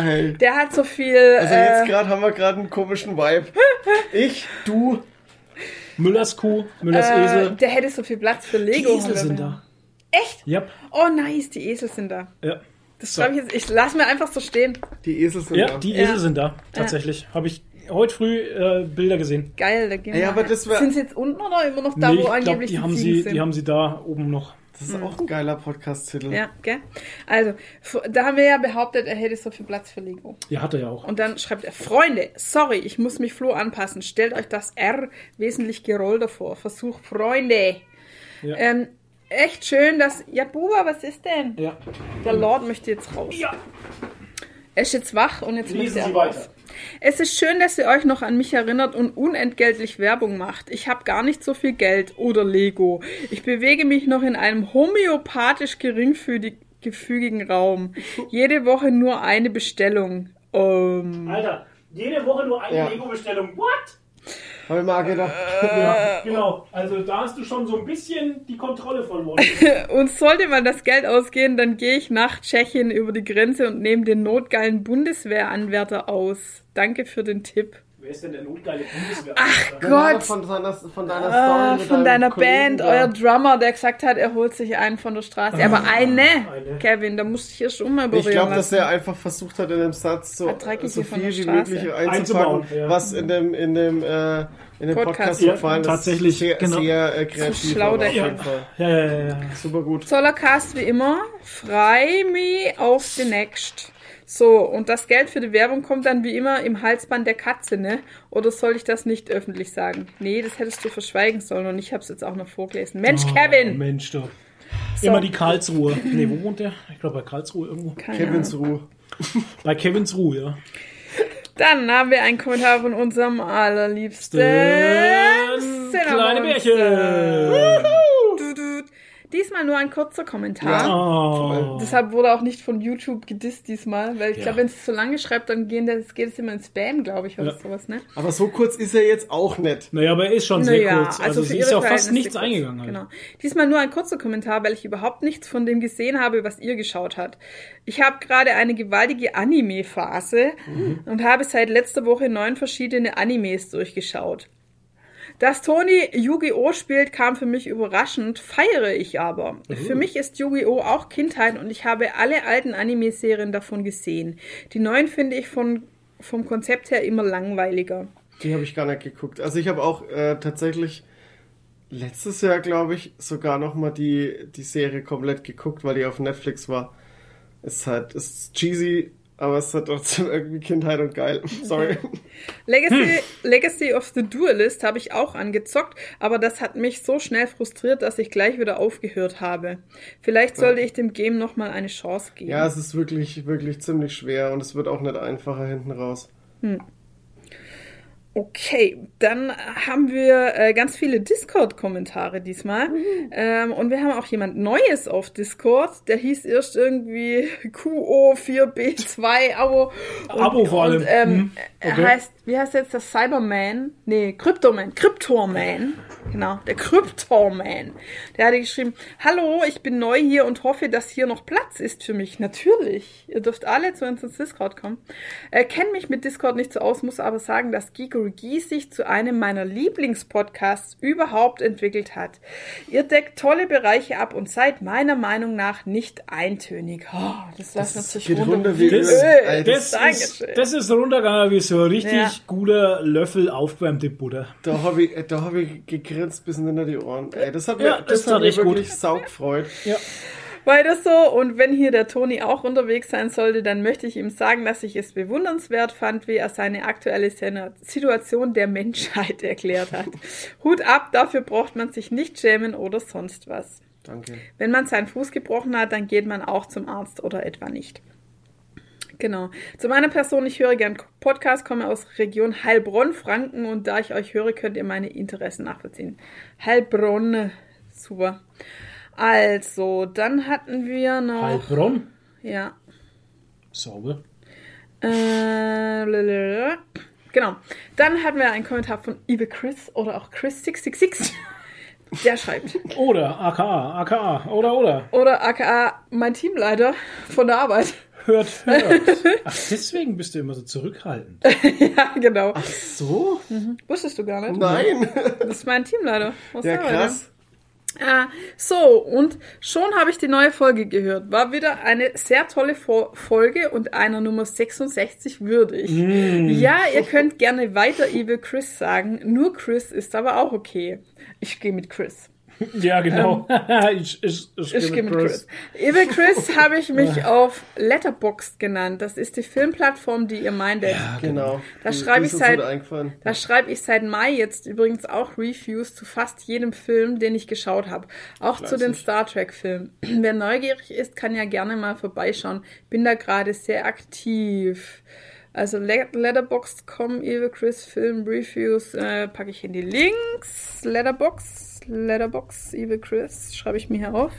der hat so viel. Also jetzt äh, gerade haben wir gerade einen komischen Vibe. Ich, du, Müllers Kuh, Müllers äh, Esel. der hätte so viel Platz für Die Lego. Esel sind da. Echt? Ja. Oh, nice, die Esel sind da. Ja. Das schreibe ich jetzt. Ich lass mir einfach so stehen. die Esel sind Ja, da. die Ja. Esel sind da. Tatsächlich. Habe ich heute früh äh, Bilder gesehen. Geil, da gehen Ey, wir. aber das sind sie jetzt unten oder immer noch da, nee, wo ich glaube, angeblich die, die, haben Ziegen sie, sind? die haben sie da oben noch. Das ist auch ein geiler Podcast-Titel. ja, gell? Also, da haben wir ja behauptet, er hätte so viel Platz für Lego. Ja, hat er ja auch. Und dann schreibt er, Freunde, sorry, ich muss mich Flo anpassen. Stellt euch das R wesentlich gerollter vor. Versuch Freunde. Ja. Ähm, echt schön, dass... Ja, Buba, was ist denn? Ja. Der Lord möchte jetzt raus. Ja. Er ist jetzt wach und jetzt Lesen möchte er Sie raus. weiter. Es ist schön, dass ihr euch noch an mich erinnert und unentgeltlich Werbung macht. Ich habe gar nicht so viel Geld oder Lego. Ich bewege mich noch in einem homöopathisch geringfügigen Raum. Jede Woche nur eine Bestellung. Ähm, Alter, jede Woche nur eine Ja. Lego-Bestellung. What? Habe ich mal gedacht. Ja, genau. Also da hast du schon so ein bisschen die Kontrolle verloren. und sollte mal das Geld ausgehen, dann gehe ich nach Tschechien über die Grenze und nehme den notgeilen Bundeswehranwärter aus. Danke für den Tipp. Wer ist denn der notgeile Bundeswehr? Gott. Von deiner, von deiner Ah, von deinem deiner Kollegen Band, da. euer Drummer, der gesagt hat, er holt sich einen von der Straße. Aber eine, eine. Kevin, da musste ich hier schon mal berühren Ich glaube, dass er einfach versucht hat, in dem Satz so, Ah, so hier von viel wie möglich Einzubauen, einzupacken, ja. was in dem, in dem, äh, in dem Podcast. Podcast, Ja, gefallen ist. tatsächlich, Sehr, genau. sehr äh, kreativ. So schlau, der auf jeden Kerl. Fall. Ja, ja, ja, ja. Super gut. Zollercast wie immer, frei me auf the next. So, und das Geld für die Werbung kommt dann wie immer im Halsband der Katze, ne? Oder soll ich das nicht öffentlich sagen? Nee, das hättest du verschweigen sollen und ich hab's jetzt auch noch vorgelesen. Mensch, Oh, Kevin! Mensch, du. So. Immer die Karlsruhe. Nee, wo wohnt der? Ich glaube bei Karlsruhe irgendwo. Keine Kevins Ahnung. Ruhe. Bei Kevins Ruhe, ja. Dann haben wir einen Kommentar von unserem allerliebsten Kleine. Bärchen. Diesmal nur ein kurzer Kommentar. Oh. Deshalb wurde auch nicht von YouTube gedisst diesmal, weil ich Ja. glaube, wenn es so lange schreibt, dann gehen das, geht es immer in Spam, glaube ich, oder Ja. sowas, ne? Aber so kurz ist er jetzt auch nicht. Naja, aber er ist schon sehr Naja, kurz. Also, für sie ist ja auf fast nichts eingegangen. Halt. Genau. Diesmal nur ein kurzer Kommentar, weil ich überhaupt nichts von dem gesehen habe, was ihr geschaut habt. Ich habe gerade eine gewaltige Anime-Phase Mhm. und habe seit letzter Woche neun verschiedene Animes durchgeschaut. Dass Toni Yu-Gi-Oh! spielt, kam für mich überraschend, feiere ich aber. Mhm. Für mich ist Yu-Gi-Oh! auch Kindheit und ich habe alle alten Anime-Serien davon gesehen. Die neuen finde ich von, vom Konzept her immer langweiliger. Die habe ich gar nicht geguckt. Also ich habe auch äh, tatsächlich letztes Jahr, glaube ich, sogar noch mal die, die Serie komplett geguckt, weil die auf Netflix war. Es ist halt, es ist cheesy, aber es hat trotzdem irgendwie Kindheit und geil. Sorry. Legacy, Legacy of the Duelist habe ich auch angezockt, aber das hat mich so schnell frustriert, dass ich gleich wieder aufgehört habe. Vielleicht sollte ich dem Game nochmal eine Chance geben. Ja, es ist wirklich, wirklich ziemlich schwer und es wird auch nicht einfacher hinten raus. Okay, dann haben wir äh, ganz viele Discord-Kommentare diesmal. Ähm, und wir haben auch jemand Neues auf Discord. Der hieß erst irgendwie QO4B2 Abo. Und, Abo vor allem. Und, ähm, Hm, Er okay. heißt, wie heißt jetzt das Cyberman? Nee, Cryptoman. Cryptoman. Genau, der Cryptoman. Der hatte geschrieben, hallo, ich bin neu hier und hoffe, dass hier noch Platz ist für mich. Natürlich. Ihr dürft alle zu uns ins Discord kommen. Äh, Kenne mich mit Discord nicht so aus, muss aber sagen, dass Geekery sich zu einem meiner Lieblingspodcasts überhaupt entwickelt hat. Ihr deckt tolle Bereiche ab und seid meiner Meinung nach nicht eintönig. Oh, das lässt Das natürlich geht runter runter wie Das- Öl. Das ist, das ist runtergegangen wie so richtig Ja. Guter Löffel aufgewärmte Butter. Da habe ich, da hab ich gegrinst bis hinter die Ohren. Ey, das hat mir, Ja, das das hat mir gut. wirklich saugefreut. Ja. Weiter so. Und wenn hier der Toni auch unterwegs sein sollte, dann möchte ich ihm sagen, dass ich es bewundernswert fand, wie er seine aktuelle Situation der Menschheit erklärt hat. Hut ab, dafür braucht man sich nicht schämen oder sonst was. Danke. Wenn man seinen Fuß gebrochen hat, dann geht man auch zum Arzt oder etwa nicht. Genau. Zu meiner Person, ich höre gern Podcast, komme aus Region Heilbronn, Franken und da ich euch höre, könnt ihr meine Interessen nachvollziehen. Heilbronn, super. Also, dann hatten wir noch. Heilbronn. Ja. Sauber. Äh, blablabla. genau. Dann hatten wir einen Kommentar von Evil Chris oder auch Chris666. Der schreibt. Oder AKA, AKA, oder, oder. Oder aka mein Teamleiter von der Arbeit. Hört, hört. Ach, deswegen bist du immer so zurückhaltend. ja, genau. So? Wusstest du gar nicht? Nein. Das ist mein Teamleiter. Was Ja, soll krass. Äh, so, und schon habe ich die neue Folge gehört. War wieder eine sehr tolle Fo Folge und einer Nummer 66 würdig. Ja, ihr könnt gerne weiter Evil Chris sagen. Nur Chris ist aber auch okay. Ich gehe mit Chris. Ja, genau. ich ich, ich, Ähm, Ich gehe mit Chris. Evil Chris habe ich mich auf Letterboxd genannt. Das ist die Filmplattform, die ihr meintet. Genau. Da Die- schreibe ich seit-. Da schreibe ich seit Mai jetzt übrigens auch Reviews zu fast jedem Film, den ich geschaut habe. Auch zu den Star Trek-Filmen. Wer neugierig ist, kann ja gerne mal vorbeischauen. Bin da gerade sehr aktiv. Also Le- Letterboxd.com, Evil Chris Film Reviews, äh, packe ich in die Links. Letterbox, Letterbox, Evil Chris, schreibe ich mir hier auf,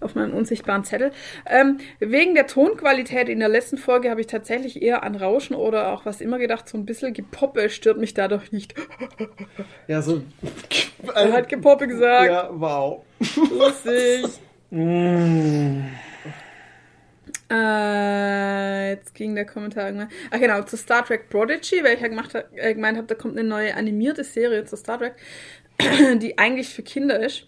auf meinem unsichtbaren Zettel. Ähm, wegen der Tonqualität in der letzten Folge habe ich tatsächlich eher an Rauschen oder auch was immer gedacht, so ein bisschen Gepoppe stört mich dadurch nicht. Ja, so. Er hat Gepoppe gesagt. Ja, wow. Lustig. Äh, jetzt ging der Kommentar irgendwann. Ach genau, zu Star Trek Prodigy, weil ich ja gemacht äh, gemeint habe, da kommt eine neue animierte Serie zu Star Trek, die eigentlich für Kinder ist.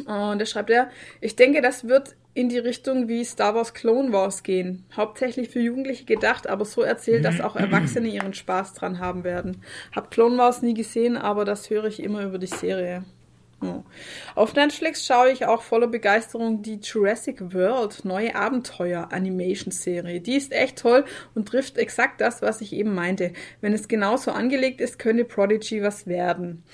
Und da schreibt er, ich denke, das wird in die Richtung wie Star Wars Clone Wars gehen. Hauptsächlich für Jugendliche gedacht, aber so erzählt, dass auch Erwachsene ihren Spaß dran haben werden. Hab Clone Wars nie gesehen, aber das höre ich immer über die Serie. Oh. Auf Netflix schaue ich auch voller Begeisterung die Jurassic World neue Abenteuer-Animation-Serie. Die ist echt toll und trifft exakt das, was ich eben meinte. Wenn es genauso angelegt ist, könnte Prodigy was werden.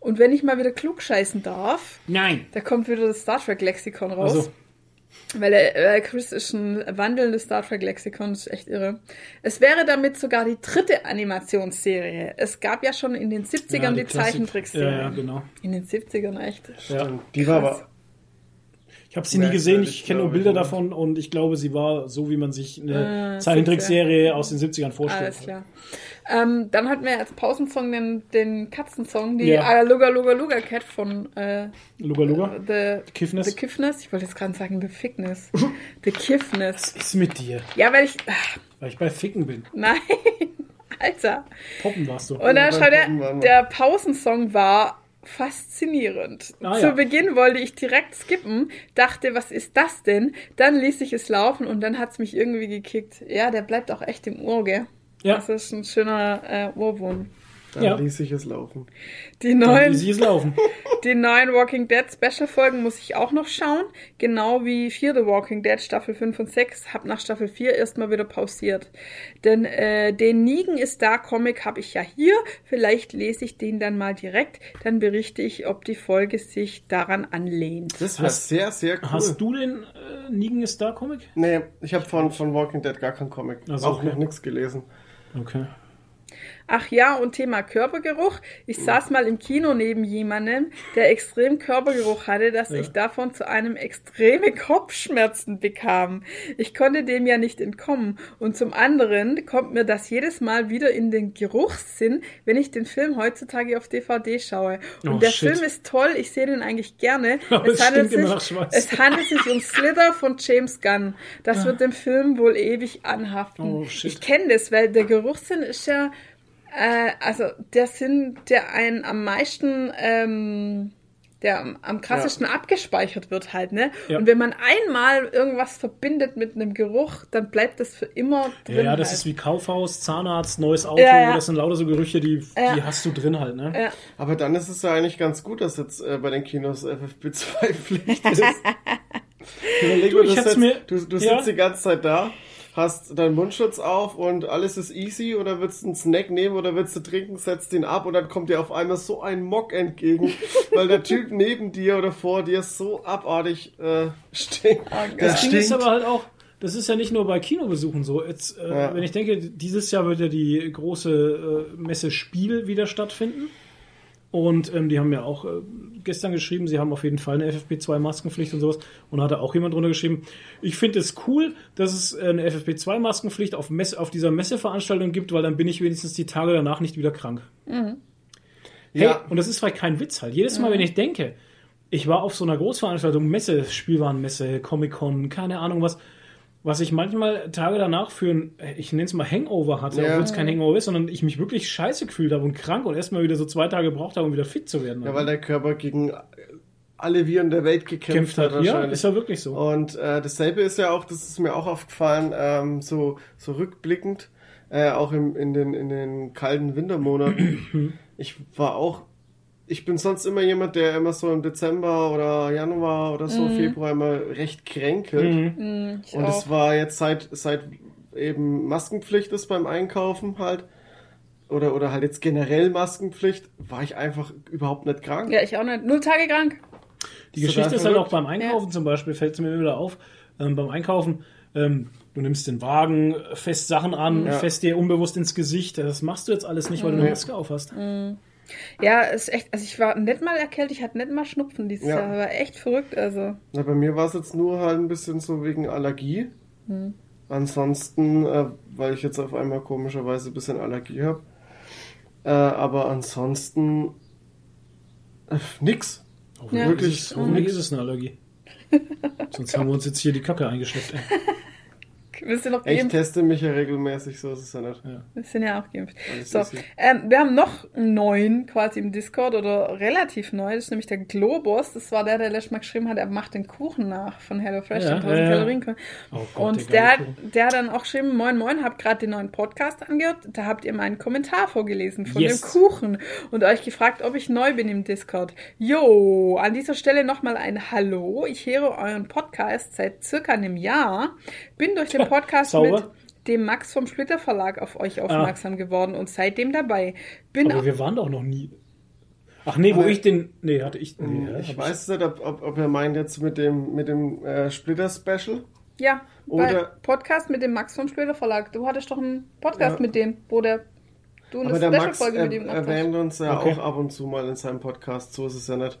Und wenn ich mal wieder klugscheißen darf, Nein. da kommt wieder das Star Trek Lexikon raus. Also, Weil er, äh, Chris ist ein wandelndes Star Trek Lexikon, das ist echt irre. Es wäre damit sogar die dritte Animationsserie. Es gab ja schon in den 70ern ja, die, Klassik- Zeichentrickserie. Ja, ja, genau. In den 70ern echt. Ja. Die war aber. Ich habe sie nie gesehen, ich kenne nur Bilder davon und ich glaube, sie war so, wie man sich eine Äh, Zeichentrickserie aus den 70ern vorstellt. Alles klar. Ähm, dann hatten wir als Pausensong den, den Katzensong, die Ja. äh, Luga Luga Luga Cat von äh, Luga Luga. The, Kiffness. The Kiffness. Ich wollte jetzt gerade sagen The Fickness. The Kiffness. Was ist mit dir? Ja, weil ich. Ach, Weil ich bei Ficken bin. nein. Alter. Poppen warst du. Und dann schreibt er, der Pausensong war faszinierend. Ah, Zu ja. Beginn wollte ich direkt skippen, dachte, was ist das denn? Dann ließ ich es laufen und dann hat es mich irgendwie gekickt. Ja, der bleibt auch echt im Ohr, gell? Ja. Das ist ein schöner äh, Ohrwurm. Dann Ja. ließ ich es laufen. Die Dann neuen, ließ ich es laufen. die neuen Walking Dead Special Folgen muss ich auch noch schauen. Genau wie Fear the Walking Dead Staffel 5 und 6. Hab nach Staffel 4 erstmal wieder pausiert. Denn äh, den Nigen ist da Comic habe ich ja hier. Vielleicht lese ich den dann mal direkt. Dann berichte ich, ob die Folge sich daran anlehnt. Das war Hast- sehr, sehr cool. Hast du den äh, Negan is Star Comic? Nee, ich habe von, von Walking Dead gar keinen Comic. Ach so, auch okay. noch nichts gelesen. Okay. Ach ja, und Thema Körpergeruch. Ich saß mal im Kino neben jemandem, der extrem Körpergeruch hatte, dass ich davon zu einem extreme Kopfschmerzen bekam. Ich konnte dem ja nicht entkommen. Und zum anderen kommt mir das jedes Mal wieder in den Geruchssinn, wenn ich den Film heutzutage auf DVD schaue. Und Oh, der shit. Film ist toll, ich sehe den eigentlich gerne. Aber es immer nach Schweiß. es handelt sich um Slither von James Gunn. Das wird dem Film wohl ewig anhaften. Oh, shit. ich kenne das, weil der Geruchssinn ist ja, äh, also der Sinn, der einen am meisten, ähm, der am, am krassesten abgespeichert wird halt, ne? Ja. Und wenn man einmal irgendwas verbindet mit einem Geruch, dann bleibt das für immer Ja, drin. ja, das halt. ist wie Kaufhaus, Zahnarzt, neues Auto. Ja, ja. Das sind lauter so Gerüche, die, Ja. die hast du drin halt, ne? Ja. Aber dann ist es ja eigentlich ganz gut, dass jetzt äh, bei den Kinos FFP2-Pflicht ist. Überleg Du, ich du, hätt's sitzt, mir- du, du ja. sitzt die ganze Zeit da, hast deinen Mundschutz auf und alles ist easy oder willst du einen Snack nehmen oder willst du trinken, setzt den ab und dann kommt dir auf einmal so ein Mock entgegen, weil der Typ neben dir oder vor dir so abartig äh, stinkt. Der Das Ding ist aber halt auch, das ist ja nicht nur bei Kinobesuchen so. Jetzt, äh, Ja. Wenn ich denke, dieses Jahr wird ja die große äh, Messe Spiel wieder stattfinden. Und ähm, die haben ja auch äh, gestern geschrieben, sie haben auf jeden Fall eine FFP2-Maskenpflicht und sowas. Und da hat auch jemand drunter geschrieben, ich finde es cool, dass es äh, eine FFP2-Maskenpflicht auf, Messe, auf dieser Messeveranstaltung gibt, weil dann bin ich wenigstens die Tage danach nicht wieder krank. Hey, Ja, und das ist vielleicht kein Witz halt. Jedes Mal, wenn ich denke, ich war auf so einer Großveranstaltung, Messe, Spielwarenmesse, Comic-Con, keine Ahnung was, was ich manchmal Tage danach für ein, ich nenne es mal Hangover hatte, Ja. obwohl es kein Hangover ist, sondern ich mich wirklich scheiße gefühlt habe und krank und erstmal wieder so zwei Tage gebraucht habe, um wieder fit zu werden. ja, weil der Körper gegen alle Viren der Welt gekämpft gekämpft hat. Ja, ist ja wirklich so. Und äh, dasselbe ist ja auch, das ist mir auch aufgefallen, ähm, so, so rückblickend, äh, auch im, in, den, in den kalten Wintermonaten. ich war auch, ich bin sonst immer jemand, der immer so im Dezember oder Januar oder so, Februar immer recht kränkelt. Mhm. Ich Und auch. es war jetzt seit, seit eben Maskenpflicht ist beim Einkaufen halt, oder, oder halt jetzt generell Maskenpflicht, war ich einfach überhaupt nicht krank. Ja, ich auch nicht. Null Tage krank. Die Geschichte ist halt auch beim Einkaufen zum Beispiel, fällt es mir immer wieder auf, ähm, beim Einkaufen, ähm, du nimmst den Wagen, fässt Sachen an, Ja. fässt dir unbewusst ins Gesicht. Das machst du jetzt alles nicht, weil du eine Maske auf hast. Ja, ist echt, also ich war nicht mal erkältet, ich hatte nicht mal Schnupfen dieses Ja. Jahr. War echt verrückt, also. Na, bei mir war es jetzt nur halt ein bisschen so wegen Allergie. Ansonsten, äh, weil ich jetzt auf einmal komischerweise ein bisschen Allergie habe. Äh, aber ansonsten äh, nix. Hoffentlich, Wirklich ist, es, hoffentlich nix. ist es eine Allergie. Sonst haben wir uns jetzt hier die Kacke eingeschleppt. Willst du noch Ich geimpft? teste mich ja regelmäßig, so ist es ja nicht. Wir sind ja auch geimpft. So, ähm, wir haben noch einen neuen quasi im Discord oder relativ neu. Das ist nämlich der Globus. Das war der, der letztes Mal geschrieben hat, er macht den Kuchen nach von HelloFresh, Ja, den 1000 ja, ja. Kalorien. Oh Gott, Und der der hat dann auch geschrieben, moin moin, habt gerade den neuen Podcast angehört. Da habt ihr meinen Kommentar vorgelesen von Yes. dem Kuchen und euch gefragt, ob ich neu bin im Discord. Jo, an dieser Stelle nochmal ein Hallo. Ich höre euren Podcast seit circa einem Jahr. Bin durch den Podcast Sauber. mit dem Max vom Splitter Verlag auf euch aufmerksam geworden und seitdem dabei. Bin Aber wir waren doch noch nie. Ach nee, wo Aber- ich den. Nee, hatte ich. Nee, hä? Ich weiß nicht, ob, ob, ob er meint jetzt mit dem, mit dem äh, Splitter-Special. Ja, Oder- Podcast mit dem Max vom Splitter Verlag. Du hattest doch einen Podcast Ja. mit dem, wo der du eine Special-Folge er, mit ihm gemacht hast. erwähnt uns ja Okay. auch ab und zu mal in seinem Podcast, so ist es ja nicht.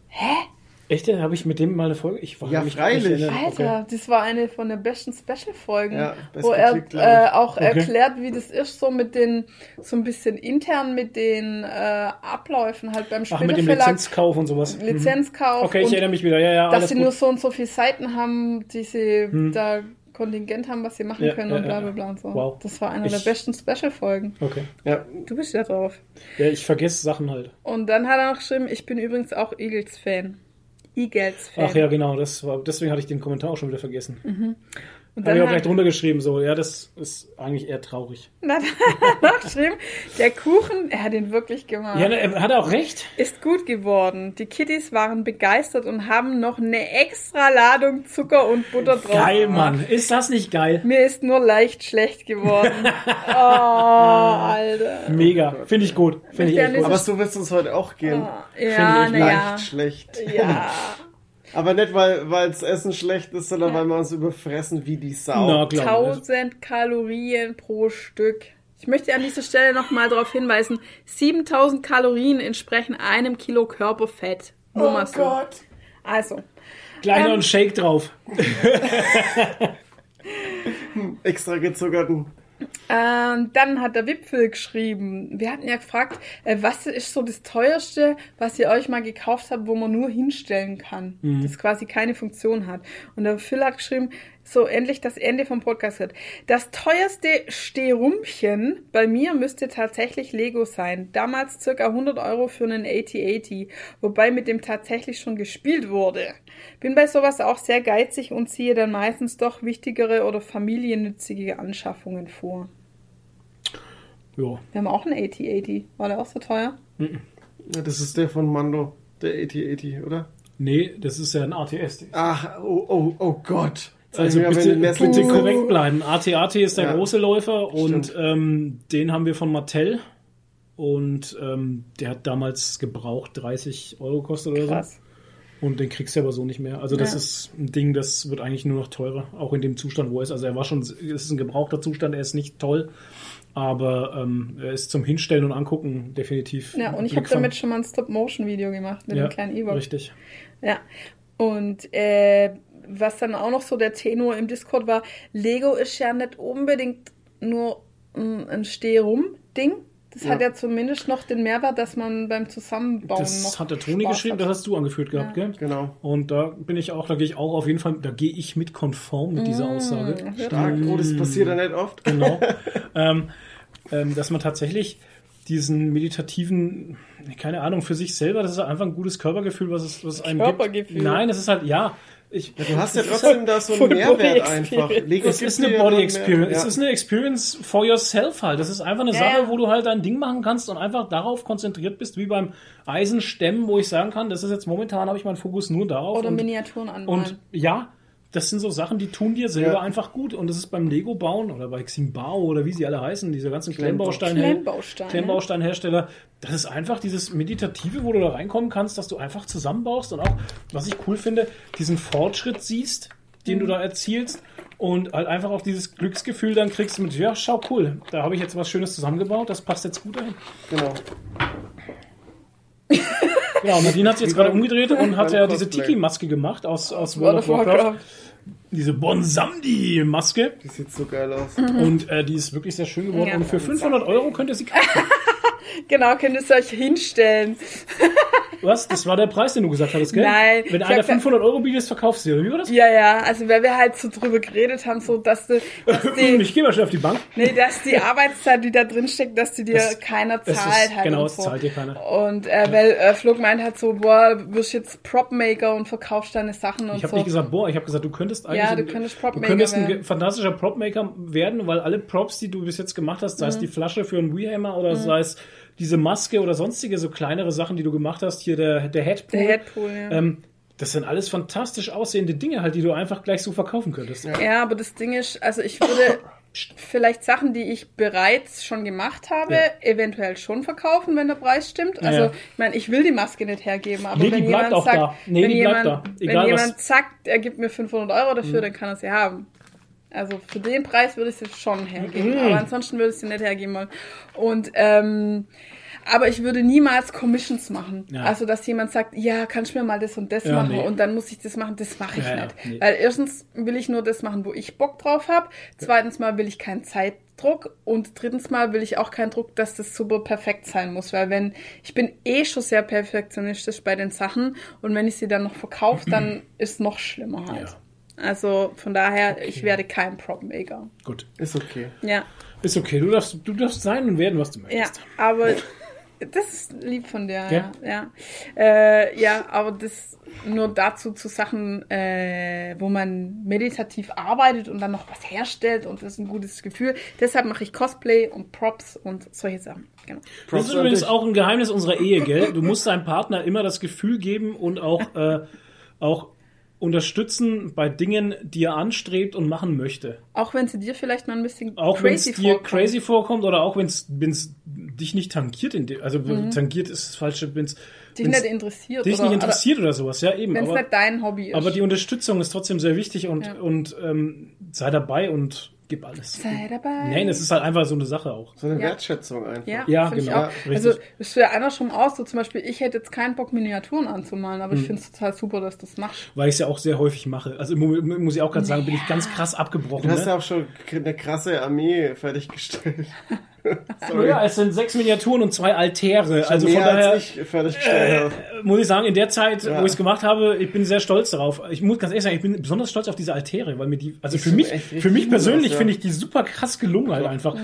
Echt? Habe ich mit dem mal eine Folge? Ich war Ja, mich freilich. Alter, das war eine von den besten Special-Folgen, Ja, wo er äh, auch Okay. erklärt, wie das ist, so mit den, so ein bisschen intern mit den äh, Abläufen halt beim Ach, mit dem. Lizenzkauf und sowas. Mhm. Lizenzkauf Okay, ich erinnere mich wieder. Ja, ja, dass sie gut. nur so und so viele Seiten haben, die sie da Kontingent haben, was sie machen Ja, können ja, und bla bla bla und so. Wow. Das war einer Ich- der besten Special-Folgen. Okay. Ja, Du bist ja drauf. Ja, ich vergesse Sachen halt. Und dann hat er noch geschrieben, ich bin übrigens auch Eagles-Fan. Eagles-Fan. Ach ja, genau. Das war, deswegen hatte ich den Kommentar auch schon wieder vergessen. Und Habe dann ich auch hat, gleich drunter geschrieben, so, ja, das ist eigentlich eher traurig. dann hat er noch geschrieben, der Kuchen, er hat ihn wirklich gemacht. Ja, ne, hat er auch recht. Ist gut geworden. Die Kitties waren begeistert und haben noch eine extra Ladung Zucker und Butter drauf. Geil, gemacht. Mann. Ist das nicht geil? Mir ist nur leicht schlecht geworden. oh, Alter. Mega. Finde ich gut. Finde ich echt ja gut. aber so wird es uns heute auch gehen. Ja, ich naja. Leicht schlecht. Ja. Aber nicht, weil weil das Essen schlecht ist, sondern weil wir uns überfressen wie die Sau. Na, glaub ich. 1000 Kalorien pro Stück. Ich möchte an dieser Stelle nochmal darauf hinweisen, 7000 Kalorien entsprechen einem Kilo Körperfett. Nur mal so. Also, Gleich noch Ähm, ein Shake drauf. Extra gezuckerten. Ähm, dann hat der Wipfel geschrieben, wir hatten ja gefragt, äh, was ist so das teuerste, was ihr euch mal gekauft habt, wo man nur hinstellen kann, das quasi keine Funktion hat. Und der Phil hat geschrieben, so endlich das Ende vom Podcast gehört. Das teuerste Stehrumchen bei mir müsste tatsächlich Lego sein. Damals circa 100 Euro für einen 8080, wobei mit dem tatsächlich schon gespielt wurde. Bin bei sowas auch sehr geizig und ziehe dann meistens doch wichtigere oder familiennützige Anschaffungen vor. Jo. Wir haben auch einen 8080. War der auch so teuer? Ja, das ist der von Mando, der 8080, oder? Nee, das ist ja ein ATS. Ach, oh, oh, oh Gott. Also Ja, bitte, bitte korrekt bleiben. AT-AT ist der Ja. große Läufer und ähm, den haben wir von Mattel. Und ähm, der hat damals gebraucht 30 Euro gekostet oder Krass. so. Und den kriegst du aber so nicht mehr. Also das Ja. ist ein Ding, das wird eigentlich nur noch teurer, auch in dem Zustand, wo er ist. Also er war schon, es ist ein gebrauchter Zustand, er ist nicht toll, aber ähm, er ist zum Hinstellen und Angucken definitiv. Ja, und ich habe damit schon mal ein Stop-Motion-Video gemacht mit ja, dem kleinen E-Book. Richtig. Ja. Und äh, was dann auch noch so der Tenor im Discord war, Lego ist ja nicht unbedingt nur ein, ein Steh-rum-Ding. Das Ja. hat ja zumindest noch den Mehrwert, dass man beim Zusammenbauen Das noch hat der Toni Spaß geschrieben, hat. das hast du angeführt gehabt, Ja. gell? Genau. Und da bin ich auch, da gehe ich auch auf jeden Fall, da gehe ich mit konform mit Mm. dieser Aussage. Stark. Oh, das passiert ja nicht oft. Genau. ähm, ähm, dass man tatsächlich diesen meditativen, keine Ahnung, für sich selber, das ist einfach ein gutes Körpergefühl, was es, was einem Körpergefühl. gibt. Nein, es ist halt, ja. Ich, Du hast ja trotzdem da so einen Mehrwert einfach. Lego es ist eine Body Experience. mehr- Es ist eine Experience for yourself halt. Das ist einfach eine Ja, Sache, ja. wo du halt dein Ding machen kannst und einfach darauf konzentriert bist, wie beim Eisenstemmen, wo ich sagen kann, das ist jetzt momentan habe ich meinen Fokus nur darauf. Oder und, Miniaturen anmalen. Und ja, das sind so Sachen, die tun dir selber Ja. einfach gut. Und das ist beim Lego bauen oder bei Ximbao oder wie sie alle heißen, diese ganzen Klemmbau- Klemmbaustein Klemmbausteine. Klemmbausteinhersteller. Das ist einfach dieses Meditative, wo du da reinkommen kannst, dass du einfach zusammenbaust und auch, was ich cool finde, diesen Fortschritt siehst, den du da erzielst. Und halt einfach auch dieses Glücksgefühl dann kriegst mit, ja, schau cool, da habe ich jetzt was Schönes zusammengebaut, das passt jetzt gut dahin. Genau. Genau, Nadine hat sich jetzt gerade umgedreht und hat ja diese. Tiki-Maske gemacht aus, aus World of Warcraft. Diese Bonsamdi-Maske. Die sieht so geil aus. Und äh, die ist wirklich sehr schön geworden. Ja. Und für 500 Euro könnt ihr sie kaufen. Genau, könnt ihr es euch hinstellen. Was? Das war der Preis, den du gesagt hattest, gell? Nein, Wenn ich einer hab gesagt- 500 Euro bietet, verkaufst du oder Wie war das? Ja, ja, also weil wir halt so drüber geredet haben, so dass, die, dass, die, Ich gehe mal schnell auf die Bank. nee, dass die Arbeitszeit, die da drin steckt, dass die dir Das- keiner zahlt ist, halt. genau, es so. zahlt dir keiner. Und äh, weil äh, Flug meint halt so, boah, du wirst jetzt Prop-Maker und verkaufst deine Sachen und Ich habe so. nicht gesagt, boah, ich habe gesagt, du könntest eigentlich Ja, du ein- könntest du Prop-Maker könntest ein fantastischer Prop-Maker werden, weil alle Props, die du bis jetzt gemacht hast, sei Mhm. es die Flasche für einen Wehammer oder sei es diese Maske oder sonstige so kleinere Sachen, die du gemacht hast, hier der, der Headpool. Der Headpool, ja. Ähm, das sind alles fantastisch aussehende Dinge halt, die du einfach gleich so verkaufen könntest. Ja, aber das Ding ist, also ich würde vielleicht Sachen, die ich bereits schon gemacht habe, Ja. eventuell schon verkaufen, wenn der Preis stimmt. Also, Ja. ich meine, ich will die Maske nicht hergeben, aber Nee, die wenn jemand auch sagt. Nee, wenn jemand, da. wenn jemand sagt, er gibt mir 500 Euro dafür, dann kann er sie haben. Also für den Preis würde ich sie schon hergeben, Mhm. aber ansonsten würde ich sie nicht hergeben wollen. Und ähm, aber ich würde niemals Commissions machen. Ja. Also, dass jemand sagt, ja, kannst du mir mal das und das Ja, machen nee. und dann muss ich das machen, das mache ich Ja, nicht. nee. Weil erstens will ich nur das machen, wo ich Bock drauf habe. Zweitens mal will ich keinen Zeitdruck. Und drittens mal will ich auch keinen Druck, dass das super perfekt sein muss. Weil wenn, ich bin eh schon sehr perfektionistisch bei den Sachen und wenn ich sie dann noch verkaufe, dann ist noch schlimmer halt. Ja. Also von daher, ich werde kein Prop-Maker. Gut. Ist okay. Ja, Ist okay. Du darfst, du darfst sein und werden, was du ja, möchtest. aber das ist lieb von dir, Ja. ja. Ja, äh, ja aber das nur dazu zu Sachen, äh, wo man meditativ arbeitet und dann noch was herstellt und das ist ein gutes Gefühl. Deshalb mache ich Cosplay und Props und solche Sachen. Genau. Das Props ist an übrigens auch ein Geheimnis unserer Ehe, gell? Du musst deinem Partner immer das Gefühl geben und auch, äh, auch unterstützen bei Dingen, die er anstrebt und machen möchte. Auch wenn sie dir vielleicht mal ein bisschen Auch es crazy dir vorkommt. crazy vorkommt oder auch wenn es dich nicht tangiert, in dem, also tangiert ist das falsche, wenn es Mhm. Dich nicht interessiert. dich oder, nicht interessiert oder, sowas, ja eben. Wenn es nicht dein Hobby ist. aber die Unterstützung ist trotzdem sehr wichtig und, Ja. und ähm, sei dabei und gib alles. Sei dabei. Nein, es ist halt einfach so eine Sache auch. So eine Ja. Wertschätzung einfach. Ja, Ja, genau. Also, es ist ja einer schon aus, so zum Beispiel, ich hätte jetzt keinen Bock, Miniaturen anzumalen, Hm. aber ich finde es total super, dass du das machst. Weil ich es ja auch sehr häufig mache. Also muss ich auch gerade sagen, bin ich ganz krass abgebrochen. Du hast ja Ne? auch schon eine krasse Armee fertiggestellt. Ja, es sind sechs Miniaturen und zwei Altäre. Also von daher als ich habe. muss ich sagen, in der Zeit, Ja. wo ich es gemacht habe, ich bin sehr stolz darauf. Ich muss ganz ehrlich sagen, ich bin besonders stolz auf diese Altäre, weil mir die, also für mich, für mich persönlich ja. finde ich die super krass gelungen halt einfach.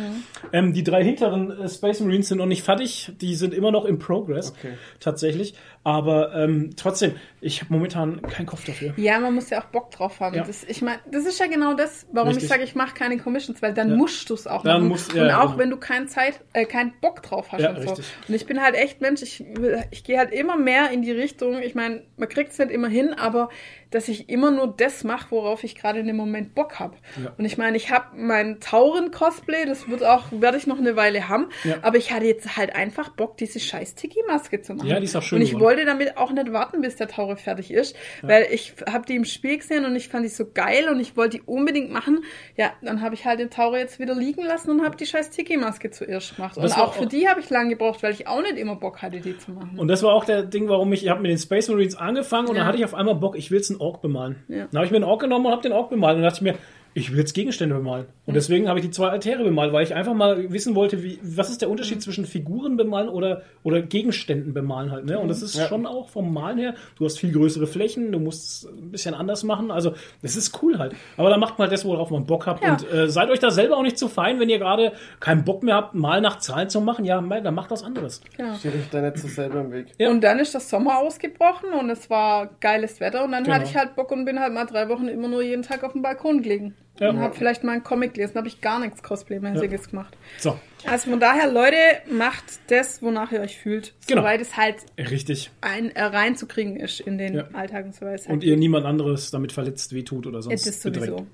Ähm, die drei hinteren äh, Space Marines sind noch nicht fertig, die sind immer noch im Progress, Okay. tatsächlich. Aber ähm, trotzdem, ich habe momentan keinen Kopf dafür. Ja, man muss ja auch Bock drauf haben. Ja. Das, ich meine, das ist ja genau das, warum Richtig. ich sage, ich mache keine Commissions, weil dann Ja. musst du es auch Dann machen. musst- ja, und ja, auch genau. wenn du keine Zeit, äh, keinen Bock drauf hast Ja, und so. richtig. Und ich bin halt echt Mensch, ich, will- ich gehe halt immer mehr mehr in die Richtung, ich meine, man kriegt es nicht immer hin, aber dass ich immer nur das mache, worauf ich gerade in dem Moment Bock habe. Ja. Und ich meine, ich habe mein Tauren-Cosplay, das wird auch, werde ich noch eine Weile haben, Ja. aber ich hatte jetzt halt einfach Bock, diese scheiß Tiki-Maske zu machen. Ja, die ist auch schön Und ich geworden. wollte damit auch nicht warten, bis der Taure fertig ist, weil ich habe die im Spiel gesehen und ich fand die so geil und ich wollte die unbedingt machen. Ja, dann habe ich halt den Taure jetzt wieder liegen lassen und habe die scheiß Tiki-Maske zuerst gemacht. Und Das war auch für auch- die habe ich lange gebraucht, weil ich auch nicht immer Bock hatte, die zu machen. Und das war auch der Ding, warum ich, ich habe mit den Space Marines angefangen und Ja. dann hatte ich auf einmal Bock, ich will jetzt einen Ork bemalen. Ja. Dann habe ich mir einen Ork genommen und habe den Ork bemalt und dachte ich mir, ich will jetzt Gegenstände bemalen. Und deswegen habe ich die zwei Altäre bemalt, weil ich einfach mal wissen wollte, wie, was ist der Unterschied zwischen Figuren bemalen oder, oder Gegenständen bemalen halt. Ne? Und das ist Ja. schon auch vom Malen her, du hast viel größere Flächen, du musst es ein bisschen anders machen. Also das ist cool halt. Aber da macht man halt das, worauf man Bock hat. Ja. Und äh, seid euch da selber auch nicht zu fein, wenn ihr gerade keinen Bock mehr habt, mal nach Zahlen zu machen. Ja, dann macht was anderes. Steht euch da nicht so selber im Weg. Ja. Und dann ist das Sommer ausgebrochen und es war geiles Wetter und dann Genau. hatte ich halt Bock und bin halt mal drei Wochen immer nur jeden Tag auf dem Balkon gelegen. Ja. Und habe vielleicht mal einen Comic gelesen, habe ich gar nichts Cosplay-mäßiges gemacht. So, Also von daher, Leute, macht das, wonach ihr euch fühlt, Genau. soweit es halt richtig. ein, äh, reinzukriegen ist in den Ja. Alltag und so weiter. Und ihr niemand anderes damit verletzt, wehtut oder sonst Das ist sowieso. bedrängt.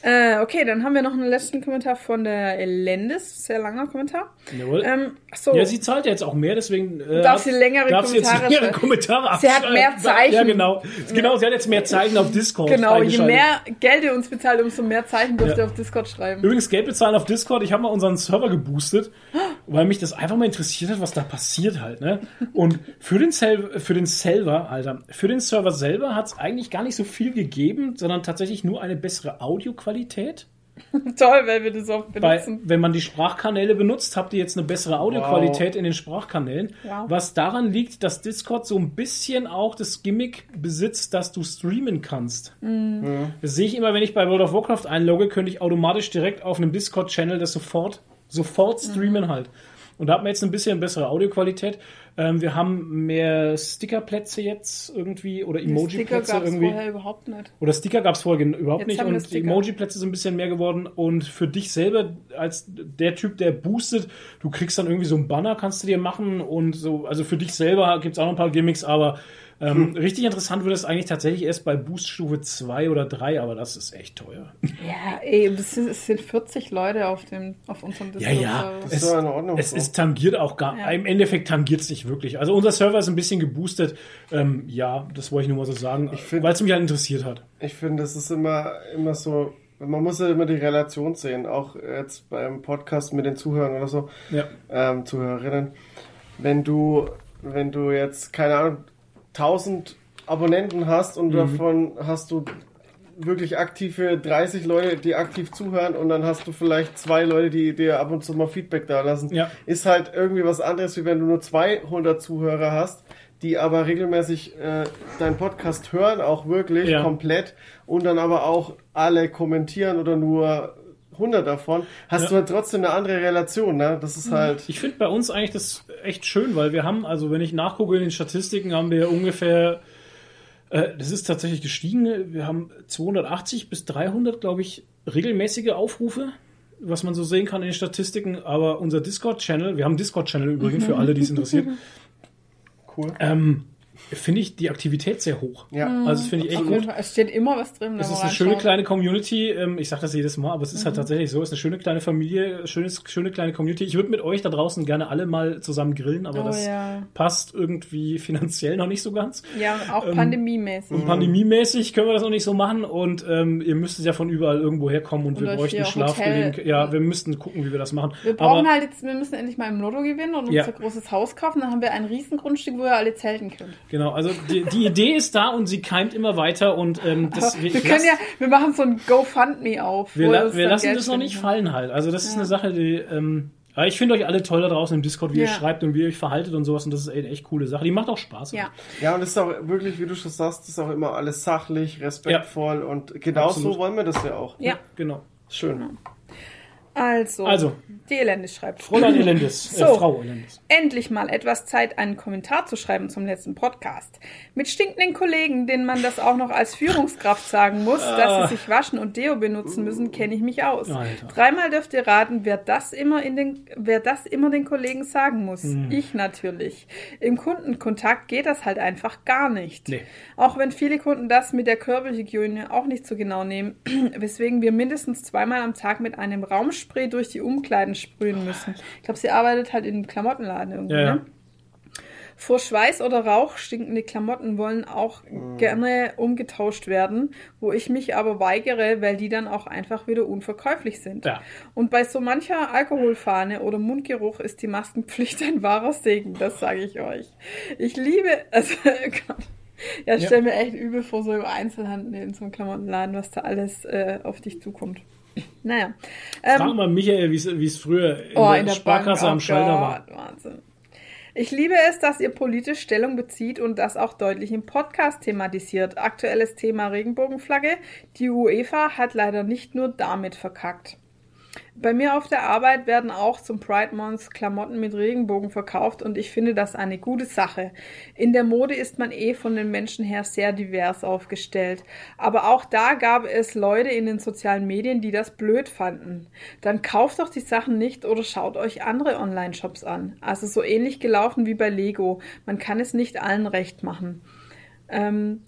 Äh, okay, dann haben wir noch einen letzten Kommentar von der Elendis. Sehr langer Kommentar. Jawohl. Ähm, achso, Ja, sie zahlt ja jetzt auch mehr, deswegen äh, Darf sie längere darf sie jetzt Kommentare längere. Kommentare Sie hat mehr Zeichen. Ja, genau. Genau, sie hat jetzt mehr Zeichen auf Discord. genau, je mehr Geld ihr uns bezahlt, umso mehr Zeichen dürft Ja. ihr auf Discord schreiben. Übrigens, Geld bezahlen auf Discord. Ich habe mal unseren Server geboostet, weil mich das einfach mal interessiert hat, was da passiert halt. Ne? Und für den, Sel für den Server, Alter, für den Server selber hat es eigentlich gar nicht so viel gegeben, sondern tatsächlich nur eine bessere Audioqualität. Toll, weil wir das oft benutzen. wenn man die Sprachkanäle benutzt, habt ihr jetzt eine bessere Audioqualität in den Sprachkanälen. Wow. Was daran liegt, dass Discord so ein bisschen auch das Gimmick besitzt, dass du streamen kannst. Mhm. Das sehe ich immer, wenn ich bei World of Warcraft einlogge, könnte ich automatisch direkt auf einem Discord-Channel das sofort, sofort streamen Mhm. halt. Und da hat man jetzt ein bisschen bessere Audioqualität. Ähm, wir haben mehr Stickerplätze jetzt irgendwie oder Emoji-Plätze gab es irgendwie. vorher überhaupt nicht. Oder Sticker gab es vorher überhaupt Jetzt nicht und. Emoji-Plätze sind ein bisschen mehr geworden. Und für dich selber, als der Typ, der boostet, du kriegst dann irgendwie so ein Banner, kannst du dir machen und so. Also für dich selber gibt es auch noch ein paar Gimmicks, aber ähm, richtig interessant wird es eigentlich tatsächlich erst bei Booststufe 2 oder 3, aber das ist echt teuer. Ja, ey, das sind, es sind 40 Leute auf, dem, auf unserem Ja, ja. Discord-Server. ist doch in Ordnung Es so. ist tangiert auch gar, Ja. im Endeffekt tangiert es nicht wirklich. Also unser Server ist ein bisschen geboostet. Ähm, ja, das wollte ich nur mal so sagen, weil es mich halt interessiert hat. Ich finde, es ist immer, immer so, man muss ja immer die Relation sehen, auch jetzt beim Podcast mit den Zuhörern oder so, Ja. ähm, Zuhörerinnen. Wenn du, wenn du jetzt, keine Ahnung, 1000 Abonnenten hast und Mhm. davon hast du wirklich aktive 30 Leute, die aktiv zuhören und dann hast du vielleicht zwei Leute, die dir ab und zu mal Feedback da lassen. Ja. Ist halt irgendwie was anderes, wie wenn du nur 200 Zuhörer hast, die aber regelmäßig äh, deinen Podcast hören, auch wirklich Ja. komplett und dann aber auch alle kommentieren oder nur 100 davon, hast Ja. du halt trotzdem eine andere Relation, ne? Das ist halt Ich finde bei uns eigentlich das echt schön, weil wir haben, also wenn ich nachgucke in den Statistiken, haben wir ungefähr, äh, das ist tatsächlich gestiegen, wir haben 280 bis 300, glaube ich, regelmäßige Aufrufe, was man so sehen kann in den Statistiken, aber unser Discord-Channel, wir haben einen Discord-Channel übrigens für alle, die es interessiert, cool. ähm, finde ich die Aktivität sehr hoch. Ja. Also das finde ich echt gut. Es steht immer was drin. Es ist eine schöne kleine Community. Ähm, Ich sage das jedes Mal, aber es ist halt Mhm. tatsächlich so. Es ist eine schöne kleine Familie, schönes, schöne kleine Community. Ich würde mit euch da draußen gerne alle mal zusammen grillen, aber Oh, das ja. passt irgendwie finanziell noch nicht so ganz. Ja, und auch Ähm, pandemiemäßig. Und pandemiemäßig können wir das noch nicht so machen und ähm, ihr müsstet ja von überall irgendwo herkommen und, Und wir bräuchten hier Schlafgelegen. Hotel- Ja, wir müssten gucken, wie wir das machen. Wir brauchen aber, halt jetzt, wir müssen endlich mal im Lotto gewinnen und uns Ja. ein großes Haus kaufen. Dann haben wir ein Riesengrundstück, wo ihr alle zelten könnt. Genau, also die, die Idee ist da und sie keimt immer weiter und ähm, das, Aber wir können ja, wir machen so ein GoFundMe auf. Wir, la wir lassen Geld das noch nicht spenden fallen halt. Also das ist Ja. eine Sache, die. Ähm, ja, ich finde euch alle toll da draußen im Discord, wie ihr Ja. schreibt und wie ihr euch verhaltet und sowas. Und das ist eine echt coole Sache. Die macht auch Spaß. Ja. Ja, und es ist auch wirklich, wie du schon sagst, ist auch immer alles sachlich, respektvoll und genau Absolut. so wollen wir das ja auch. Ja. Genau. Schön. Also, Also. die Elendis schreibt. Fräulein Elendes, äh, So. Frau Elendes. Endlich mal etwas Zeit, einen Kommentar zu schreiben zum letzten Podcast. Mit stinkenden Kollegen, denen man das auch noch als Führungskraft sagen muss, dass sie sich waschen und Deo benutzen müssen, kenne ich mich aus. Alter. Dreimal dürft ihr raten, wer das immer in den, wer das immer den Kollegen sagen muss. Hm. Ich natürlich. Im Kundenkontakt geht das halt einfach gar nicht. Nee. Auch wenn viele Kunden das mit der Körperhygiene auch nicht so genau nehmen, weswegen wir mindestens zweimal am Tag mit einem Raumspray durch die Umkleiden sprühen müssen. Ich glaube, sie arbeitet halt in einem Klamottenladen irgendwie. Ja, ja. Ne? Vor Schweiß oder Rauch stinkende Klamotten wollen auch gerne umgetauscht werden, wo ich mich aber weigere, weil die dann auch einfach wieder unverkäuflich sind. Ja. Und bei so mancher Alkoholfahne oder Mundgeruch ist die Maskenpflicht ein wahrer Segen, das sage ich euch. Ich liebe, also Gott. Ja, ich Ja. stelle mir echt übel vor, so im Einzelhandel in so einem Klamottenladen, was da alles äh, auf dich zukommt. Naja. Ähm, Frag mal Michael, wie es- früher in Oh, der, in der Sparkasse Bank, am oh Schalter war. Gott, Wahnsinn. Ich liebe es, dass ihr politisch Stellung bezieht und das auch deutlich im Podcast thematisiert. Aktuelles Thema Regenbogenflagge. Die UEFA hat leider nicht nur damit verkackt. Bei mir auf der Arbeit werden auch zum Pride Month Klamotten mit Regenbogen verkauft und ich finde das eine gute Sache. In der Mode ist man eh von den Menschen her sehr divers aufgestellt. Aber auch da gab es Leute in den sozialen Medien, die das blöd fanden. Dann kauft doch die Sachen nicht oder schaut euch andere Online-Shops an. Also so ähnlich gelaufen wie bei Lego. Man kann es nicht allen recht machen. Ähm,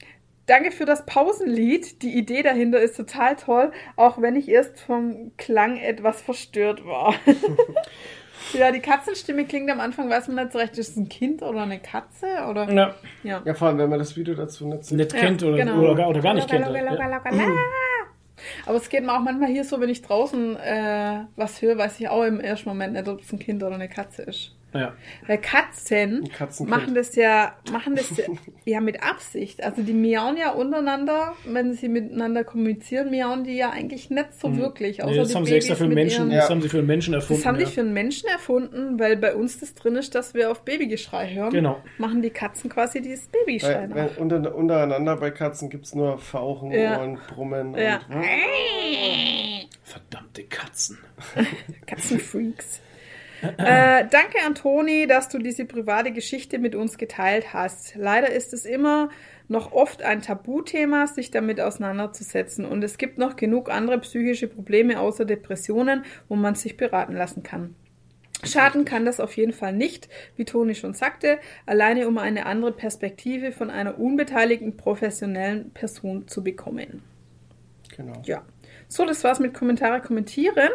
danke für das Pausenlied. Die Idee dahinter ist total toll, auch wenn ich erst vom Klang etwas verstört war. ja, die Katzenstimme klingt am Anfang, weiß man nicht so recht, ist es ein Kind oder eine Katze? Oder? Ja, Ja. Ja, vor allem, wenn man das Video dazu nicht sieht. nicht Ja, kennt oder, genau. oder, gar, oder gar nicht Locker, kennt. locker, Ja. locker, locker, la. Aber es geht mir auch manchmal hier so, wenn ich draußen äh, was höre, weiß ich auch im ersten Moment nicht, ob es ein Kind oder eine Katze ist. Ja. Weil Katzen machen das ja, machen das ja, ja mit Absicht. Also die miauen ja untereinander, wenn sie miteinander kommunizieren, miauen die ja eigentlich nicht so wirklich. Außer Mhm. Nee, das die haben sie extra Babys für einen Menschen, ihren- das haben sie für einen Menschen erfunden. Das haben die ja. für einen Menschen erfunden, weil bei uns das drin ist, dass wir auf Babygeschrei hören. Genau. Machen die Katzen quasi dieses Babygeschrei Weil, wenn, unter, untereinander bei Katzen gibt es nur Fauchen Ja. und Brummen. Ja. Und, Verdammte Katzen. Katzenfreaks. Äh, danke an Toni, dass du diese private Geschichte mit uns geteilt hast. Leider ist es immer noch oft ein Tabuthema, sich damit auseinanderzusetzen. Und es gibt noch genug andere psychische Probleme außer Depressionen, wo man sich beraten lassen kann. Schaden kann das auf jeden Fall nicht, wie Toni schon sagte, alleine um eine andere Perspektive von einer unbeteiligten professionellen Person zu bekommen. genau. Ja. So, das war's mit Kommentare kommentieren.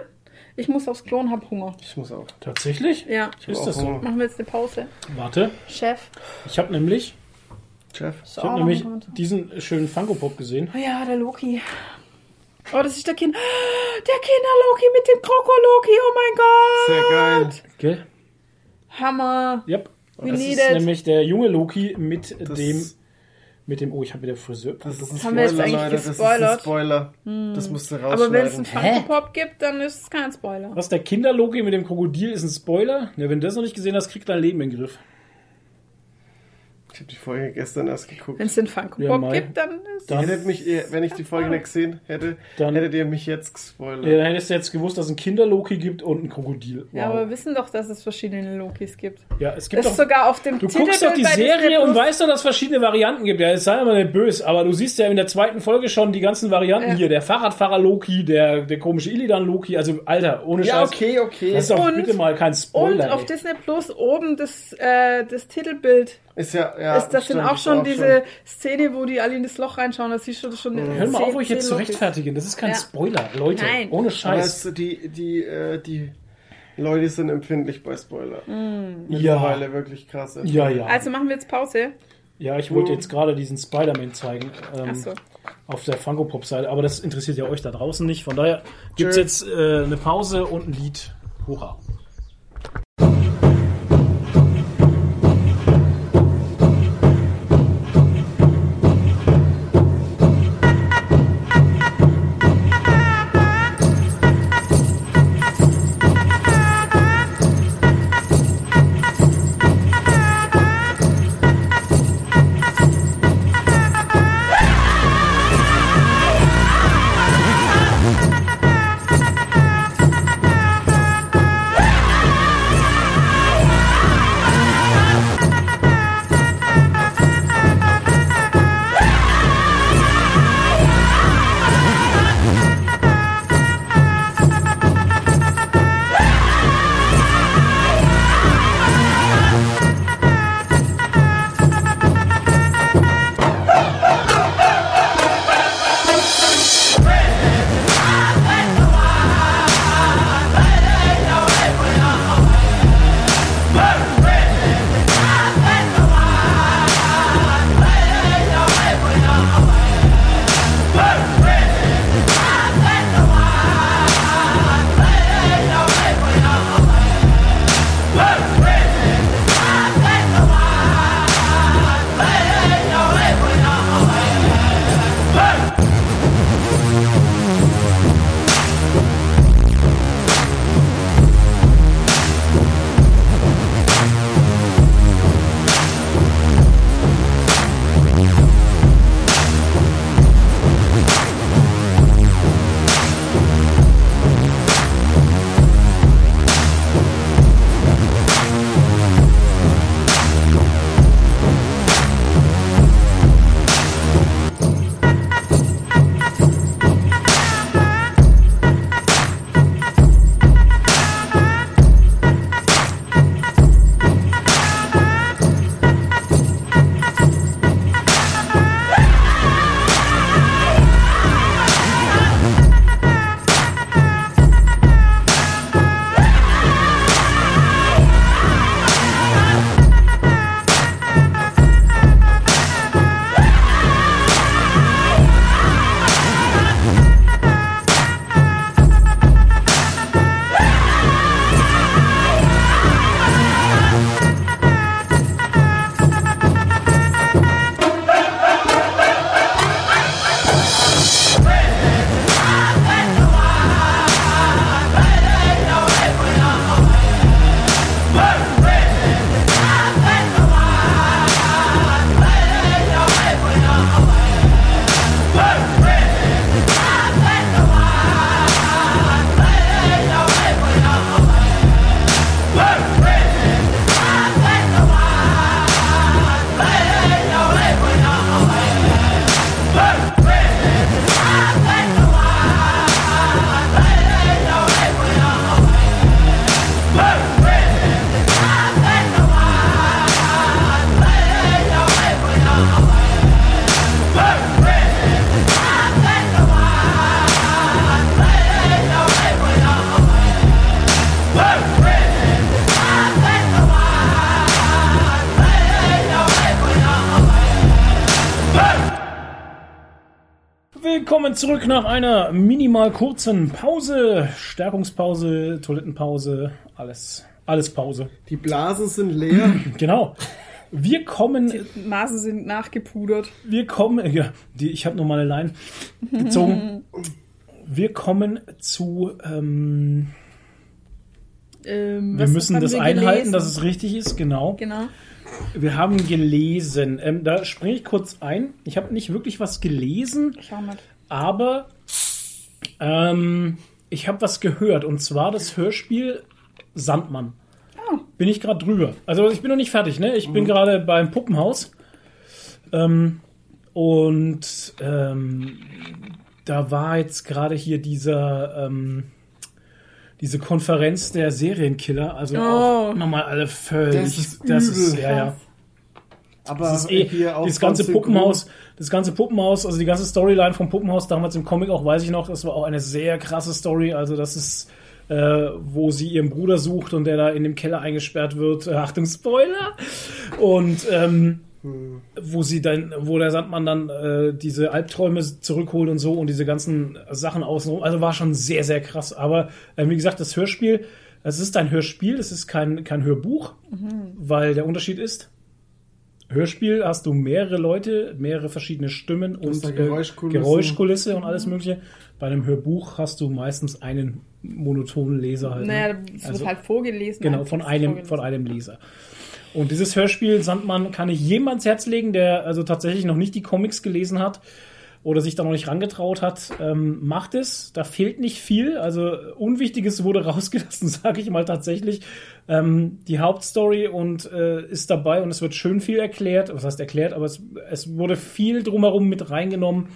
Ich muss aufs Klo und hab Hunger. Ich muss auch. Tatsächlich? Ja. Ist auch das so? Hunger. Machen wir jetzt eine Pause. Warte, Chef. ich habe nämlich, Chef. ich hab nämlich diesen schönen Funko Pop gesehen. Oh ja, der Loki. Oh, das ist der Kind. Der Kinder-Loki mit dem Kroko-Loki. Oh mein Gott. Sehr geil. Gell? Hammer. Yep. We das ist nämlich der junge Loki mit Das- dem, mit dem, oh, ich habe wieder Friseur. Das ist ein haben wir jetzt Spoiler, eigentlich Leute. Das ist gespoilert? ein Spoiler. Das musst du Aber wenn es einen Funko-Pop gibt, dann ist es kein Spoiler. Was, der Kinder-Loki mit dem Krokodil ist ein Spoiler? Ja, wenn du das noch nicht gesehen hast, kriegt dein Leben in den Griff. Ich habe die Folge gestern erst geguckt. Wenn es den Funko-Pop Ja, Mai. gibt, dann ist Dann- Hättet mich, wenn ich die Folge nicht gesehen hätte, Dann- hättet ihr mich jetzt gespoilert. Ja, dann hättest du jetzt gewusst, dass es einen Kinder-Loki gibt und ein Krokodil. Wow. Ja, aber wir wissen doch, dass es verschiedene Lokis gibt. Ja, es gibt Das ist doch. sogar auf dem Du guckst doch die Serie und weißt doch, dass es verschiedene Varianten gibt. Ja, jetzt sei mal nicht böse, aber du siehst ja in der zweiten Folge schon die ganzen Varianten Ja. hier. Der Fahrradfahrer Loki, der, der komische Illidan Loki. Also, Alter, ohne Ja, Scheiß. okay, okay. Das ist doch Und- bitte mal kein Und Spoiler. auf ey. Disney Plus oben das, äh, das Titelbild. Ist ja, ja, ist, das sind stimmt, auch ist schon diese Szene, wo die alle in das Loch reinschauen. Da siehst du das schon. Hör mal auf, euch jetzt zu rechtfertigen. Das ist kein Ja. Spoiler, Leute. Nein. Ohne Scheiß. es- die, die, äh, die Leute sind empfindlich bei Spoiler. Mm. Mittlerweile wirklich krass. Ja, ja. Also machen wir jetzt Pause. ja, ich wollte jetzt gerade diesen Spider-Man zeigen. Ähm, Ach so. Auf der Funko Pop-Seite. Aber das interessiert ja euch da draußen nicht. Von daher gibt es jetzt äh, eine Pause und ein Lied. Hurra. Zurück nach einer minimal kurzen Pause. Stärkungspause, Toilettenpause, alles. Alles Pause. Die Blasen sind leer. Genau. Wir kommen, Nase sind nachgepudert. wir kommen, ja, die, ich habe nur meine Line gezogen. Wir kommen zu, ähm, Ähm, wir was müssen das wir einhalten, gelesen? dass es richtig ist, genau. Genau. Wir haben gelesen, ähm, da springe ich kurz ein. Ich habe nicht wirklich was gelesen, Schau mal. Aber ähm, ich habe was gehört und zwar das Hörspiel Sandmann. Bin ich gerade drüber. Also ich bin noch nicht fertig, ne? Ich bin gerade beim Puppenhaus. Ähm, und ähm, da war jetzt gerade hier dieser ähm, diese Konferenz der Serienkiller, also auch nochmal alle völlig. Das ist das ist ja, ja. Aber Das ist eh, das ganze Puppenhaus, das ganze Puppenhaus, also die ganze Storyline vom Puppenhaus damals im Comic auch, weiß ich noch, das war auch eine sehr krasse Story. Also das ist, äh, wo sie ihren Bruder sucht und der da in dem Keller eingesperrt wird. Äh, Achtung, Spoiler! Und ähm, wo sie dann, wo der Sandmann dann äh, diese Albträume zurückholt und so und diese ganzen Sachen außenrum. Also war schon sehr, sehr krass. Aber äh, wie gesagt, das Hörspiel, es ist ein Hörspiel, es ist kein, kein Hörbuch, weil der Unterschied ist, Hörspiel hast du mehrere Leute, mehrere verschiedene Stimmen und äh, Geräuschkulissen. Geräuschkulisse und alles Mögliche. Bei einem Hörbuch hast du meistens einen monotonen Leser halt. ne? Naja, es Also- wird halt vorgelesen. Genau, von einem, vorgelesen. von einem Leser. Und dieses Hörspiel Sandmann kann ich jedem ans Herz legen, der also tatsächlich noch nicht die Comics gelesen hat oder sich da noch nicht rangetraut hat. Ähm, macht es, da fehlt nicht viel. Also Unwichtiges wurde rausgelassen, sage ich mal tatsächlich. Ähm, die Hauptstory und äh, ist dabei und es wird schön viel erklärt. Was heißt erklärt, aber es, es wurde viel drumherum mit reingenommen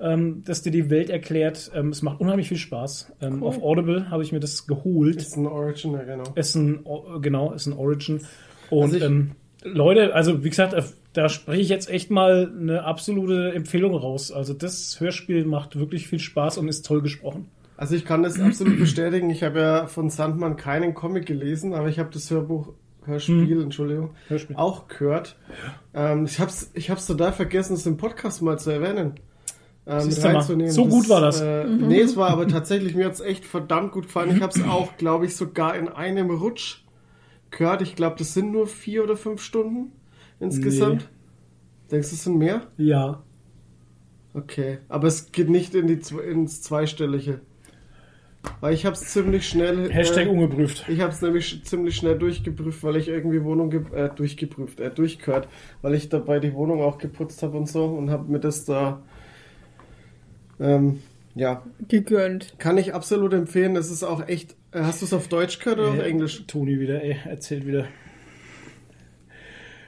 ähm, dass dir die Welt erklärt. Ähm, es macht unheimlich viel Spaß. Ähm, Auf Audible habe ich mir das geholt. Ist ein Origin, ja genau. Ist ein, genau, ist ein Origin. Und Also ähm, Leute, also wie gesagt, äh, da spreche ich jetzt echt mal eine absolute Empfehlung raus. Also das Hörspiel macht wirklich viel Spaß und ist toll gesprochen. Also ich kann das absolut bestätigen. Ich habe ja von Sandmann keinen Comic gelesen, aber ich habe das Hörbuch, Hörspiel, Entschuldigung, Hm. Hörspiel. auch gehört. Ähm, ich habe es ich hab's total vergessen, es im Podcast mal zu erwähnen. Ähm, mit reinzunehmen. so gut war das. Äh, Nee, es war aber tatsächlich, mir hat es echt verdammt gut gefallen. Ich habe es auch, glaube ich, sogar in einem Rutsch gehört. Ich glaube, das sind nur vier oder fünf Stunden insgesamt. Denkst du, es sind mehr? Ja. Okay, aber es geht nicht in die, ins Zweistellige. Weil ich habe es ziemlich schnell. Hashtag äh, ungeprüft. ich habe es nämlich ziemlich schnell durchgeprüft, weil ich irgendwie Wohnung ge äh, durchgeprüft, äh, durchgehört, weil ich dabei die Wohnung auch geputzt habe und so und habe mir das da. Ähm, ja, Gegönnt. kann ich absolut empfehlen. Es ist auch echt. Äh, hast du es auf Deutsch gehört oder auf Englisch? Toni wieder, ey, erzählt wieder.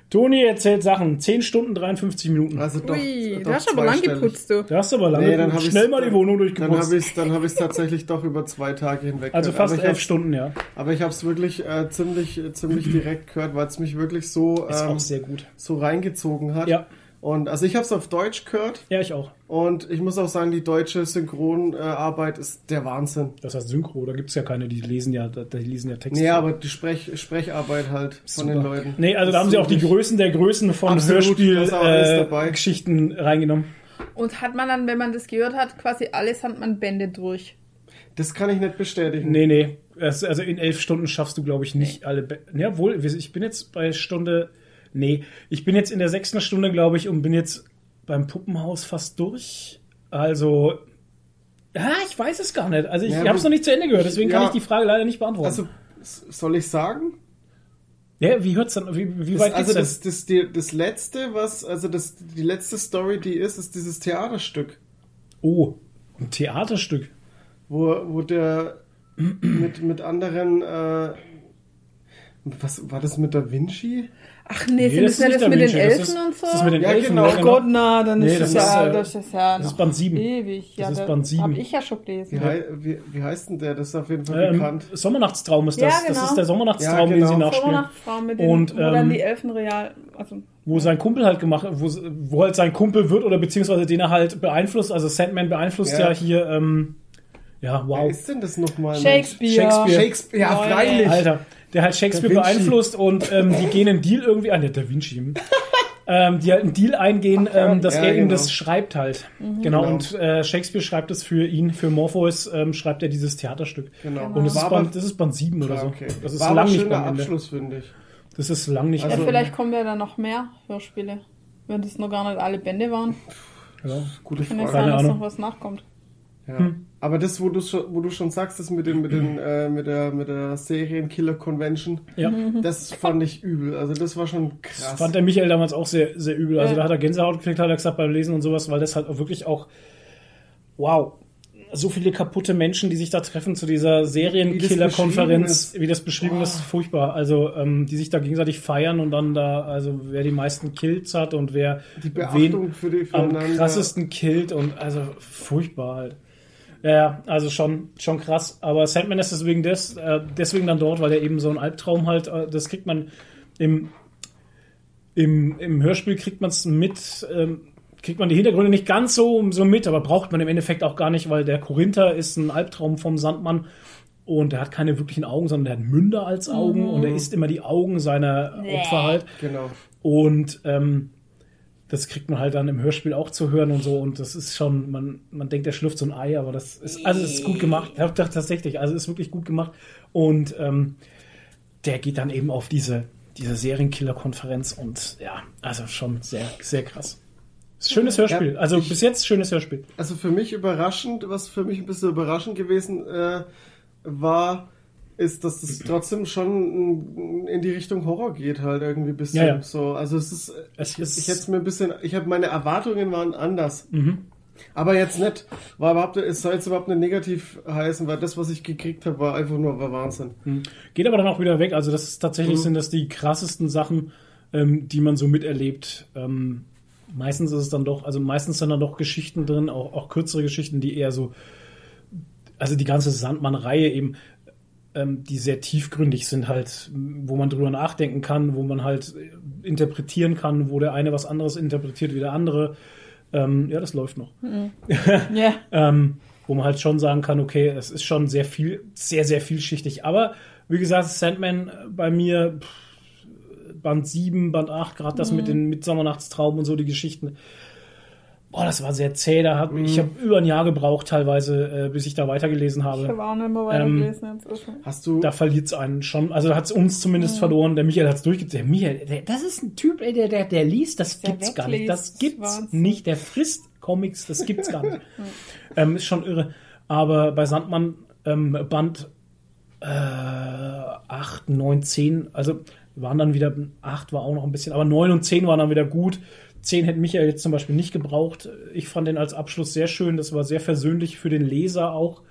Toni erzählt Sachen. 10 Stunden 53 Minuten. Also doch. Ui, doch du hast aber lang geputzt, du. Da hast du aber lange Nee, dann hab ich's- schnell mal die Wohnung Dann habe durchgeputzt. ich es dann hab ich's tatsächlich doch über zwei Tage hinweg Also gehört. fast Aber ich elf hab's- Stunden, ja. Aber ich habe es wirklich äh, ziemlich, ziemlich direkt gehört, weil es mich wirklich so, Ist ähm, auch sehr gut. so reingezogen hat. Ja. Und also ich habe es auf Deutsch gehört Ja, ich auch. und ich muss auch sagen, die deutsche Synchronarbeit ist der Wahnsinn. Das heißt Synchro, da gibt es ja keine, die lesen ja, die lesen ja Texte. Nee, aber die Sprech, Sprecharbeit halt von den Leuten. Nee, also da haben sie auch die Größe. Größen der Größen von alles. Hörspiel-Geschichten reingenommen. Und hat man dann, wenn man das gehört hat, quasi alle Sandmann-Bände durch? Das kann ich nicht bestätigen. Nee, nee. Also in elf Stunden schaffst du, glaube ich, nicht alle. Be ja, wohl, ich bin jetzt bei Stunde. Nee, ich bin jetzt in der sechsten Stunde, glaube ich, und bin jetzt beim Puppenhaus fast durch. Also. Ja, ich weiß es gar nicht. Also ich Ja, habe es noch nicht zu Ende gehört, deswegen kann ja. ich die Frage leider nicht beantworten. Also soll ich sagen? ja, wie hört's dann? Wie, wie Das, weit also geht's das, das, die, das letzte, was, also das, die letzte Story, die ist, ist dieses Theaterstück. Oh, ein Theaterstück. wo, wo der mit, mit anderen, äh, was war das mit Da Vinci? Ach nee, sind das das nicht das Da mit den Vinci, das Elfen ist- und so? Das ist mit den Ja, Elfen, genau. ja, oh Gott, na, dann Nee, ist das das, ist, ja, äh, das ist ja das ist Band 7. ewig. Ja, Das ist Band 7. Hab ich ja schon Wie, gelesen. hei- wie, wie heißt denn der? Das ist auf jeden Fall Ähm, bekannt. Sommernachtstraum ist das. Ja, Das genau. ist der Sommernachtstraum, Ja, den sie genau. nachspielen. Sommernachtstraum mit den, Und, wo dann ähm, die Elfen real, also wo sein Kumpel halt gemacht, wo, wo halt sein Kumpel wird oder beziehungsweise den er halt beeinflusst, also Sandman beeinflusst ja, Ja. hier, ähm, ja, Wer wow. ist denn das nochmal? Shakespeare. Shakespeare. Shakespeare, ja, freilich. Alter, der halt Shakespeare beeinflusst und ähm, die gehen einen Deal irgendwie an, der Da Vinci. ähm, die halt einen Deal eingehen, ähm, dass Ja, er ihm genau. das schreibt halt. Genau, Genau. und äh, Shakespeare schreibt es für ihn, für Morpheus ähm, schreibt er dieses Theaterstück. Genau. Und das ist, Band, das ist Band 7 oder so. Okay. Das ist War lang nicht Ende. Abschluss, finde ich. Das ist lang nicht Also- ja, vielleicht kommen ja dann noch mehr Hörspiele. Wenn das noch gar nicht alle Bände waren. Ja. Gute kann ja Frage. sein, dass noch was nachkommt. Ja. Hm. Aber das, wo du, schon, wo du schon sagst, das mit, dem, mit, den, äh, mit der, mit der Serienkiller-Convention, Ja. das fand ich übel. Also das war schon Das krass. fand der Michael damals auch sehr, sehr übel. Also Ja. da hat er Gänsehaut gekriegt, hat er gesagt beim Lesen und sowas, weil das halt auch wirklich auch, wow, so viele kaputte Menschen, die sich da treffen zu dieser Serienkiller-Konferenz, beschrieben wie das beschrieben ist, Boah. furchtbar. Also ähm, die sich da gegenseitig feiern und dann da, also wer die meisten Kills hat und wer die Beachtung für die am füreinander. krassesten killt und also furchtbar halt. Ja, also schon, schon krass. Aber Sandman ist deswegen des, äh, deswegen dann dort, weil er eben so ein Albtraum halt, äh, das kriegt man im, im, im Hörspiel kriegt man es mit, ähm, kriegt man die Hintergründe nicht ganz so, so mit, aber braucht man im Endeffekt auch gar nicht, weil der Korinther ist ein Albtraum vom Sandmann und er hat keine wirklichen Augen, sondern er hat Münder als Augen und er isst immer die Augen seiner Opfer halt. Genau. Und ähm, das kriegt man halt dann im Hörspiel auch zu hören und so. Und das ist schon, man, man denkt, er schlürft so ein Ei, aber das ist, also es ist gut gemacht. Ja, doch, tatsächlich, also ist wirklich gut gemacht. Und ähm, der geht dann eben auf diese, diese Serienkiller-Konferenz und ja, also schon sehr, sehr krass. Schönes Hörspiel. Also bis jetzt schönes Hörspiel. Also für mich überraschend, was für mich ein bisschen überraschend gewesen äh, war, ist, dass das trotzdem schon in die Richtung Horror geht, halt irgendwie ein bisschen. Ja, ja. So, also es ist, Es ist, ich hätte mir ein bisschen, ich habe meine Erwartungen waren anders. Mhm. Aber jetzt nicht, war überhaupt, es soll jetzt überhaupt nicht negativ heißen, weil das, was ich gekriegt habe, war einfach nur war Wahnsinn. Geht aber dann auch wieder weg. Also das ist tatsächlich Mhm. sind das die krassesten Sachen, ähm, die man so miterlebt. Ähm, meistens ist es dann doch, also meistens sind dann doch Geschichten drin, auch, auch kürzere Geschichten, die eher so, also die ganze Sandmann-Reihe eben, ähm, die sehr tiefgründig sind halt, wo man drüber nachdenken kann, wo man halt äh, interpretieren kann, wo der eine was anderes interpretiert wie der andere. Ähm, ja, das läuft noch Ja. ähm, wo man halt schon sagen kann, okay, es ist schon sehr viel, sehr, sehr vielschichtig. Aber wie gesagt, Sandman bei mir, pff, Band 7, Band 8, gerade das mit den Mittsammernachtstrauben und so, die Geschichten. Boah, das war sehr zäh. Da hab, Ich habe über ein Jahr gebraucht, teilweise, äh, bis ich da weitergelesen Ich habe. habe auch nicht mehr weitergelesen jetzt. Also, Hast du, Da verliert es einen schon. Also da hat es uns zumindest verloren. Der Michael hat es durchgezogen. Der Michael, der, das ist ein Typ, ey, der, der, der liest, das Der gibt's gar nicht. Das gibt's Wahnsinn. nicht. Der frisst Comics, das gibt's gar nicht. ähm, ist schon irre. Aber bei Sandmann ähm, Band äh, 8, 9, 10, also waren dann wieder, 8 war auch noch ein bisschen, aber 9 und 10 waren dann wieder gut. 10 hätte Michael jetzt zum Beispiel nicht gebraucht. Ich fand den als Abschluss sehr schön. Das war sehr versöhnlich für den Leser auch,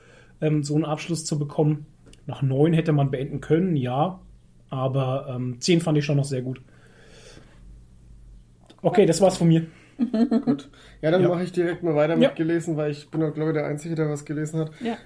ähm, so einen Abschluss zu bekommen. Nach 9 hätte man beenden können, ja. Aber ähm, 10 fand ich schon noch sehr gut. Okay, das war's von mir. Gut. Ja, dann Ja. mache ich direkt mal weiter mit Ja. gelesen, weil ich bin auch, glaube ich, der Einzige, der was gelesen hat. Ja.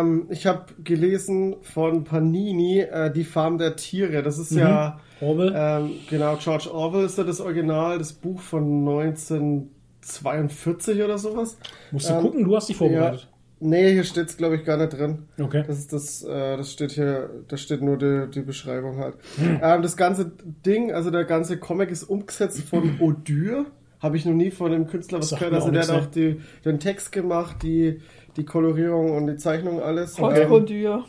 Ähm, ich habe gelesen von Panini äh, Die Farm der Tiere. Das ist ja, Orwell. ähm, genau, George Orwell ist ja das Original, das Buch von 1942 oder sowas. Musst du ähm, gucken, du hast dich vorbereitet. Nee, hier steht's glaube ich, gar nicht drin. Okay. Das ist das, äh, das steht hier, da steht nur die, die Beschreibung halt. Hm. Ähm, das ganze Ding, also der ganze Comic ist umgesetzt von Odur. Habe ich noch nie von dem Künstler was gehört. Also auch der hat auch die, den Text gemacht, die, die Kolorierung und die Zeichnung alles. Haute Ähm, Couture.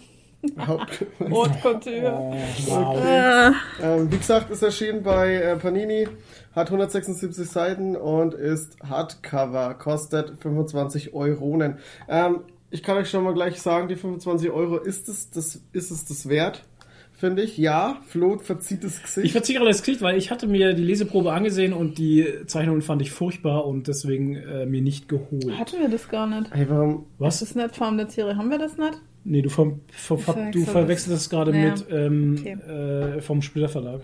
Haupt- Haute Couture. Wow. Äh, ähm, wie gesagt, ist erschienen bei äh, Panini, hat 176 Seiten und ist Hardcover, kostet 25 Euronen. Ähm, ich kann euch schon mal gleich sagen, die 25 Euro ist es, das ist es das wert, finde ich. Ja, Flo verzieht das Gesicht. Ich verziehe gerade das Gesicht, weil ich hatte mir die Leseprobe angesehen und die Zeichnungen fand ich furchtbar und deswegen äh, mir nicht geholt. hatten wir das gar nicht. Hey, warum? Was? Das ist nicht Farm der Tiere. Haben wir das nicht? Nee, du, ver verwechsel du das. verwechselst es gerade Ja. mit ähm, Okay. äh, vom Splitter Verlag.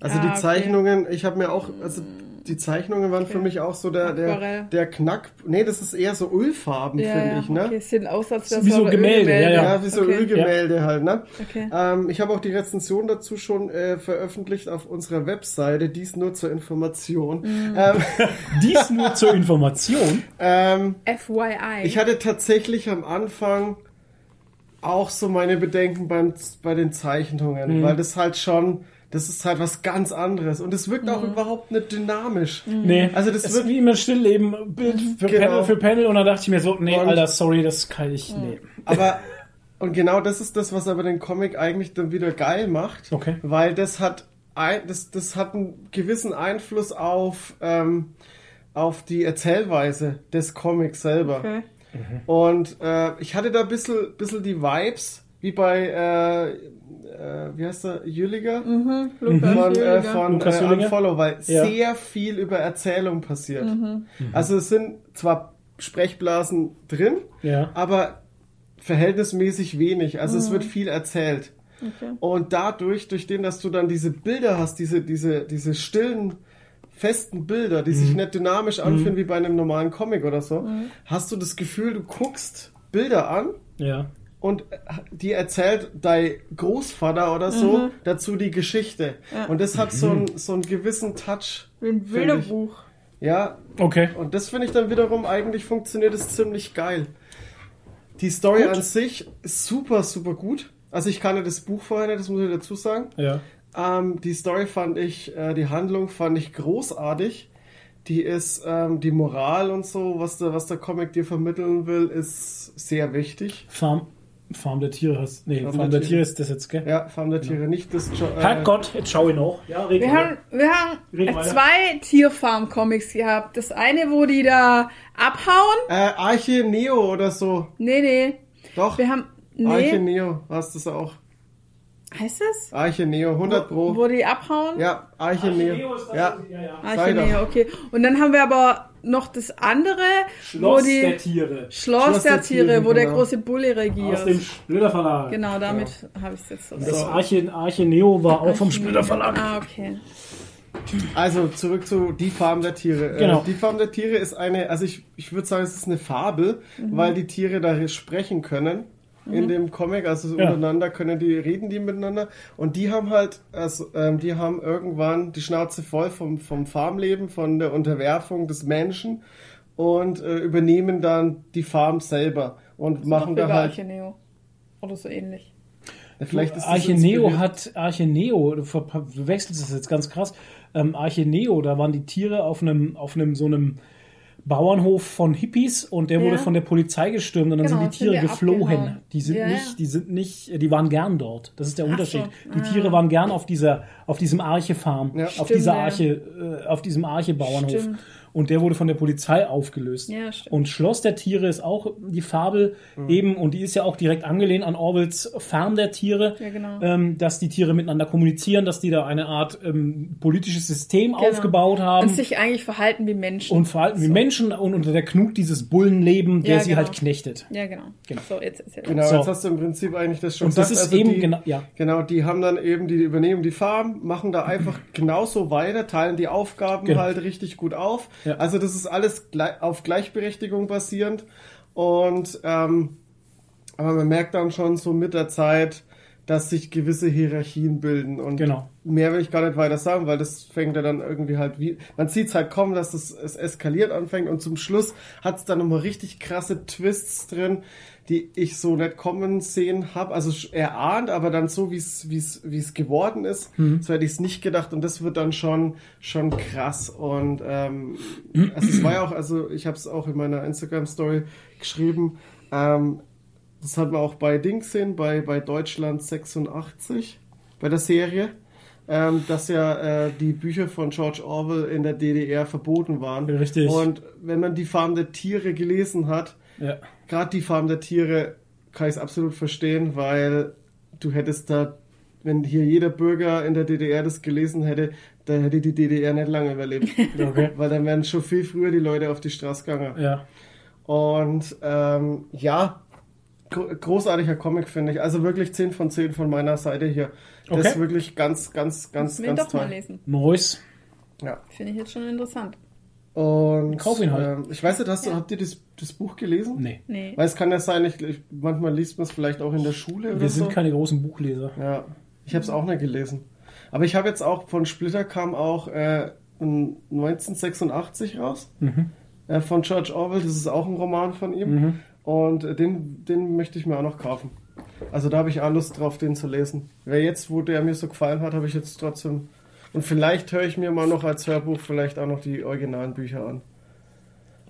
Also Ah, die okay. Zeichnungen, ich habe mir auch, also die Zeichnungen waren für Okay. mich auch so der, der, der Knack. Nee, das ist eher so Ölfarben, finde ich, ne? Okay, sieht aus, als Wie so Gemälde, ja, Ja, wie so okay. Ölgemälde halt, ne? Okay. Ähm, ich habe auch die Rezension dazu schon äh, veröffentlicht auf unserer Webseite, dies nur zur Information. Mhm. Ähm, Dies nur zur Information. ähm, FYI. ich hatte tatsächlich am Anfang auch so meine Bedenken beim, bei den Zeichnungen, weil das halt schon, das ist halt was ganz anderes. Und es wirkt auch überhaupt nicht dynamisch. Nee, Also das es wird- ist wie immer Stillleben, Bild für Genau. Panel für Panel und da dachte ich mir so, nee, Und- Alter, sorry, das kann ich, nee. Aber, und genau das ist das, was aber den Comic eigentlich dann wieder geil macht. Okay. Weil das hat, ein, das, das hat einen gewissen Einfluss auf, ähm, auf die Erzählweise des Comics selber. Okay. Und äh, ich hatte da ein bisschen, bisschen die Vibes, wie bei, äh, äh, wie heißt der, Jülliger? Lukas Von, äh, von Lukas äh? Unfollow, weil Ja. sehr viel über Erzählung passiert. Also es sind zwar Sprechblasen drin, Ja. aber verhältnismäßig wenig. Also es wird viel erzählt. Okay. Und dadurch, durch den, dass du dann diese Bilder hast, diese, diese, diese stillen, festen Bilder, die sich nicht dynamisch anfühlen wie bei einem normalen Comic oder so, hast du das Gefühl, du guckst Bilder an Ja. Und die erzählt dein Großvater oder so dazu die Geschichte. Und das hat so, einen, so einen gewissen Touch. Wie ein. Bilderbuch. Ja, Okay. und das finde ich dann wiederum eigentlich funktioniert es ziemlich geil. Die Story Gut. an sich ist super, super gut. Also ich kannte das Buch vorher nicht, das muss ich dazu sagen. Ja. Ähm, die Story fand ich, äh, die Handlung fand ich großartig. Die ist, ähm, die Moral und so, was der, was der Comic dir vermitteln will, ist sehr wichtig. Farm, Farm der Tiere hast. Nee, Farm, Farm der der Tiere ist das jetzt, gell? Ja, Farm der Tiere, nicht das jo äh, Herrgott, jetzt schau ich noch. Ja, Wir haben, wir haben Red weiter. zwei Tierfarm-Comics gehabt. Das eine, wo die da abhauen. äh, Arche Neo oder so. Nee, nee. Doch, Wir haben. Arche Nee. Neo, hast das auch. Heißt das? Arche Neo, 100 Pro. Wo die abhauen? Ja, Arche, Arche Neo. Neo ist das, ja. ja, ja. Doch. nee, okay. Und dann haben wir aber noch das andere, Schloss wo die der Tiere. Schloss, Schloss der, der Tiere, Tiere, wo der genau. große Bulle regiert. Aus dem Splitter Verlag. genau, damit habe ich es jetzt so. Das Arche, Arche Neo war auch vom Splitter Verlag. Ah, okay. Also zurück zu Die Farm der Tiere. Genau. Äh, die Farm der Tiere ist eine, also ich, ich würde sagen, es ist eine Fabel, Mhm. weil die Tiere da sprechen können in dem Comic, also Ja. untereinander können die, reden die miteinander und die haben halt, also ähm, die haben irgendwann die Schnauze voll vom, vom Farmleben, von der Unterwerfung des Menschen und äh, übernehmen dann die Farm selber und machen da halt, Archeneo. Oder so ähnlich. vielleicht ist das Arche Neo inspiriert- hat, Arche Neo, du ver- du wechselst das jetzt ganz krass. Ähm, Arche Neo, da waren die Tiere auf einem, auf einem, so einem Bauernhof von Hippies und der wurde Ja. von der Polizei gestürmt und dann Genau, sind die sind Tiere die geflohen. abgehauen. Die sind Ja, nicht, ja. die sind nicht, die waren gern dort. Das ist der Ach Unterschied. so. Die Ah. Tiere waren gern auf dieser, auf diesem Arche-Farm, auf Stimmt, dieser. Arche, äh, auf diesem Arche-Bauernhof. Stimmt. Und der wurde von der Polizei aufgelöst. Ja, stimmt. Und Schloss der Tiere ist auch die Fabel eben, und die ist ja auch direkt angelehnt an Orwells Farm der Tiere, Ja, genau. ähm, dass die Tiere miteinander kommunizieren, dass die da eine Art ähm, politisches System Genau. aufgebaut haben Und sich eigentlich verhalten wie Menschen. und verhalten wie Menschen und unter der Knut dieses Bullenleben, der Ja, sie genau. halt knechtet. ja, genau. Genau. So, jetzt erzähl. Genau, So. jetzt hast du im Prinzip eigentlich das schon Und das gesagt. ist Also eben die, genau- ja. Genau, die haben dann eben, die übernehmen die Farm, machen da einfach genauso weiter, teilen die Aufgaben Genau. halt richtig gut auf. Ja. Also das ist alles auf Gleichberechtigung basierend. Und ähm, aber man merkt dann schon so mit der Zeit, dass sich gewisse Hierarchien bilden. Und Genau. mehr will ich gar nicht weiter sagen, weil das fängt ja dann irgendwie halt wie. Man sieht es halt kommen, dass es, es eskaliert anfängt und zum Schluss hat es dann nochmal richtig krasse Twists drin, die ich so nicht kommen sehen habe. Also erahnt, aber dann so, wie es wie es wie es geworden ist, so hätte ich es nicht gedacht. Und das wird dann schon schon krass. Und ähm, also es war ja auch, also ich habe es auch in meiner Instagram-Story geschrieben, ähm, das hat man auch bei Dings gesehen, bei, bei Deutschland 86, bei der Serie, ähm, dass ja äh, die Bücher von George Orwell in der DDR verboten waren. Richtig. Und wenn man die Farm der Tiere gelesen hat, Ja. gerade die Farm der Tiere, kann ich es absolut verstehen, weil du hättest da, wenn hier jeder Bürger in der DDR das gelesen hätte, dann hätte die DDR nicht lange überlebt. Okay. weil dann wären schon viel früher die Leute auf die Straße gegangen. Ja. Und ähm, ja, großartiger Comic, finde ich. Also wirklich 10 von 10 von meiner Seite hier. Das Okay. ist wirklich ganz, ganz, ganz, Müssen wir ihn ganz doch mal toll. lesen. Neues. Ja. Finde ich jetzt schon interessant. Und Kauf ihn halt. ähm, ich weiß nicht, hast du, habt ihr das, das Buch gelesen? Nee. Nee. Weil es kann ja sein, ich, ich, manchmal liest man es vielleicht auch in der Schule oder Wir so. sind keine großen Buchleser. Ja, ich habe es auch nicht gelesen. Aber ich habe jetzt auch, von Splitter kam auch äh, ein 1986 raus. Mhm. Äh, von George Orwell, das ist auch ein Roman von ihm. Und den, den möchte ich mir auch noch kaufen. Also da habe ich auch Lust drauf, den zu lesen. Wer jetzt, wo der mir so gefallen hat, habe ich jetzt trotzdem. Und vielleicht höre ich mir mal noch als Hörbuch vielleicht auch noch die originalen Bücher an.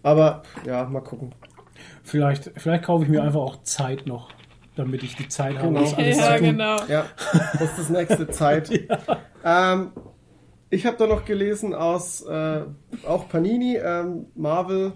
Aber ja, mal gucken. Vielleicht, vielleicht kaufe ich mir einfach auch Zeit noch, damit ich die Zeit habe, Genau. das alles Ja, zu tun. genau. Ja, das ist das nächste Zeit. ähm, ich habe da noch gelesen aus äh, auch Panini, ähm, Marvel.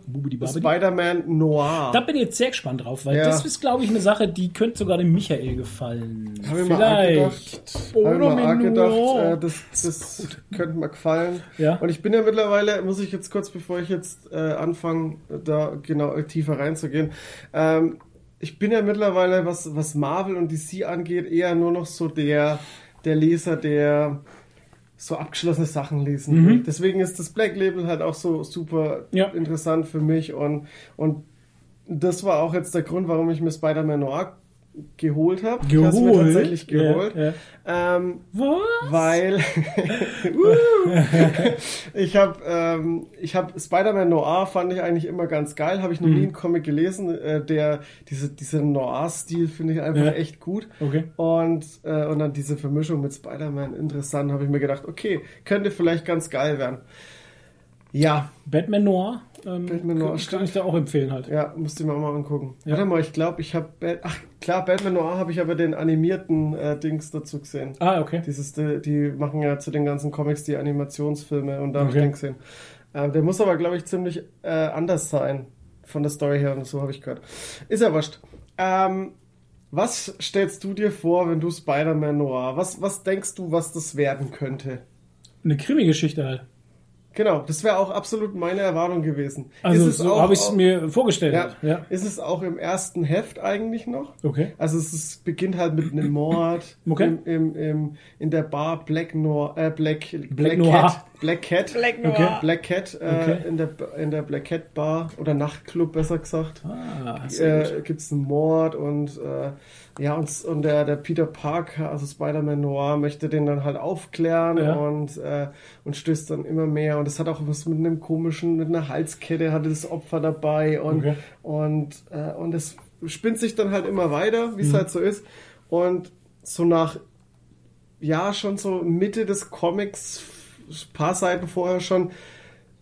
Spider-Man Noir. Da bin ich jetzt sehr gespannt drauf, weil Ja. das ist, glaube ich, eine Sache, die könnte sogar dem Michael gefallen. Habe ich mal gedacht, hab ich Oder mal gedacht äh, das, das könnte mir gefallen. Ja. Und ich bin ja mittlerweile, muss ich jetzt kurz, bevor ich jetzt äh, anfange, da genau tiefer reinzugehen, ähm, ich bin ja mittlerweile, was, was Marvel und DC angeht, eher nur noch so der, der Leser, der so abgeschlossene Sachen lesen will. Deswegen ist das Black Label halt auch so super Ja. interessant für mich und, und das war auch jetzt der Grund, warum ich mir Spider-Man Noir geholt habe. Ich habe mir tatsächlich geholt. Ja, Ähm, Was? weil ich habe ähm, ich habe Spider-Man Noir fand ich eigentlich immer ganz geil, habe ich noch Mhm. nie einen Comic gelesen, äh, der diese dieser Noir-Stil finde ich einfach Ja. echt gut. Okay. Und äh, und dann diese Vermischung mit Spider-Man interessant, habe ich mir gedacht, okay, könnte vielleicht ganz geil werden. Ja, Batman Noir. Ähm, Batman Noir, kann stimmt. ich da auch empfehlen halt. ja, musste ich mir auch mal angucken. Ja. Warte mal, ich glaube, ich habe ach klar, Batman Noir habe ich aber den animierten äh, Dings dazu gesehen. Ah, okay. Dieses, die, die machen ja zu den ganzen Comics die Animationsfilme und da habe Okay. ich den gesehen. Ähm, der muss aber, glaube ich, ziemlich äh, anders sein von der Story her und so habe ich gehört. Ist ja wurscht. Ähm, was stellst du dir vor, wenn du Spider-Man Noir? Was, was denkst du, was das werden könnte? Eine Krimi-Geschichte halt. Genau, das wäre auch absolut meine Erwartung gewesen. Also so habe ich es mir vorgestellt. ja, ja. Ist es auch im ersten Heft eigentlich noch? Okay. Also es ist, beginnt halt mit einem Mord Okay. im, im, im, in der Bar Black Noir, äh, Black, Black, Noir. Cat, Black Cat, Black Noir. Okay. Black Cat äh, Okay. in, der, in der Black Cat Bar oder Nachtclub besser gesagt. Ah. Äh, Gibt es einen Mord und äh, ja und, und der, der Peter Parker, also Spider-Man Noir, möchte den dann halt aufklären Ja. und, äh, und stößt dann immer mehr und es hat auch was mit einem komischen, mit einer Halskette hatte das Opfer dabei und Okay. und äh, und es spinnt sich dann halt immer weiter, wie es Mhm. halt so ist und so nach ja schon so Mitte des Comics, paar Seiten vorher schon,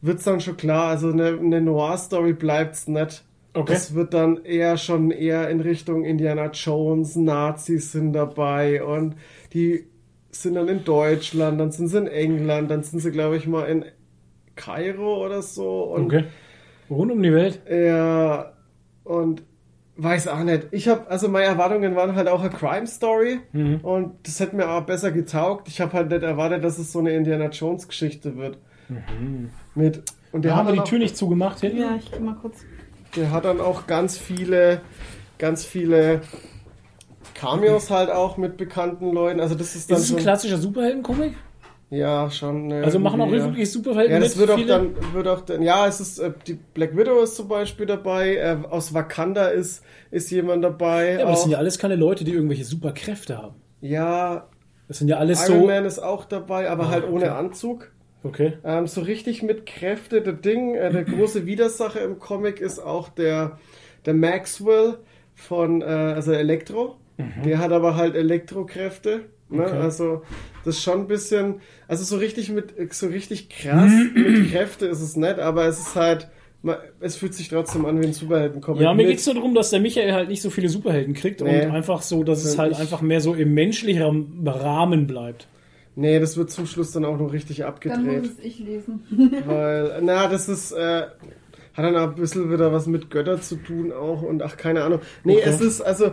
wird's dann schon klar, also eine, eine Noir-Story bleibt's nicht. Okay. Das wird dann eher schon eher in Richtung Indiana Jones, Nazis sind dabei und die sind dann in Deutschland, dann sind sie in England, dann sind sie, glaube ich, mal in Kairo oder so. Und Okay. Rund um die Welt. ja, und weiß auch nicht. Ich habe, also meine Erwartungen waren halt auch eine Crime Story Mhm. und das hätte mir auch besser getaugt. Ich habe halt nicht erwartet, dass es so eine Indiana Jones Geschichte wird. Mit, und der Da haben hat, wir dann die auch, Tür nicht zugemacht hinten. Ja, ich geh mal kurz. der hat dann auch ganz viele, ganz viele Cameos halt auch mit bekannten Leuten. Also das ist dann Ist es ein klassischer Superhelden-Comic? Ja schon. Also machen auch ja. wirklich Superhelden Ja, das wird auch dann, wird auch dann, ja, es ist, äh, die Black Widow ist zum Beispiel dabei, äh, aus Wakanda ist, ist jemand dabei. Ja, aber das auch, sind ja alles keine Leute, die irgendwelche Superkräfte haben. ja, Das sind ja alles Iron so. Man ist auch dabei, aber halt okay. ohne Anzug. Okay. Ähm, so richtig mit Kräfte, der Ding, äh, der große Widersacher im Comic ist auch der, der Maxwell von, äh, also Elektro. Der hat aber halt Elektrokräfte. Ne? Okay. Also das ist schon ein bisschen, also so richtig mit, so richtig krass mit Kräfte ist es nicht, aber es ist halt, es fühlt sich trotzdem an wie ein Superhelden-Comic. Ja, mir mit- geht's nur darum, dass der Michael halt nicht so viele Superhelden kriegt Nee. und einfach so, dass es halt ich- einfach mehr so im menschlichen Rahmen bleibt. Nee, das wird zum Schluss dann auch noch richtig Dann abgedreht. muss es ich lesen. Weil, na, das ist, äh, hat dann auch ein bisschen wieder was mit Götter zu tun auch und ach, keine Ahnung. Nee, Okay. es ist, also,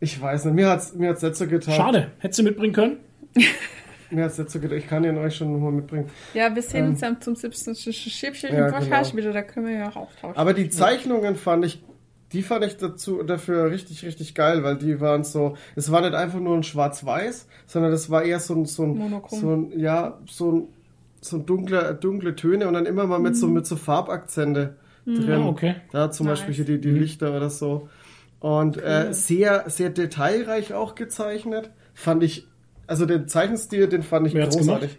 ich weiß nicht, mir hat's, mir hat's so getan. Schade. Hättest du mitbringen können? Mir hat's nicht so getan. Ich kann den euch schon nochmal mitbringen. Ja, wir sehen uns dann zum 17. Schippchen Ja, im Podcast genau. wieder, da können wir ja auch austauschen. Aber die Zeichnungen fand ich, die fand ich dazu, dafür richtig, richtig geil, weil die waren so, es war nicht einfach nur ein Schwarz-Weiß, sondern das war eher so ein, so ein, Monochrom. so ein, ja, so ein, so ein dunkler, dunkle Töne und dann immer mal mit so, mit so Farbakzente drin. Ah, okay. Da zum Nice. Beispiel hier die, die Lichter oder so. Und äh, sehr, sehr detailreich auch gezeichnet. Fand ich, also den Zeichenstil, den fand ich Wer großartig.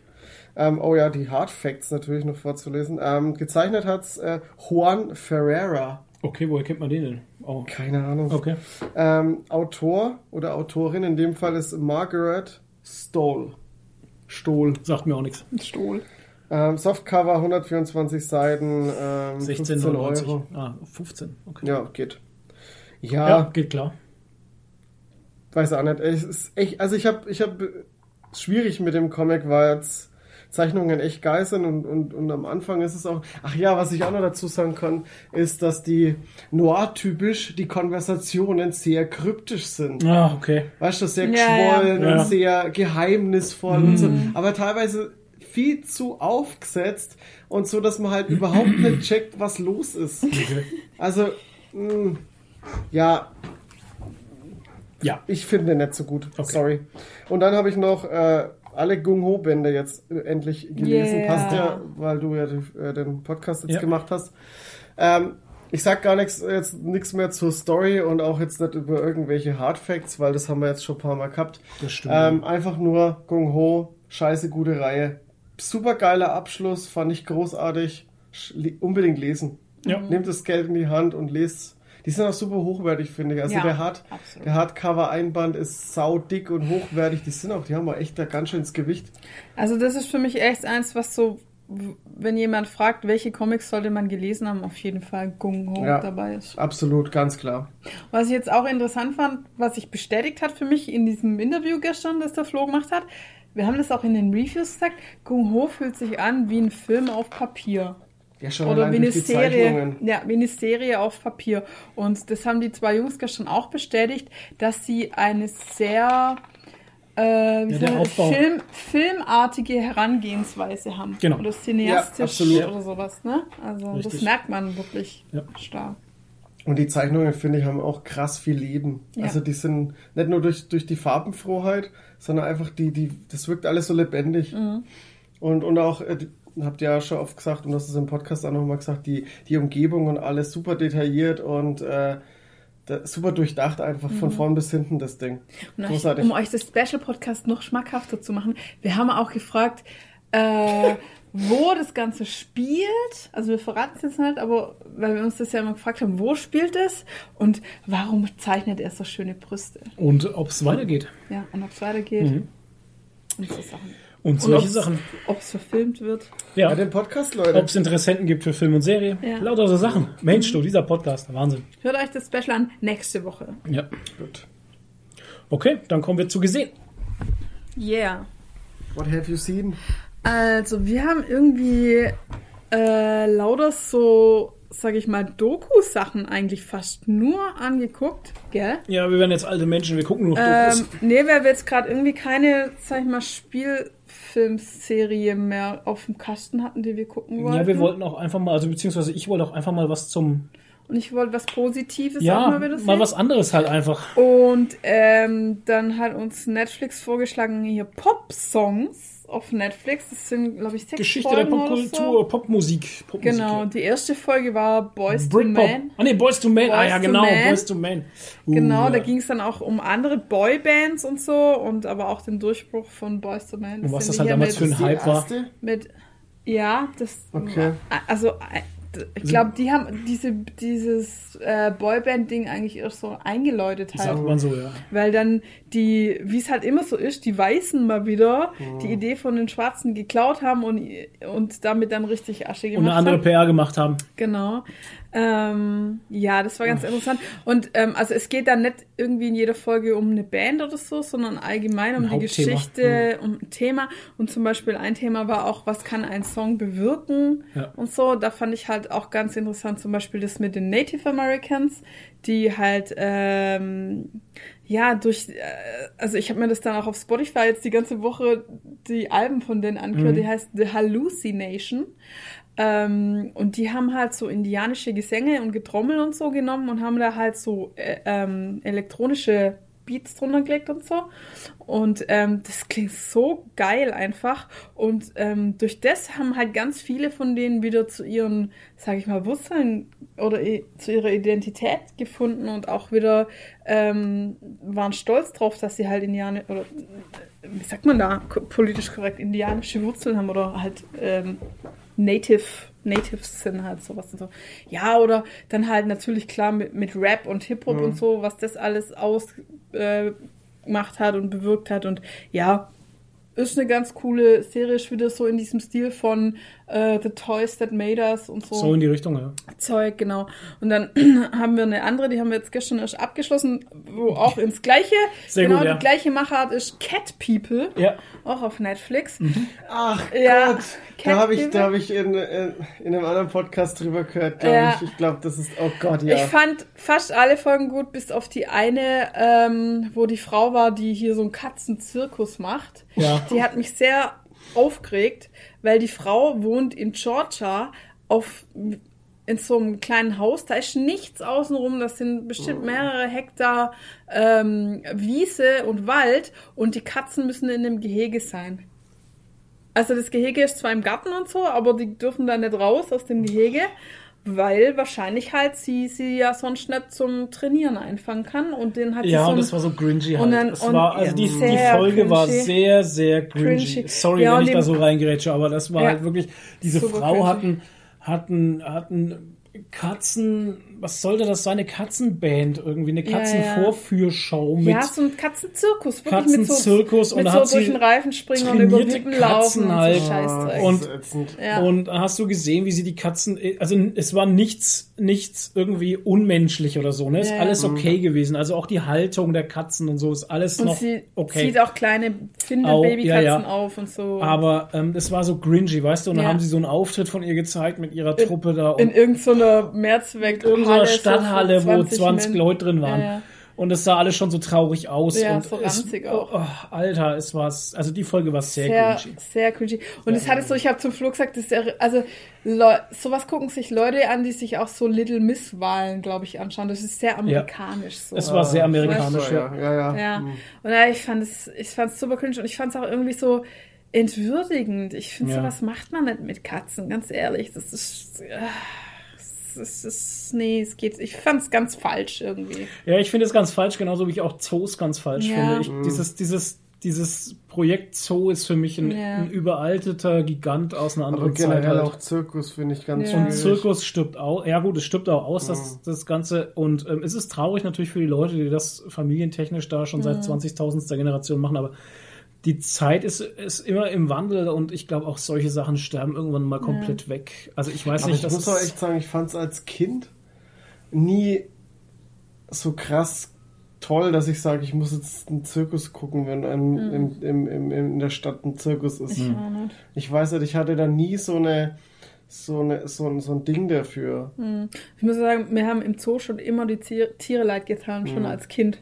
Ähm, oh ja, die Hard Facts natürlich noch vorzulesen. Ähm, gezeichnet hat's äh, Juan Ferreira. Okay, woher kennt man den denn? Oh. Keine Ahnung. Okay. Ähm, Autor oder Autorin in dem Fall ist Margaret Stoll. Stohl. Sagt mir auch nichts. Stuhl. Ähm, Softcover 124 Seiten, ähm, 15 16,99 Euro. Ah, 15. Okay. Ja, geht. Ja, Ja, geht klar. weiß auch nicht. Es ist echt, also ich habe, ich habe schwierig mit dem Comic, weil jetzt Zeichnungen echt geil sind und, und, und am Anfang ist es auch. Ach ja, was ich auch noch dazu sagen kann, ist, dass die Noir-typisch die Konversationen sehr kryptisch sind. Ah, okay. Weißt du, sehr Ja, geschwollen ja. und Ja. sehr geheimnisvoll und so, aber teilweise viel zu aufgesetzt und so, dass man halt überhaupt nicht checkt, was los ist. Also, mh, ja, Ja. ich finde den nicht so gut. Okay. Sorry. Und dann habe ich noch äh, alle Gung Ho Bände jetzt äh, endlich gelesen. Yeah. Passt ja, weil du ja die, äh, den Podcast jetzt Ja. gemacht hast. Ähm, ich sag gar nichts jetzt nichts mehr zur Story und auch jetzt nicht über irgendwelche Hard Facts, weil das haben wir jetzt schon ein paar Mal gehabt. Das stimmt. Ähm, einfach nur Gung Ho, scheiße gute Reihe. Super geiler Abschluss, fand ich großartig. Sch- Unbedingt lesen. Ja. Nehmt das Geld in die Hand und lest. Die sind auch super hochwertig, finde ich. Also Ja, der, Hard, absolut. der Hardcover-Einband ist sau dick und hochwertig. Die sind auch, die haben auch echt da ganz schön ins Gewicht. Also das ist für mich echt eins, was so, wenn jemand fragt, welche Comics sollte man gelesen haben, auf jeden Fall Gung Ho Ja. dabei ist. Absolut, ganz klar. Was ich jetzt auch interessant fand, was sich bestätigt hat für mich in diesem Interview gestern, das der Flo gemacht hat, wir haben das auch in den Reviews gesagt, Gung Ho fühlt sich an wie ein Film auf Papier. Ja, schon Oder wie eine, Serie, ja, wie eine Serie auf Papier. Und das haben die zwei Jungs gestern auch bestätigt, dass sie eine sehr äh, wie Ja. Film, filmartige Herangehensweise haben. Genau. Oder cineastisch Ja, absolut. oder sowas. Ne? Also Richtig. das merkt man wirklich Ja. stark. Und die Zeichnungen, finde ich, haben auch krass viel Leben. Ja. Also die sind nicht nur durch, durch die Farbenfroheit, sondern einfach die, die, das wirkt alles so lebendig. Mhm. Und, und auch, äh, die- habt ihr ja schon oft gesagt, und das ist im Podcast auch nochmal gesagt, die, die Umgebung und alles super detailliert und äh, super durchdacht einfach von vorn bis hinten das Ding. Mhm. Und Großartig. um euch das Special Podcast noch schmackhafter zu machen, wir haben auch gefragt, äh, wo das Ganze spielt. Also wir verraten es jetzt nicht, aber weil wir uns das ja immer gefragt haben, wo spielt es und warum zeichnet er so schöne Brüste? Und ob es weitergeht. Ja, und ob es weitergeht. Mhm. Und so Sachen. Und solche ob's- Sachen. Ob es verfilmt wird. Ja. Bei dem Podcast, Leute. Ob es Interessenten gibt für Film und Serie. Ja. Lauter so Sachen. Mensch, du, dieser Podcast. Wahnsinn. Hört euch das Special an nächste Woche. Ja. Gut. Okay, dann kommen wir zu gesehen. Yeah. What have you seen? Also, wir haben irgendwie äh, lauter so, sag ich mal, Doku-Sachen eigentlich fast nur angeguckt, gell? Ja, wir werden jetzt alte Menschen, wir gucken nur Ähm, Dokus. nee, weil wir jetzt gerade irgendwie keine, sag ich mal, Spielfilmserie mehr auf dem Kasten hatten, die wir gucken wollten. Ja, wir wollten auch einfach mal, also beziehungsweise ich wollte auch einfach mal was zum, Und ich wollte was Positives ja, auch mal wieder mal, sehen. was anderes halt einfach. Und ähm, dann hat uns Netflix vorgeschlagen, hier Pop-Songs auf Netflix. Das sind, glaube ich, sechs Geschichte der Folgen oder Popkultur, So. Popmusik. Popmusik Genau, ja. die erste Folge war Boys to Britpop. Men. Ah, nee, Boys to ah, Boys ja, to genau, Men. Boys to Men. Uh, Genau, ja. da ging es dann auch um andere Boybands und so und aber auch den Durchbruch von Boys to Men. Und was das halt damals für ein Hype war. mit ja, das Okay. also äh, ich glaube, die haben diese dieses äh, Boyband-Ding eigentlich erst so eingeläutet halt. Sagt man so, ja. Weil dann die, wie es halt immer so ist, die Weißen mal wieder die Idee von den Schwarzen geklaut haben und, und damit dann richtig Asche gemacht Und eine andere haben. PR gemacht haben. Genau. Ähm, ja, das war ganz interessant. Und ähm, also es geht dann nicht irgendwie in jeder Folge um eine Band oder so, sondern allgemein um Ein die. Geschichte, um ein Thema. Und zum Beispiel ein Thema war auch, was kann ein Song bewirken Ja. und so. Da fand ich halt auch ganz interessant zum Beispiel das mit den Native Americans, die halt ähm, ja durch, äh, also ich habe mir das dann auch auf Spotify jetzt die ganze Woche die Alben von denen angehört, Mhm. die heißt The Hallucination. Ähm, und die haben halt so indianische Gesänge und Getrommel und so genommen und haben da halt so äh, ähm, elektronische Beats drunter gelegt und so. Und ähm, das klingt so geil einfach. Und ähm, durch das haben halt ganz viele von denen wieder zu ihren, sag ich mal, Wurzeln oder zu ihrer Identität gefunden und auch wieder ähm, waren stolz drauf, dass sie halt Indianer oder wie sagt man da, politisch korrekt indianische Wurzeln haben oder halt ähm, Native, Natives sind halt sowas und so. Ja, oder dann halt natürlich klar mit, mit Rap und Hip-Hop und so, was das alles ausgemacht äh, hat und bewirkt hat. Und ja, ist eine ganz coole Serie, ist wieder so in diesem Stil von äh, The Toys That Made Us und so. So in die Richtung, ja. Zeug, genau. Und dann haben wir eine andere, die haben wir jetzt gestern erst abgeschlossen, wo auch ins gleiche, Sehr genau gut, ja. die gleiche Machart ist Cat People, Ja. auch auf Netflix. Ach Ja, Gott, Cat da habe ich, da hab ich in, in, in einem anderen Podcast drüber gehört, glaube Ja. ich. Ich glaube, das ist, oh Gott, ja. Ich fand fast alle Folgen gut, bis auf die eine, ähm, wo die Frau war, die hier so einen Katzenzirkus macht. Ja. Die hat mich sehr aufgeregt, weil die Frau wohnt in Georgia auf in so einem kleinen Haus, da ist nichts außenrum, das sind bestimmt mehrere Hektar ähm, Wiese und Wald. Und die Katzen müssen in dem Gehege sein. Also das Gehege ist zwar im Garten und so, aber die dürfen da nicht raus aus dem Gehege, weil wahrscheinlich halt sie sie ja sonst nicht zum Trainieren einfangen kann und den hat sie Ja, so und das war so cringy halt. und dann- es und war, also die, die Folge war cringy. sehr, sehr cringy. Cringy. Sorry, Ja, wenn ich da so reingerätsche, aber das war Ja. halt wirklich, diese Frau cringy. hatten, hatten, hatten Katzen, was sollte das sein? Eine Katzenband irgendwie, eine Ja, ja. Katzenvorführshow mit ja, so ein Katzenzirkus, wirklich mit so, Katzenzirkus und mit da so hat durch den Reifen springen und über Wippen laufen Katzen und halt. so. Und- Das ist ätzend. Ja. Und dann hast du gesehen, wie sie die Katzen, also es war nichts, nichts irgendwie unmenschlich oder so, ne? Ist Ja, ja. alles okay gewesen. Also auch die Haltung der Katzen und so ist alles und noch sie okay. zieht auch kleine ja, ja. auf und so. Aber ähm, das war so cringy, weißt du? Und dann Ja. haben sie so einen Auftritt von ihr gezeigt mit ihrer Truppe da in und irgendeiner Mehrzweck in irgendeiner Stadthalle, wo 20 Men- Leute drin waren. Ja, ja. Und es sah alles schon so traurig aus. Ja, und so es, ranzig oh, auch. oh, Alter, es war, also die Folge war sehr, sehr, cringy. sehr cringy. Und es hatte so, ich habe zum Flo gesagt, das ist ja, also Leu sowas gucken sich Leute an, die sich auch so Little Miss Wahlen, glaube ich, anschauen. Das ist sehr amerikanisch so. Es war sehr amerikanisch, So, ja. ja, ja, ja. Ja. Und ja, ich fand es, ich fand es super cringe und ich fand es auch irgendwie so entwürdigend. Ich finde, Ja. sowas macht man nicht mit Katzen, ganz ehrlich. Das ist, äh, das ist, nee, es geht, ich fand es ganz falsch irgendwie. Ja, ich finde es ganz falsch, genauso wie ich auch Zoos ganz falsch Ja. finde. Ich, dieses, dieses, dieses Projekt Zoo ist für mich ein, Ja. ein überalteter Gigant aus einer Aber anderen Zeit. generell Halt. auch Zirkus finde ich ganz Ja. Und. Zirkus stirbt auch. Ja gut, es stirbt auch aus, das, das Ganze. Und ähm, es ist traurig natürlich für die Leute, die das familientechnisch da schon seit 20.000. Generation machen, aber die Zeit ist, ist immer im Wandel und ich glaube auch solche Sachen sterben irgendwann mal komplett weg. Also ich weiß Aber nicht, ich das muss auch echt sagen, ich fand es als Kind nie so krass toll, dass ich sage, ich muss jetzt einen Zirkus gucken, wenn ein, im, im, im, in der Stadt ein Zirkus ist. Ich nicht. Ich weiß nicht, ich hatte da nie so eine so, eine, so, ein, so ein Ding dafür. Ich muss sagen, wir haben im Zoo schon immer die Tiere, Tiere leid getan, schon als Kind.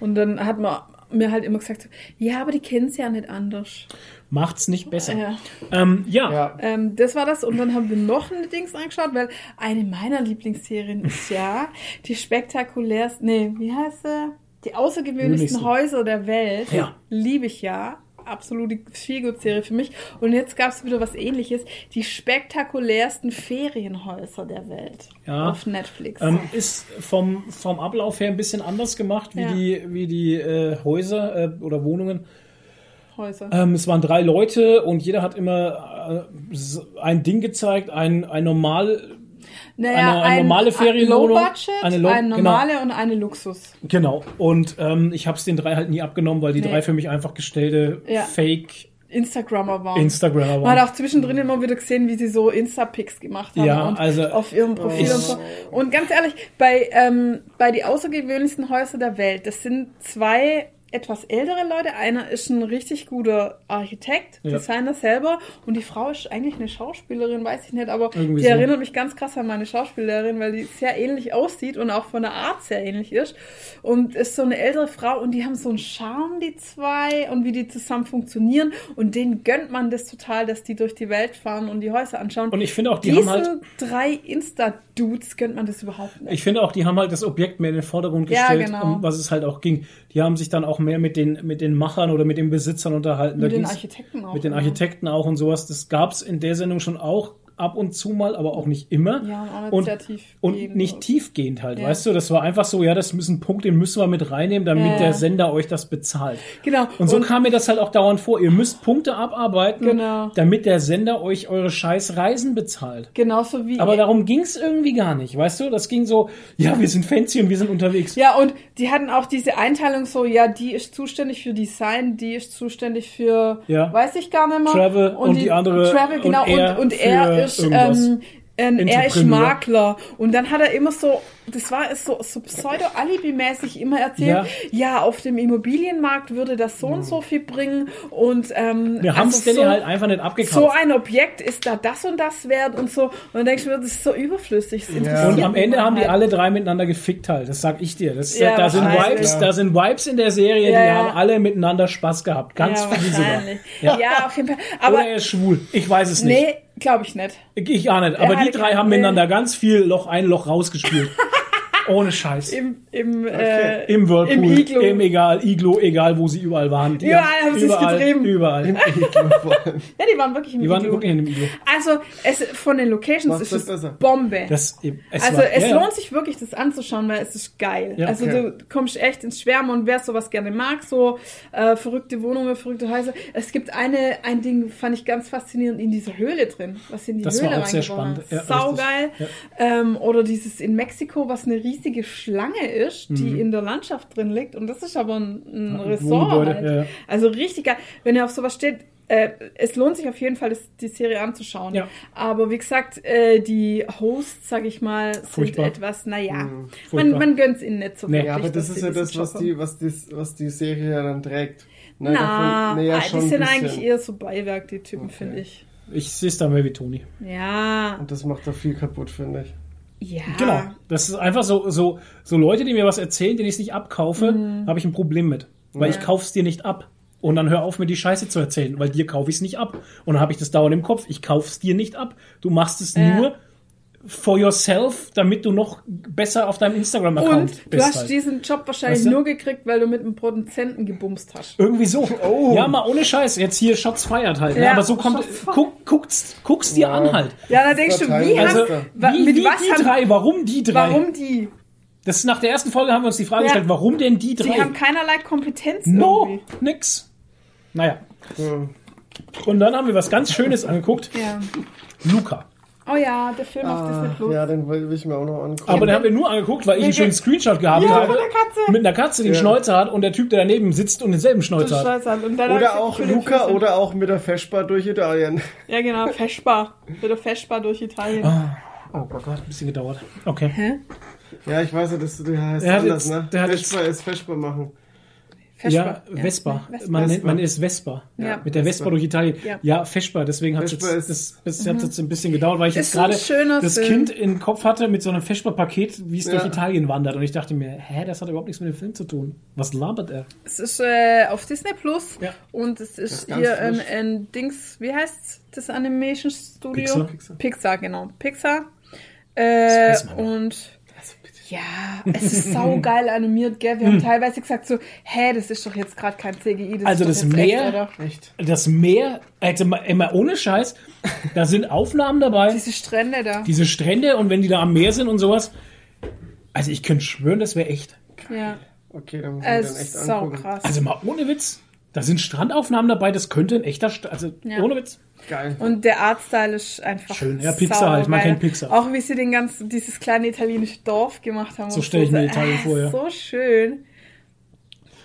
Und dann hat man mir halt immer gesagt, ja, aber die kennen es ja nicht anders. macht's nicht besser. Ja. Ähm, ja. Ja, Ähm, das war das. Und dann haben wir noch ein Dings angeschaut, weil eine meiner Lieblingsserien ist ja die spektakulärsten, nee, wie heißt sie? Die außergewöhnlichsten Gewöhnlichsten. Häuser der Welt. Ja. Liebe ich ja. Absolute Feelgood-Serie für mich. Und jetzt gab es wieder was ähnliches. Die spektakulärsten Ferienhäuser der Welt. Ja. Auf Netflix. Ähm, ist vom, vom Ablauf her ein bisschen anders gemacht wie Ja. die, wie die äh, Häuser äh, oder Wohnungen. Häuser. Ähm, es waren drei Leute und jeder hat immer äh, ein Ding gezeigt, ein, ein normal, eine- eine normale Ferienwohnung, Low Budget, eine Low- eine normale und eine Luxus. genau. Und ähm, ich habe es den drei halt nie abgenommen, weil die Nee. drei für mich einfach gestellte Ja. Fake Instagrammer waren. Instagrammer Man hat waren. auch zwischendrin immer wieder gesehen, wie sie so Insta-Pics gemacht haben. Ja, also- auf ihrem Profil und so. Und ganz ehrlich, bei, ähm, bei die außergewöhnlichsten Häuser der Welt, das sind zwei etwas ältere Leute. Einer ist ein richtig guter Architekt, Ja. Designer selber. Und die Frau ist eigentlich eine Schauspielerin, weiß ich nicht, aber Irgendwie die so. erinnert mich ganz krass an meine Schauspielerin, weil die sehr ähnlich aussieht und auch von der Art sehr ähnlich ist. Und ist so eine ältere Frau und die haben so einen Charme, die zwei, und wie die zusammen funktionieren. Und denen gönnt man das total, dass die durch die Welt fahren und die Häuser anschauen. Und ich finde auch, die Diesen haben halt, drei Insta-Dudes gönnt man das überhaupt nicht. ich finde auch, die haben halt das Objekt mehr in den Vordergrund Ja, gestellt, genau. um was es halt auch ging. Die haben sich dann auch mehr mit den, mit den Machern oder mit den Besitzern unterhalten. Mit Da den Architekten auch. Mit den ja. Architekten auch und sowas. Das gab's in der Sendung schon auch, ab und zu mal, aber auch nicht immer. Ja, und auch nicht und, sehr tiefgehend. und nicht tiefgehend halt, Ja. weißt du? Das war einfach so, ja, das ein Punkt, den müssen wir mit reinnehmen, damit Ja, der Sender euch das bezahlt. Genau. Und so Und- kam mir das halt auch dauernd vor. Ihr müsst Punkte abarbeiten, Genau. damit der Sender euch eure scheiß Reisen bezahlt. Genauso wie. Aber darum ging's irgendwie gar nicht, weißt du? Das ging so, ja, wir sind fancy und wir sind unterwegs. Ja, und die hatten auch diese Einteilung so, ja, die ist zuständig für Design, die ist zuständig für, Ja. weiß ich gar nicht mehr. Travel und die andere- Travel, genau, und er und, und er ist, irgendwas. ähm, ähm, er ist. Makler. Und dann hat er immer so, das war es so, so pseudo-alibi-mäßig immer erzählt, Ja. ja. auf dem Immobilienmarkt würde das so und so viel bringen und ähm, Wir haben also Stanley so, halt einfach nicht abgekauft. so ein Objekt ist da das und das wert und so. Und dann denkst du mir, das ist so überflüssig. Interessiert Und am Ende haben die alle drei miteinander gefickt halt. Das sag ich dir. Das, Ja, da sind. Vibes, da sind Vibes in der Serie, Ja, die ja. haben alle miteinander Spaß gehabt. Ganz ja, viel sogar. Ja. Ja. auf jeden Fall. Aber Oder er ist schwul. Ich weiß es nicht. nee, glaube ich nicht. Ich auch nicht. Aber die hatte drei haben miteinander ganz viel Loch ein Loch rausgespielt. Ohne Scheiß. Im, im, äh, Im Whirlpool, im Iglu. im egal, Iglo, egal wo sie überall waren. Die Überall haben sie es überall, getrieben. Überall. Ja, die waren wirklich im Die waren Iglu. wirklich in dem Iglo. Also, es, von den Locations Macht ist das es. Bombe. Das, es also, war, es ja, ja. lohnt sich wirklich, das anzuschauen, weil es ist geil. Ja, also, okay. du kommst echt ins Schwärmen und wer sowas gerne mag, so äh, verrückte Wohnungen, verrückte Häuser. Es gibt eine, ein Ding, fand ich ganz faszinierend, in dieser Höhle drin, was in die Das war Höhle auch sehr spannend. haben. Ja, Saugeil. Ähm, oder dieses in Mexiko, was eine riesige Schlange ist, die Mhm. in der Landschaft drin liegt. Und das ist aber ein, ein Ja, ein Ressort. Halt. ja. Also richtig geil. Wenn ihr auf sowas steht, äh, es lohnt sich auf jeden Fall, das, die Serie anzuschauen. Ja. Aber wie gesagt, äh, die Hosts, sag ich mal, sind Furchtbar. etwas, naja, man, furchtbar. man gönnt's ihnen nicht so Nee. wirklich. Ja, aber das ist ja das, was die, was die, was die Serie ja dann trägt. Ne, Na, davon- nee, ja, ah, schon die sind eigentlich eher so Beiwerk, die Typen, finde ich. Ich sehe es da mehr wie Toni. Ja, Und das macht da viel kaputt, finde ich. Ja. Genau. Das ist einfach so, so, so Leute, die mir was erzählen, denen ich es nicht abkaufe, Mhm. habe ich ein Problem mit. Weil ich kauf's dir nicht ab. Und dann hör auf, mir die Scheiße zu erzählen, weil dir kaufe ich es nicht ab. Und dann habe ich das dauernd im Kopf. Ich kauf's dir nicht ab. Du machst es Ja. nur for yourself, damit du noch besser auf deinem Instagram-Account Und du bist. hast halt. diesen Job wahrscheinlich Weißt du? nur gekriegt, weil du mit einem Produzenten gebumst hast. Irgendwie so. Ja, mal ohne Scheiß. Jetzt hier Shots feiert halt. ne? Ja, Aber so kommt, guck, guck's, guck's dir Ja. an halt. Ja, da denkst du, wie, Also, wa- wie, mit wie was die haben, drei? Warum die drei? warum die? Das ist nach der ersten Folge haben wir uns die Frage Ja. gestellt, warum denn die drei? Die haben keinerlei Kompetenz No, irgendwie. nix. Naja. Ja. Und dann haben wir was ganz Schönes angeguckt. Ja. Luca. Oh ja, der Film auf Disney Plus. ja, den will ich mir auch noch angucken. Aber den haben wir nur angeguckt, weil ich einen schönen Screenshot gehabt Ja, habe. von der Katze. Mit einer Katze, die einen Ja. Schnäuzer hat und der Typ, der daneben sitzt und denselben Schnäuzer hat. Oder auch Luca oder auch mit der Feschbar durch Italien. Ja, genau, Feschbar. Wieder Feschbar durch Italien. Oh Gott, hat ein bisschen gedauert. Okay. Hä? Ja, ich weiß ja, das der heißt Der hat anders, jetzt- ne? der hat Feschbar ist Feschbar machen. Ja, Vespa. Vespa. Vespa. Man, nennt, Vespa. man ist Vespa. Ja. Mit der Vespa durch Italien. Ja. Ja, Vespa. Deswegen hat es Vespa jetzt, ist- das, das hat jetzt ein bisschen gedauert, weil ich Ist jetzt gerade das Film. Kind im Kopf hatte mit so einem Vespa-Paket, wie es Ja. durch Italien wandert. Und ich dachte mir, hä, das hat überhaupt nichts mit dem Film zu tun. Was labert er? Es ist äh, auf Disney Plus Ja. und es ist, ist hier ein, frisch. ein Dings, wie heißt das Animation Studio? Pixar. Pixar. Pixar, genau. Pixar. Äh, man ja. und ja, es ist saugeil animiert, gell? Wir haben teilweise gesagt so, hä, das ist doch jetzt gerade kein CGI. Das Also ist das Meer- Echt? Das Meer, also mal, immer ohne Scheiß, da sind Aufnahmen dabei, Diese Strände da. diese Strände und wenn die da am Meer sind und sowas. Also ich könnte schwören, das wäre echt. ja. Okay, dann muss ich mir Es dann echt ist sau angucken. krass. Also mal ohne Witz. Da sind Strandaufnahmen dabei, das könnte ein echter, St also Ja. ohne Witz. Geil. Und der Artstyle ist einfach Schön. Ja, Pixar halt. Ich mag saugeil. kein Pixar. Auch wie sie den ganzen, dieses kleine italienische Dorf gemacht haben. So und stell ich mir. Italien Ah, vor, ja. So schön.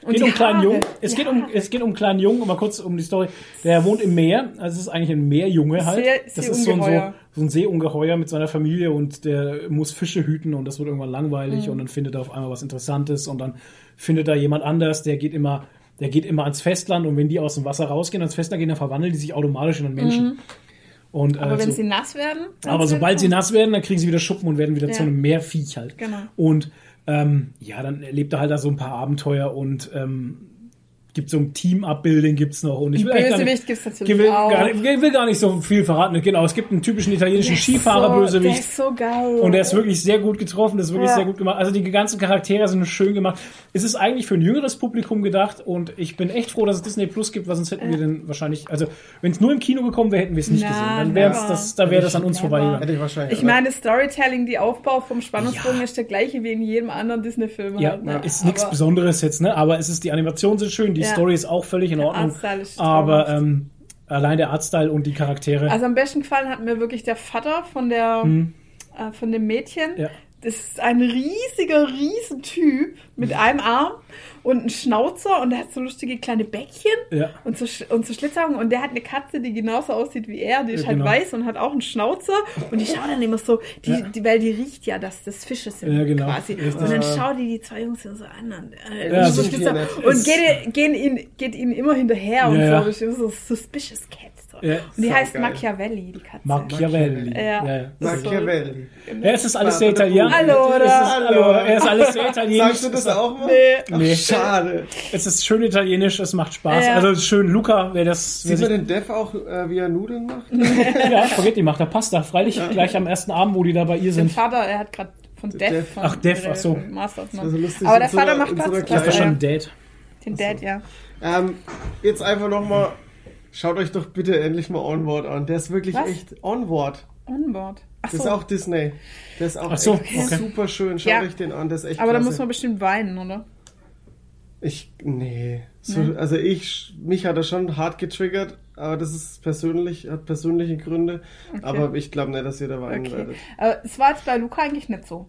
Und geht um einen kleinen Haare. Jungen. Es geht um es geht um einen kleinen Jungen, um mal kurz um die Story. Der wohnt im Meer, also es ist eigentlich ein Meerjunge halt. See- das ist so ein, so, Seeungeheuer. so ein Seeungeheuer mit seiner Familie und der muss Fische hüten und das wird irgendwann Mhm. langweilig und dann findet er auf einmal was Interessantes und dann findet er jemand anders, der geht immer der geht immer ans Festland und wenn die aus dem Wasser rausgehen ans Festland gehen, dann verwandeln die sich automatisch in einen Menschen. Und, Mhm. Aber äh, wenn so- sie nass werden. aber sind sobald sie sie- nass werden, dann kriegen sie wieder Schuppen und werden wieder Ja. zu einem Meerviech halt. Genau. Und ähm, ja, dann erlebt er halt da so ein paar Abenteuer und ähm, gibt so ein Team-Up-Building gibt's noch. Und ich will eigentlich gar nicht, Bösewicht gibt's natürlich will, auch. gar, nicht- will, will gar nicht so viel verraten. Genau, es gibt einen typischen italienischen Skifahrer-Bösewicht. Der ist so geil. Und der ist wirklich sehr gut getroffen, das ist wirklich Ja. sehr gut gemacht. Also die ganzen Charaktere sind schön gemacht. Es ist eigentlich für ein jüngeres Publikum gedacht und ich bin echt froh, dass es Disney Plus gibt, weil sonst hätten wir den wahrscheinlich, also wenn es nur im Kino gekommen wäre, hätten wir es nicht Na, gesehen. Dann wäre das, da wäre das an uns vorbeigegangen. Hätte ich wahrscheinlich. Ich meine, Storytelling, die Aufbau vom Spannungsbogen ist der gleiche wie in jedem anderen Disney-Film. Ja, halt, ne? ist nichts Besonderes jetzt, ne? Aber es ist, die Animationen sind schön, die Ja. Story ist auch völlig in Ordnung. Aber ähm, allein der Artstyle und die Charaktere. Also am besten gefallen hat mir wirklich der Vater von der äh, von dem Mädchen. Hm. Ja. Das ist ein riesiger, riesen Typ mit einem Arm und einem Schnauzer und der hat so lustige kleine Bäckchen Ja. und so, und so Schlitzaugen und der hat eine Katze, die genauso aussieht wie er, die ist Ja, halt genau. weiß und hat auch einen Schnauzer und die schauen dann immer so, die, Ja. die, weil die riecht ja, dass das Fische sind Ja, genau. quasi. Richtig. Und dann schauen die die zwei Jungs so an und, äh, Ja, so ist und geht, gehen ihn, geht ihnen immer hinterher und so. Das ist so suspicious Cat. So. Ja. Und die So heißt geil. Machiavelli, die Katze. Machiavelli. Ja. Ja, ja. Machiavelli. Ja, es ist alles sehr italienisch. Allora. Es ist, allora. Es ist alles sehr italienisch. Sagst du das auch mal? Nee. Nee. Schade. Es ist schön italienisch, es macht Spaß. Ja. Also schön, Luca, wer das Sieht man den Dev auch, äh, wie er Nudeln macht? ja, Spaghetti macht, der Pasta. Freilich gleich am ersten Abend, wo die da bei ihr sind. Vater, er hat gerade von Death. Death. Von Ach, Death, ach so. Master. Also lustig, Aber der Vater macht so einer Platz. Das war schon ja. ein Date. Den Dad, ja. Ähm, jetzt einfach nochmal, schaut euch doch bitte endlich mal Onward an. Der ist wirklich Was? echt Onward. Onboard. Ach Das so. ist auch Disney. Der ist auch so, echt okay. super schön. Schaut Ja. euch den an, der ist echt Aber da muss man bestimmt weinen, oder? Ich, nee. So, Also ich, mich hat er schon hart getriggert, aber das ist persönlich, hat persönliche Gründe. Aber ich glaube nicht, dass ihr da weinen Okay. werdet. Aber es war jetzt bei Luca eigentlich nicht so.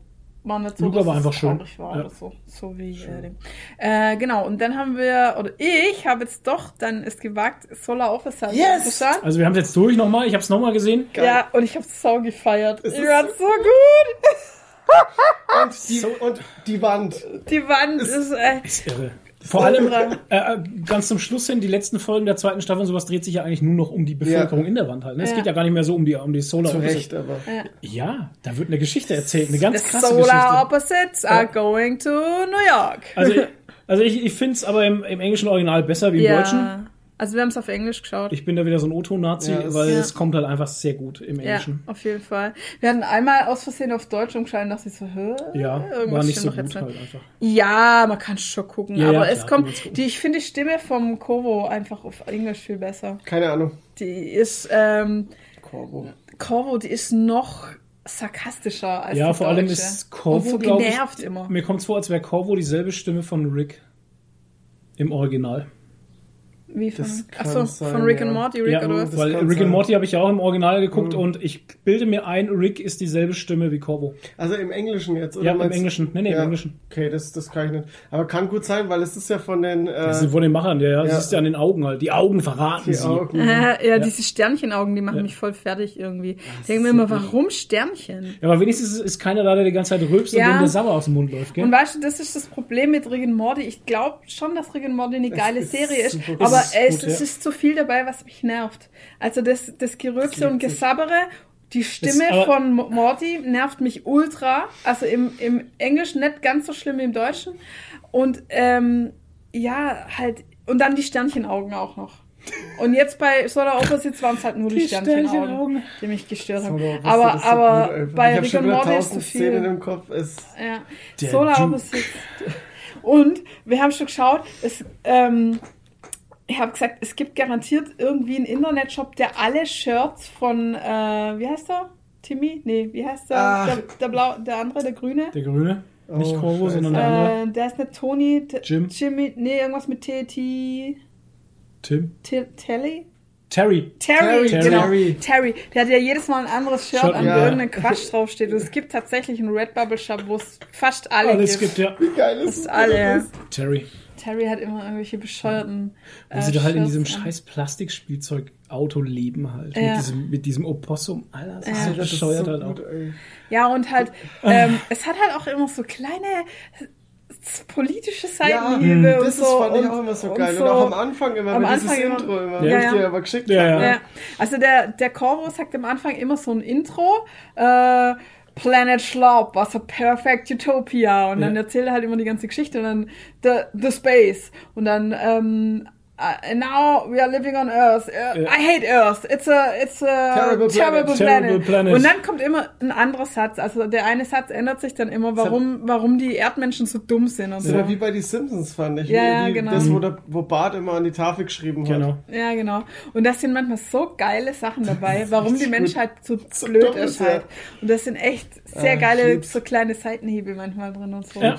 War nicht so, Luca dass war es einfach schön. War Ja. so. So wie äh, dem. Äh, genau, und dann haben wir, oder ich habe jetzt doch dann es gewagt, Solar Officer Yes! anzuschauen. Also wir haben es jetzt durch nochmal. Ich habe es nochmal gesehen. Ja, und ich habe so gefeiert. Es ich ist- fand's so gut. Und die, und die Wand. Die Wand ist, äh, Ist irre. Vor allem äh, äh, ganz zum Schluss hin, die letzten Folgen der zweiten Staffel und sowas dreht sich ja eigentlich nur noch um die Bevölkerung Ja. in der Wand halt. Ne? Es Ja. geht ja gar nicht mehr so um die, um die Solar Zu Opposites. Recht, aber. Ja, da wird eine Geschichte erzählt. Eine ganz the krasse Solar Geschichte. Opposites are going to New York. Also, also ich, ich finde es aber im, im englischen Original besser wie im Deutschen. Also wir haben es auf Englisch geschaut. Ich bin da wieder so ein O-Ton-Nazi, Ja, es- weil Ja. es kommt halt einfach sehr gut im ja, Englischen. auf jeden Fall. Wir hatten einmal aus Versehen auf Deutsch umgeschaltet und dachte ich so, hä? Ja, Irgendwas war nicht so gut jetzt halt einfach. Ja, man kann schon gucken, Ja, ja, aber es klar, kommt, muss gucken. die, ich finde die Stimme vom Kovo einfach auf Englisch viel besser. Keine Ahnung. Die ist, ähm, Corvo. Corvo, die ist noch sarkastischer als Ja, die vor allem ist Corvo, so glaub ich, genervt immer. Mir kommt es vor, als wäre Corvo dieselbe Stimme von Rick. Im Original. Wie von, Das achso, sein, von Rick ja. and Morty, Rick ja, oder was? weil Rick sein. and Morty habe ich ja auch im Original geguckt Mhm. und ich bilde mir ein, Rick ist dieselbe Stimme wie Corvo. Also im Englischen jetzt, oder? Ja, im Englischen. Nee, nee, im Englischen. Okay, das, das kann ich nicht. Aber kann gut sein, weil es ist ja von den. Äh, Das ist von den Machern, ja, ja. Ja. siehst du an den Augen halt. Die Augen verraten die sie. Augen. Äh, ja, diese Sternchenaugen, die machen mich voll fertig irgendwie. Ich denke mir immer, warum Sternchen? Ja, aber wenigstens ist keiner da, der die ganze Zeit rülpst Ja. und dem der Sabber aus dem Mund läuft, gell? Und weißt du, das ist das Problem mit Rick and Morty. Ich glaube schon, dass Rick and Morty eine geile ist Serie ist, super aber Es ist es, gut, es ja. ist zu viel dabei, was mich nervt. Also das, das Gerülpse und Gesabbere, die Stimme aber- von Mo- Morty nervt mich ultra. Also im, im Englischen nicht ganz so schlimm wie im Deutschen. Und ähm, ja, halt, und dann die Sternchenaugen auch noch. Und jetzt bei Solar Opposites waren es halt nur die, Die Sternchenaugen, Sternchenaugen. die mich gestört haben. Was aber ist das so aber gut bei Rick wieder Morty ist zu viel. Szenen im Kopf. Es, Ja. Solar. Opposites. Und wir haben schon geschaut, es, ähm, ich habe gesagt, es gibt garantiert irgendwie einen Internetshop, der alle Shirts von, äh, wie heißt der? Timmy? Nee, wie heißt der? Ah. Der, der, Blau, der andere, der Grüne? Der Grüne. Nicht Oh, Corvo, scheiße. sondern der andere. Äh, der ist nicht Tony. T Jim. Jimmy. Nee, irgendwas mit T. T. Tim. T Telly? Terry. Terry, Terry. genau. Terry. Terry. Der hat ja jedes Mal ein anderes Shirt Shirt, an, ja. wo irgendein Quatsch draufsteht. Und es gibt tatsächlich einen Redbubble-Shop, wo es fast alle Alles gibt. gibt, ja. wie geil ist Fast alle. Terry. Terry hat immer irgendwelche bescheuerten. Wo sie da halt in diesem scheiß Plastikspielzeug-Auto leben halt. Ja. Mit, diesem, mit diesem Opossum. Alter, das ist Ja. so Das ist bescheuert so halt auch. gut, ey. Ja, und halt, ähm, es hat halt auch immer so kleine äh, politische Seitenhiebe Ja, und das so. ist, fand ich und, auch immer so und geil. so. Und auch am Anfang immer, Am mit Anfang dieses immer- Intro immer, Ja, wenn ich ja. dir aber geschickt Ja, habe. ja. Ja, also der, der Corvo sagt am Anfang immer so ein Intro. Äh, Planet Schlaub was a perfect utopia. Und dann Ja. erzählt er halt immer die ganze Geschichte und dann the, the space. Und dann, ähm, uh, and now we are living on Earth. Uh, Ja. I hate Earth. It's a, it's a Terrible terrible, planet. planet. Terrible planet. Und dann kommt immer ein anderer Satz. Also der eine Satz ändert sich dann immer, warum, warum die Erdmenschen so dumm sind und Das so. war wie bei die Simpsons, fand ich. Ja, Wie- ja, genau. Das, wo, der, wo Bart immer an die Tafel geschrieben hat. Genau. Ja, genau. Und das sind manchmal so geile Sachen dabei, warum die. Menschheit so, So blöd ist ist, ja. halt. Und das sind echt sehr Ah, geile, lieb's. so kleine Seitenhiebe manchmal drin und so. Ja.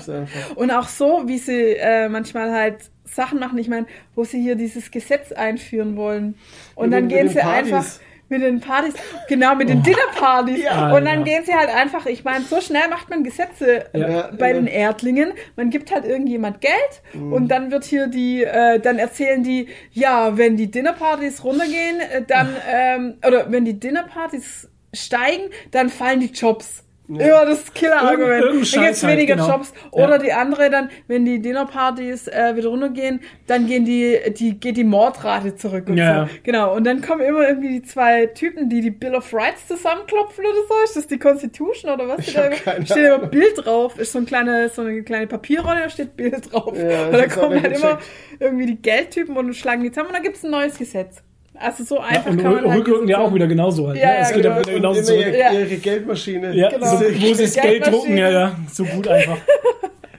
Und auch so, wie sie äh, manchmal halt Sachen machen. Ich meine, wo sie hier dieses Gesetz einführen wollen. Und Mit dann den- gehen mit sie Partys. einfach mit den Partys, genau, mit den Dinnerpartys. Ja. und dann Alter. gehen sie halt einfach, ich meine, so schnell macht man Gesetze äh, Ja. bei Ja. den Erdlingen. Man gibt halt irgendjemand Geld Mhm. und dann wird hier die, äh, dann erzählen die, ja, wenn die Dinnerpartys runtergehen, äh, dann, ähm, oder wenn die Dinnerpartys steigen, dann fallen die Jobs. Immer das Killer-Argument. Irgend- Dann gibt's Scheiß halt, weniger genau. Jobs. Oder Ja. die andere dann, wenn die Dinnerpartys äh, wieder runtergehen, dann gehen die, die, geht die Mordrate zurück und Ja. so. Genau. Und dann kommen immer irgendwie die zwei Typen, die die Bill of Rights zusammenklopfen oder so. Ist das die Constitution oder was? Ich da immer? steht immer. Bild drauf. Ist so, ein kleine, so eine kleine Papierrolle, da steht Bild drauf. Ja, und auch kommen halt immer irgendwie die Geldtypen und schlagen die zusammen und dann gibt's ein neues Gesetz. Also so einfach Und kann man halt Rückrücken ja auch wieder genauso halt. Ja, ne? ja, es geht genau. ja wieder Und genauso immer zurück. ihre, Ja. ihre Geldmaschine. Ja, Genau. so, wo sie das Geld drucken, ja, ja, so gut einfach.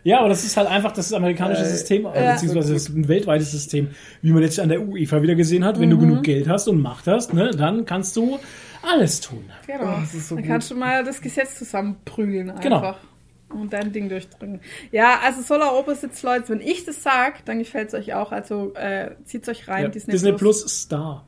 Ja, aber das ist halt einfach das amerikanische System, Ja. beziehungsweise das ist ein weltweites System, wie man jetzt an der UEFA wieder gesehen hat. Mhm. Wenn du genug Geld hast und Macht hast, ne, dann kannst du alles tun. Genau. Oh, das ist so dann gut. kannst du mal das Gesetz zusammenprügeln einfach. Genau. Und dein Ding durchdrücken. Ja, also Solar Opposites, Leute, wenn ich das sag, dann gefällt es euch auch. Also äh, zieht's euch rein, Ja, Disney, Disney, Plus. Plus Star.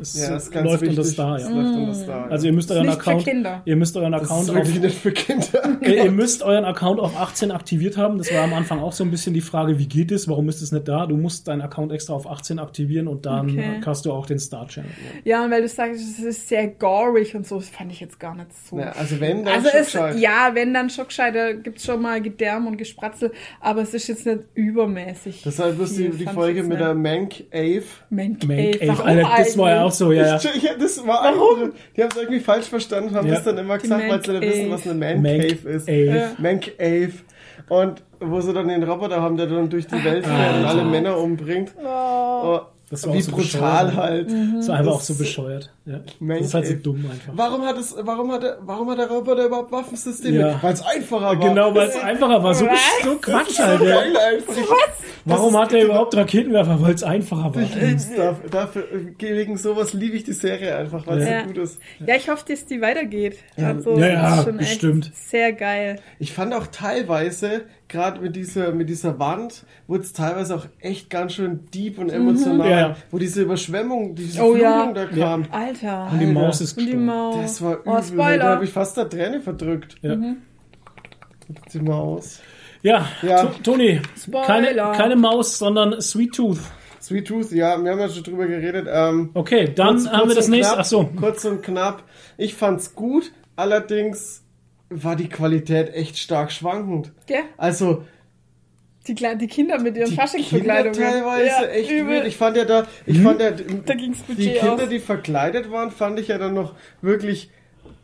Es Ja, das ist ganz läuft unter Star, Das ja. läuft unter Star. Also ihr müsst euren Account, ihr müsst euren Account auf, wirklich nicht für Kinder. ihr, ihr müsst euren Account auf 18 aktiviert haben. Das war am Anfang auch so ein bisschen die Frage, wie geht es? Warum ist es nicht da? Du musst deinen Account extra auf 18 aktivieren und dann Okay. hast du auch den Star Channel. Ja, und weil du sagst, es ist sehr gorig und so, das fand ich jetzt gar nicht so. Ja, also wenn, dann also es, ja, wenn dann da gibt's schon mal Gedärm und Gespratzel, aber es ist jetzt nicht übermäßig. Deshalb die, viel, die Folge mit nicht. der Mank Ave. Mank, warum Alter, das war ja auch eigentlich? so, ja. Ich, ich, das war Warum? Die haben es irgendwie falsch verstanden, haben Ja. das dann immer gesagt, weil sie nicht wissen, was eine Man Cave ist. Ja. Ave. Und wo sie dann den Roboter haben, der dann durch die Welt fährt und alle Männer umbringt. Oh, war wie so brutal bescheuert. halt. Das war einfach Das- auch so bescheuert. Ja. Mank Das ist halt so dumm einfach. Warum hat es, warum hat der, warum hat der Roboter überhaupt Waffensysteme? Ja. Weil es einfacher war. Genau, weil es einfacher war. So, so Quatsch so halt. Ja. geil einfach. Warum hat er überhaupt Raketenwerfer? Weil es einfacher war. Ich dafür, dafür, wegen sowas liebe ich die Serie einfach, weil es Ja. so gut ist. Ja, ich hoffe, dass die weitergeht. Also, Ja, das ja, ist schon bestimmt. echt sehr geil. Ich fand auch teilweise, gerade mit dieser, mit dieser Wand, wurde es teilweise auch echt ganz schön deep und emotional. Ja, ja. Wo diese Überschwemmung, diese Oh, Flutung ja. da kam. Alter. Und die Maus ist Und die gestorben. Maus. Das war übel. Oh, da habe ich fast der Träne verdrückt. Ja. Die Maus. Ja, Ja. To- Toni, keine, keine Maus, sondern Sweet Tooth. Sweet Tooth, ja, wir haben ja schon drüber geredet. Ähm, Okay, dann kurz- haben kurz wir das nächste. Knapp, Ach so. Kurz und knapp. Ich fand's gut, allerdings war die Qualität echt stark schwankend. Gell? Also, Die, Kle- die Kinder mit ihren Faschingsverkleidungen. teilweise Ja, echt übel. wild. Ich fand ja da, ich fand ja, Da ging's die Kinder, aus. die verkleidet waren, fand ich ja dann noch wirklich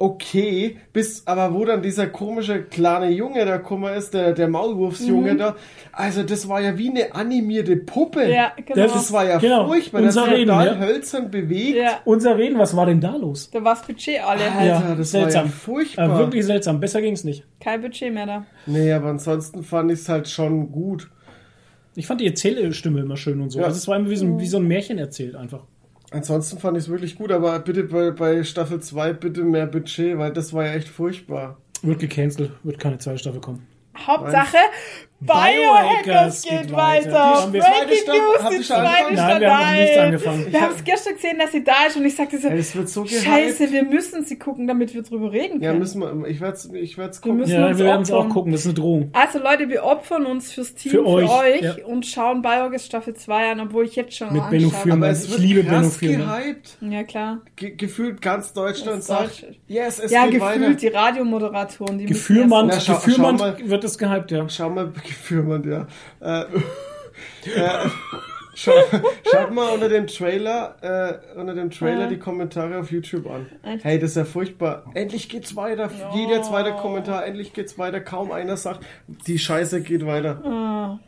okay, bis aber wo dann dieser komische kleine Junge da gekommen ist, der, der Maulwurfsjunge da, also das war ja wie eine animierte Puppe. Mhm. Ja, genau. Das Das war ja Genau, furchtbar, unser das war Reden, total ja. hölzern bewegt. ja, Unser Reden, was war denn da los? da war das Budget alle. Alter, Ja, das war ja seltsam. furchtbar. Äh, wirklich seltsam. Besser ging's nicht. Kein Budget mehr da. Nee, aber ansonsten fand ich es halt schon gut. Ich fand die Erzählstimme immer schön und so. Ja. Also es war immer wie so, ein- wie so ein Märchen erzählt einfach. Ansonsten fand ich es wirklich gut, aber bitte bei, bei Staffel 2 bitte mehr Budget, weil das war ja echt furchtbar. Wird gecancelt, wird keine zweite Staffel kommen. Hauptsache, Biohackers Biohackers geht geht weiter. wir- Breaking Staffel- News, die zweite ist Nein, wir haben nicht angefangen. Wir haben es gestern gesehen, dass sie da ist und ich sagte so, das wird so scheiße, wir müssen sie gucken, damit wir drüber reden Ja, können. müssen wir, ich werde es ich werd's Wir gucken. müssen Ja, wir werden es auch gucken. Das ist eine Drohung. Also Leute, wir opfern uns fürs Team, Für für euch, euch, ja. und schauen Biogas Staffel 2 an, obwohl ich jetzt schon Mit. Benno aber es Ich wird liebe Benno krass Fürmann. gehypt. Ja, klar. Ge gefühlt ganz Deutschland sagt, Deutsch- yes, es ja, geht gefühlt weiter. die Radiomoderatoren, die Gefürmannt schau mal. wird es gehypt, ja. Schau mal, Gefürmann, ja. Äh, äh, Schaut, schaut mal unter dem Trailer, äh, unter dem Trailer die Kommentare auf YouTube an. Echt? Hey, das ist ja furchtbar. Endlich geht's weiter. Jeder zweite Kommentar, endlich geht's weiter. Kaum einer sagt, die Scheiße geht weiter.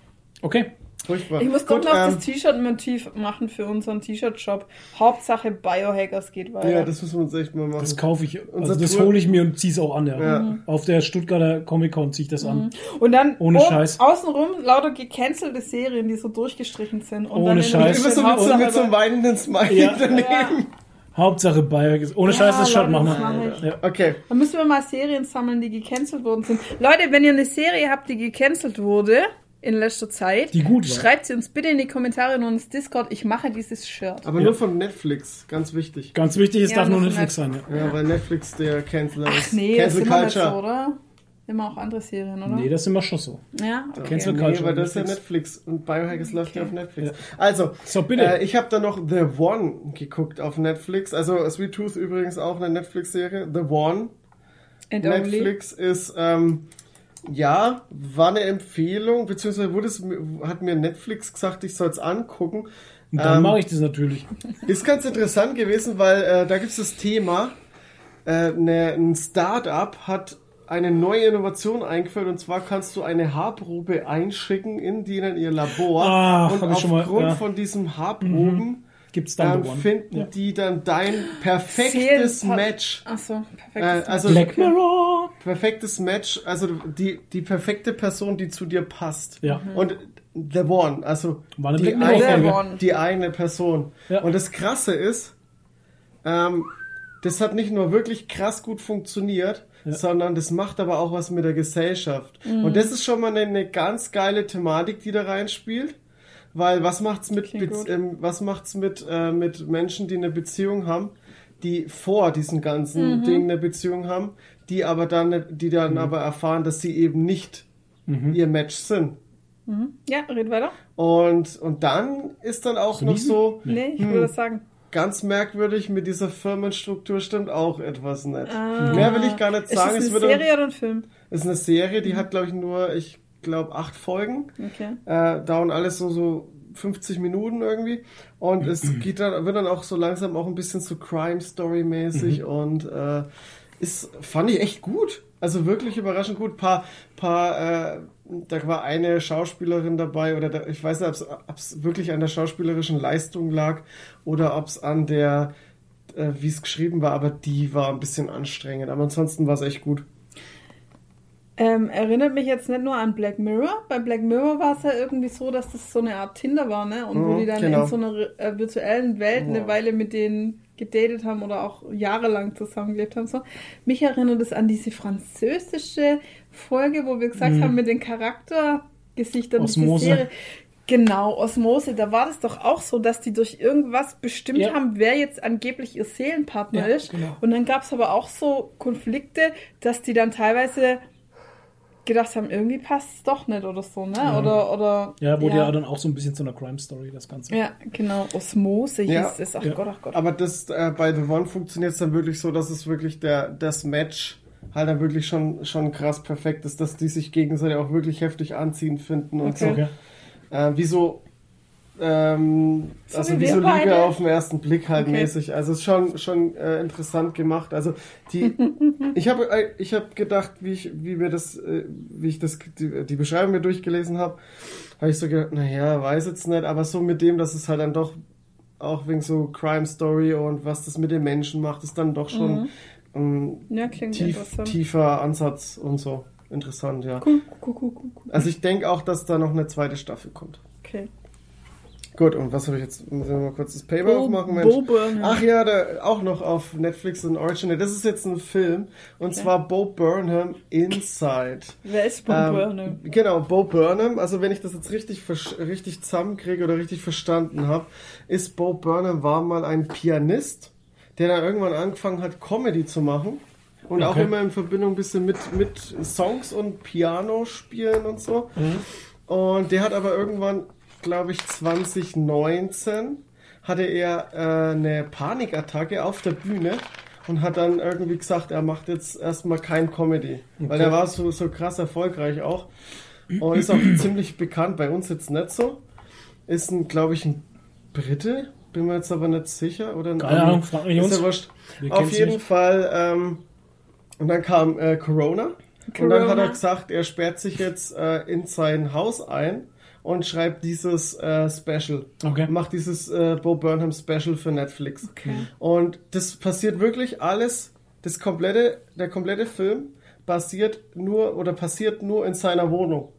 Okay. Furchtbar. Ich muss doch noch ähm, das T-Shirt-Motiv machen für unseren T-Shirt-Shop. Hauptsache Biohackers geht weiter. Ja, das müssen wir uns echt mal machen. Das kaufe ich. Unser Also das hole ich mir und zieh's auch an, ja. Ja. Auf der Stuttgarter Comic Con ziehe ich das an. Und dann Ohne oben- Scheiß. außenrum lauter gecancelte Serien, die so durchgestrichen sind. Und Ohne Scheiß. Immer so mit, so, Hauptsache mit so einem weinenden Smiley Ja. daneben. Hauptsache Bayer. Ohne Scheiß das Ja, Shirt Leute, machen wir. Ja. Okay. Dann müssen wir mal Serien sammeln, die gecancelt worden sind. Leute, wenn ihr eine Serie habt, die gecancelt wurde in letzter Zeit, Die gut war. schreibt sie uns bitte in die Kommentare und ins Discord. Ich mache dieses Shirt. Aber nur von Netflix, ganz wichtig. Ganz wichtig, es Ja, darf nur Netflix sein. Ja. Ja, weil Netflix der Canceler Ach ist. nee, das Cancel ist immer so, oder? Immer auch andere Serien, oder? Nee, das ist immer schon so. Ja, okay. Cancel Nee, Culture. weil das ist ja Netflix. Und Biohackers läuft ja Okay. auf Netflix. Also, So, bitte. Äh, ich habe da noch The One geguckt auf Netflix. Also Sweet Tooth übrigens auch eine Netflix-Serie. The One. And only. Netflix ist, ähm, ja, war eine Empfehlung, beziehungsweise wurde es, hat mir Netflix gesagt, ich soll es angucken. Und dann Ähm, mache ich das natürlich. Ist ganz interessant gewesen, weil äh, da gibt es das Thema, äh, ne, ein Start-up hat eine neue Innovation eingeführt und zwar kannst du eine Haarprobe einschicken in denen ihr Labor Ah, und aufgrund ja. von diesem Haarproben Gibt's dann ähm, The One. finden Ja. die dann dein perfektes Zählen- Match. Achso, Äh, perfekt. also Black Mirror. perfektes Match, also die, die perfekte Person, die zu dir passt. Ja. Und The One, also eine die, eine, die eine Person. Ja. Und das Krasse ist, ähm, das hat nicht nur wirklich krass gut funktioniert, sondern das macht aber auch was mit der Gesellschaft. Mhm. Und das ist schon mal eine, eine ganz geile Thematik, die da reinspielt. Weil was macht's mit, ähm, was macht's mit, äh, mit Menschen, die eine Beziehung haben, die vor diesen ganzen Mhm. Dingen eine Beziehung haben, die aber dann, die dann Mhm. aber erfahren, dass sie eben nicht ihr Match sind. ja, red weiter. Und, und dann ist dann auch noch so Nee, ich Hm. würde sagen. ganz merkwürdig mit dieser Firmenstruktur stimmt auch etwas nicht. Mehr will ich gar nicht Ist sagen. das Es eine wird Serie oder ein Film? ist eine Serie, die hat glaube ich nur, ich glaube acht Folgen. Okay. Äh, dauern alles so so 50 Minuten irgendwie und es geht dann wird dann auch so langsam auch ein bisschen so Crime Story mäßig und äh, ist fand ich echt gut. Also wirklich überraschend gut. Paar paar äh, da war eine Schauspielerin dabei oder da, ich weiß nicht, ob es wirklich an der schauspielerischen Leistung lag oder ob es an der äh, wie es geschrieben war, aber die war ein bisschen anstrengend. Aber ansonsten war es echt gut. Ähm, erinnert mich jetzt nicht nur an Black Mirror. Bei Black Mirror war es ja irgendwie so, dass das so eine Art Tinder war, ne? Und wo Mhm, die dann genau. in so einer äh, virtuellen Welt eine. Weile mit denen gedatet haben oder auch jahrelang zusammengelebt haben. So. Mich erinnert es an diese französische Folge, wo wir gesagt haben, mit den Charaktergesichtern Osmose. Serie. Genau, Osmose, da war das doch auch so, dass die durch irgendwas bestimmt Ja. haben, wer jetzt angeblich ihr Seelenpartner Ja, ist. genau. Und dann gab es aber auch so Konflikte, dass die dann teilweise gedacht haben, irgendwie passt es doch nicht oder so, ne? Oder, oder. Ja, wurde ja. dann auch so ein bisschen zu einer Crime-Story, das Ganze. Ja, genau. Osmose hieß Ja. es. Ach Ja. Gott, ach Gott. Aber das äh, bei The One funktioniert es dann wirklich so, dass es wirklich der das Match halt dann wirklich schon schon krass perfekt ist, dass die sich gegenseitig auch wirklich heftig anziehen finden und Okay. Okay. so. Äh, wie so ähm, So also wie so Liebe beide. auf den ersten Blick halt Okay. mäßig. Also es ist schon schon äh, interessant gemacht. Also die ich habe äh, ich habe gedacht, wie ich wie mir das äh, wie ich das die, die Beschreibung mir durchgelesen habe, habe ich so gedacht, naja, weiß jetzt nicht, aber so mit dem, dass es halt dann doch auch wegen so Crime Story und was das mit den Menschen macht, ist dann doch schon ähm, Ja, tief, tiefer Ansatz und so. Interessant, ja. Cool, cool, cool, cool. Also ich denke auch, dass da noch eine zweite Staffel kommt. Okay. Gut, und was habe ich jetzt? Müssen wir mal kurz das Paper Bo- aufmachen, Mensch. Bo Burnham. Ach ja, da, auch noch auf Netflix ein Original. Das ist jetzt ein Film. Und zwar Bo Burnham Inside. Wer ist Bo Ähm, Burnham? Genau, Bo Burnham. Also wenn ich das jetzt richtig, richtig zusammenkriege oder richtig verstanden habe, ist Bo Burnham war mal ein Pianist, der dann irgendwann angefangen hat, Comedy zu machen. Und auch Okay. immer in Verbindung ein bisschen mit, mit Songs und Piano spielen und so. Und der hat aber irgendwann, glaube ich, 2019 hatte er äh, eine Panikattacke auf der Bühne und hat dann irgendwie gesagt, er macht jetzt erstmal kein Comedy. Weil er war so, so krass erfolgreich auch. Und ist auch ziemlich bekannt, bei uns jetzt nicht so. ist ein, glaube ich, ein Brite. Bin mir jetzt aber nicht sicher. Oder ein Keine. Ahnung, frag Ist uns. ja Auf jeden nicht. Fall. Ähm, und dann kam äh, Corona. Und dann hat Corona. er gesagt, er sperrt sich jetzt äh, in sein Haus ein und schreibt dieses äh, Special. Okay. Macht dieses äh, Bo Burnham Special für Netflix. Und das passiert wirklich alles, das komplette, der komplette Film basiert nur oder passiert nur in seiner Wohnung.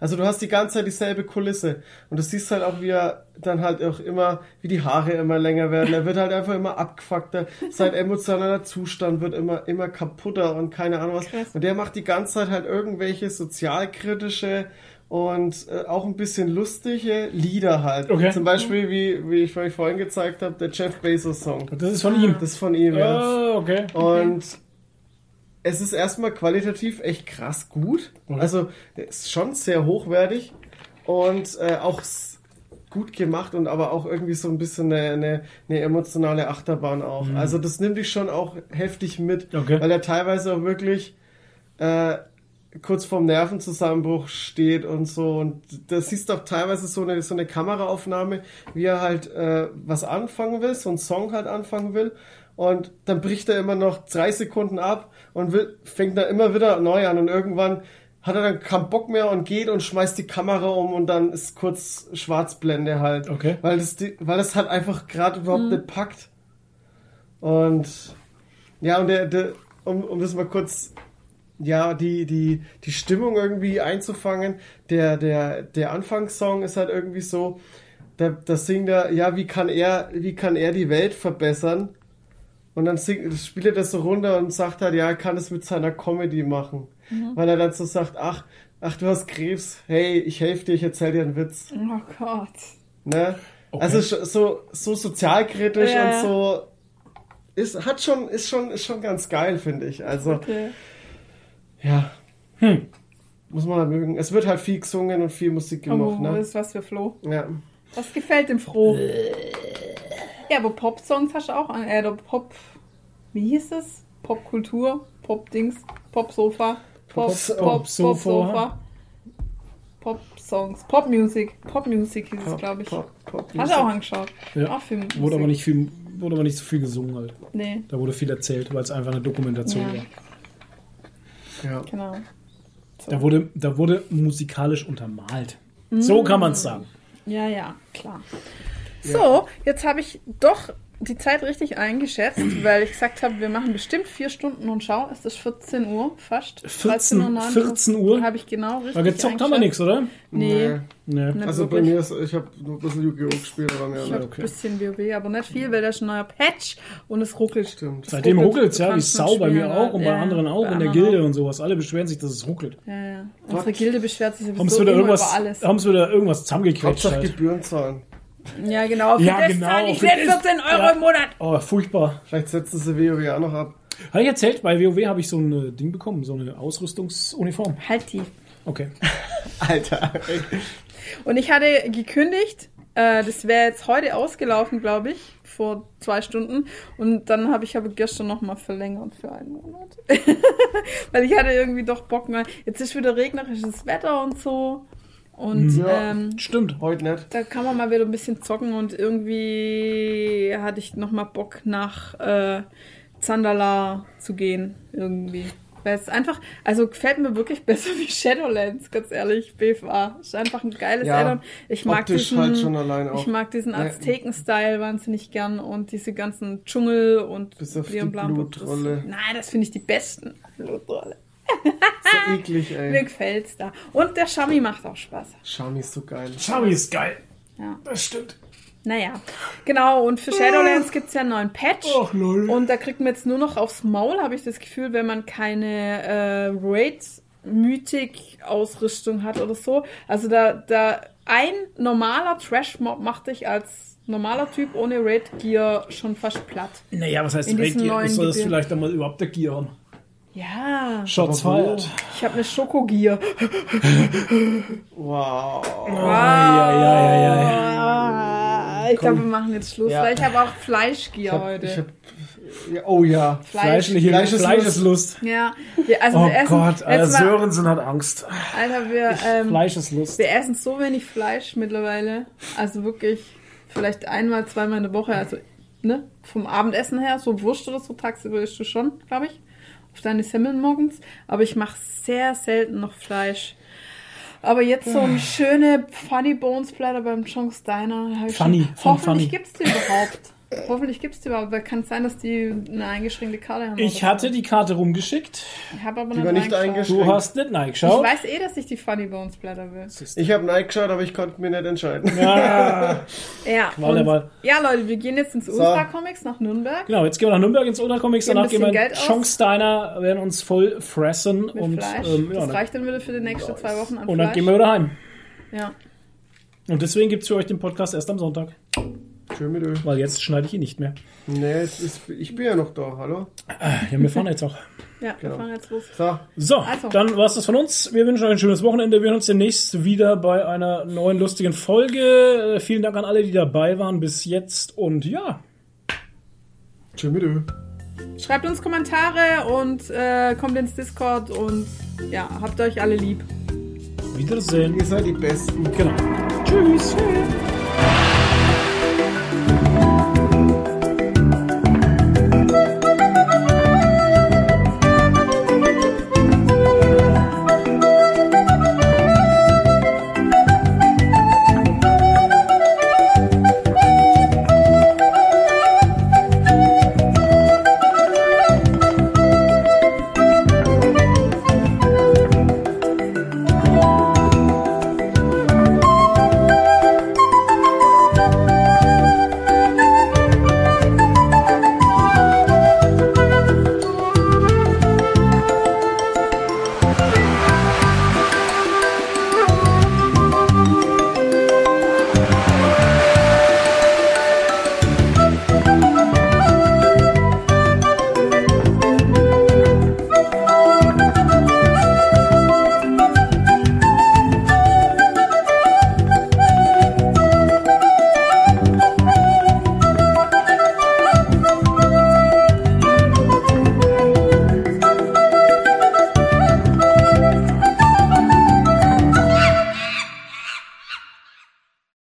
Also du hast die ganze Zeit dieselbe Kulisse und du siehst halt auch, wie er dann halt auch immer, wie die Haare immer länger werden. Er wird halt einfach immer abgefuckter. Sein emotionaler Zustand wird immer, immer kaputter und keine Ahnung was. Und der macht die ganze Zeit halt irgendwelche sozialkritische und äh, auch ein bisschen lustige Lieder halt. Okay. Zum Beispiel, wie, wie ich euch vorhin gezeigt habe, der Jeff Bezos Song. Das ist von ihm. Das ist von ihm, ja. Oh, okay. Und es ist erstmal qualitativ echt krass gut. Okay. Also, ist schon sehr hochwertig und äh, auch gut gemacht und aber auch irgendwie so ein bisschen eine, eine, eine emotionale Achterbahn auch. Also, das nimmt dich schon auch heftig mit, Mhm. Okay. weil er teilweise auch wirklich äh, kurz vorm Nervenzusammenbruch steht und so. Und da siehst du auch teilweise so eine, so eine Kameraaufnahme, wie er halt äh, was anfangen will, so einen Song halt anfangen will. Und dann bricht er immer noch drei Sekunden ab und will, fängt dann immer wieder neu an. Und irgendwann hat er dann keinen Bock mehr und geht und schmeißt die Kamera um und dann ist kurz Schwarzblende halt. Okay. Weil das, die, weil das halt einfach gerade überhaupt nicht packt. Und ja, und der, der um, um das mal kurz ja, die, die, die Stimmung irgendwie einzufangen. Der, der, der Anfangssong ist halt irgendwie so, da, da singt er, ja, wie kann er, wie kann er die Welt verbessern? Und dann singt, spielt er das so runter und sagt halt, ja, er kann es mit seiner Comedy machen. Weil er dann so sagt, ach, ach, du hast Krebs, hey, ich helfe dir, ich erzähl dir einen Witz. Oh Gott. Ne? Okay. Also so, so sozialkritisch Ja. und so ist, hat schon, ist schon, ist schon ganz geil, finde ich. Also, Okay. Ja. Hm. Muss man halt mögen. Es wird halt viel gesungen und viel Musik gemacht, Oh, ne? ist was für Flo. Ja. Was gefällt dem Froh? Ja, aber Pop-Songs hast du auch an. Äh, Pop. Wie hieß es? Popkultur? Pop-Dings? Pop-Sofa? Pop, Pop- Pop, Pop-Sofa. Pop-Sofa? Pop-Songs. Pop-Music. Pop-Music hieß es, glaube ich. Pop, Pop, Hast du auch angeschaut? Ja. Auch Film. Wurde aber nicht viel, wurde aber nicht so viel gesungen halt. Nee, Da wurde viel erzählt, weil es einfach eine Dokumentation Ja. war. Ja. genau. Da wurde, da wurde musikalisch untermalt. Mm. So kann man es sagen. Ja, ja, klar. So, jetzt habe ich doch die Zeit richtig eingeschätzt, weil ich gesagt habe, wir machen bestimmt vier Stunden und schau, es ist 14 Uhr fast. 14 14 Uhr? Habe ich genau richtig Aber gezockt haben wir nichts, oder? Nee, Nee. Nee. Also bei mir ist, ich habe nur ein bisschen Yu-Gi-Oh! gespielt, aber mehr Ich habe okay. ein bisschen WoW, aber nicht viel, weil da ist ein neuer Patch und es ruckelt. Stimmt. Es Seitdem ruckelt, es ja wie Sau bei mir auch und bei ja, anderen auch bei in der Gilde auch. und sowas. Alle beschweren sich, dass es ruckelt. Ja, ja. Unsere Gilde beschwert sich Haben sie sowieso wieder immer irgendwas, über alles. haben sie wieder irgendwas zusammengequetscht Hauptsache halt. Gebühren zahlen. Ja, genau. Für Ja, das genau, zahle ich das- 14 Euro ja. im Monat. Oh, furchtbar. Vielleicht setzen sie WoW auch noch ab. Habe ich erzählt, bei WoW habe ich so ein äh, Ding bekommen, so eine Ausrüstungsuniform. Halt die. Okay. Alter. Und ich hatte gekündigt, äh, das wäre jetzt heute ausgelaufen, glaube ich, vor zwei Stunden. Und dann habe ich aber gestern nochmal verlängert für einen Monat. Weil ich hatte irgendwie doch Bock mal. Jetzt ist wieder regnerisches Wetter und so. Und Ja. ähm, Stimmt. Heute nicht. da kann man mal wieder ein bisschen zocken und irgendwie hatte ich nochmal Bock nach äh, Zandala zu gehen. Irgendwie. Weil es einfach, also gefällt mir wirklich besser wie Shadowlands, ganz ehrlich, BFA. Ist einfach ein geiles Ja, Addon. Ich mag diesen, halt schon allein auch. Ich mag diesen. Azteken-Style wahnsinnig gern und diese ganzen Dschungel und Bis auf die Blutrolle. Das, nein, das finde ich die besten. Blutrolle. So eklig, Mir ey. gefällt's da. Und der Shami macht auch Spaß. Shami ist so geil. Chami ist geil. Ja. Das stimmt. Naja, genau. Und für Shadowlands gibt's ja einen neuen Patch. Ach, lol. Und da kriegt man jetzt nur noch aufs Maul, habe ich das Gefühl, wenn man keine äh, Raid-Mythic-Ausrüstung hat oder so. Also da, da ein normaler Trash-Mob macht dich als normaler Typ ohne Raid-Gear schon fast platt. Naja, was heißt Raid-Gear? soll das vielleicht einmal überhaupt der Gear haben. Ja, Shots fired. ich habe eine Schoko-Gear. Wow. Ja, ja, ja, ja. Ah, Ich glaube, wir machen jetzt Schluss, Ja. weil ich habe auch Fleischgier Ich hab, heute. ich hab, ja, oh ja. Fleischliche Fleischeslust. Fleischeslust. ja, wir, also Oh wir essen, Gott, Alter, letztes Mal, Sörensen hat Angst. Alter, wir, ähm, Fleischeslust. wir essen so wenig Fleisch mittlerweile. Also wirklich vielleicht einmal, zweimal in der Woche. Also, ne, vom Abendessen her, so Wurst oder so, tagsüber isst du schon, glaube ich. Auf deine Semmeln morgens. Aber ich mache sehr selten noch Fleisch. Aber jetzt so ein schöne Funny Bones Platter beim John's Diner. Funny, schon- Hoffentlich Funny. gibt's die überhaupt. Hoffentlich gibt's die überhaupt, weil kann sein, dass die eine eingeschränkte Karte haben. Ich hatte die Karte rumgeschickt. ich habe aber Die nicht nicht eingeschränkt. Du hast nicht Ich reingeschaut. weiß eh, dass ich die Funny Bones Platter will. Ich habe reingeschaut, aber ich konnte mir nicht entscheiden. Ja, Ja, und, Wahl. ja, Leute, wir gehen jetzt ins Ultra Comics nach Nürnberg. genau, jetzt gehen wir nach Nürnberg ins Ultra Comics, danach gehen wir in. Chongsteiner, werden uns voll fressen Mit und, ähm, ja, das reicht dann wieder für die nächsten zwei Wochen an und dann Fleisch. gehen wir wieder heim. ja. Und deswegen gibt es für euch den Podcast erst am Sonntag, Schön mit Öl. weil jetzt schneide ich ihn nicht mehr. Nee, ist, ich bin ja noch da, hallo? Ja, wir fahren jetzt auch. ja, wir Genau. fahren jetzt los. So, So, Also. dann war es das von uns. Wir wünschen euch ein schönes Wochenende. Wir hören uns demnächst wieder bei einer neuen lustigen Folge. Äh, Vielen Dank an alle, die dabei waren bis jetzt. Und ja, schön mit Öl. Schreibt uns Kommentare und äh, kommt ins Discord und ja, habt euch alle lieb. Wiedersehen. Ihr seid die Besten. Genau. Tschüss. Tschüss.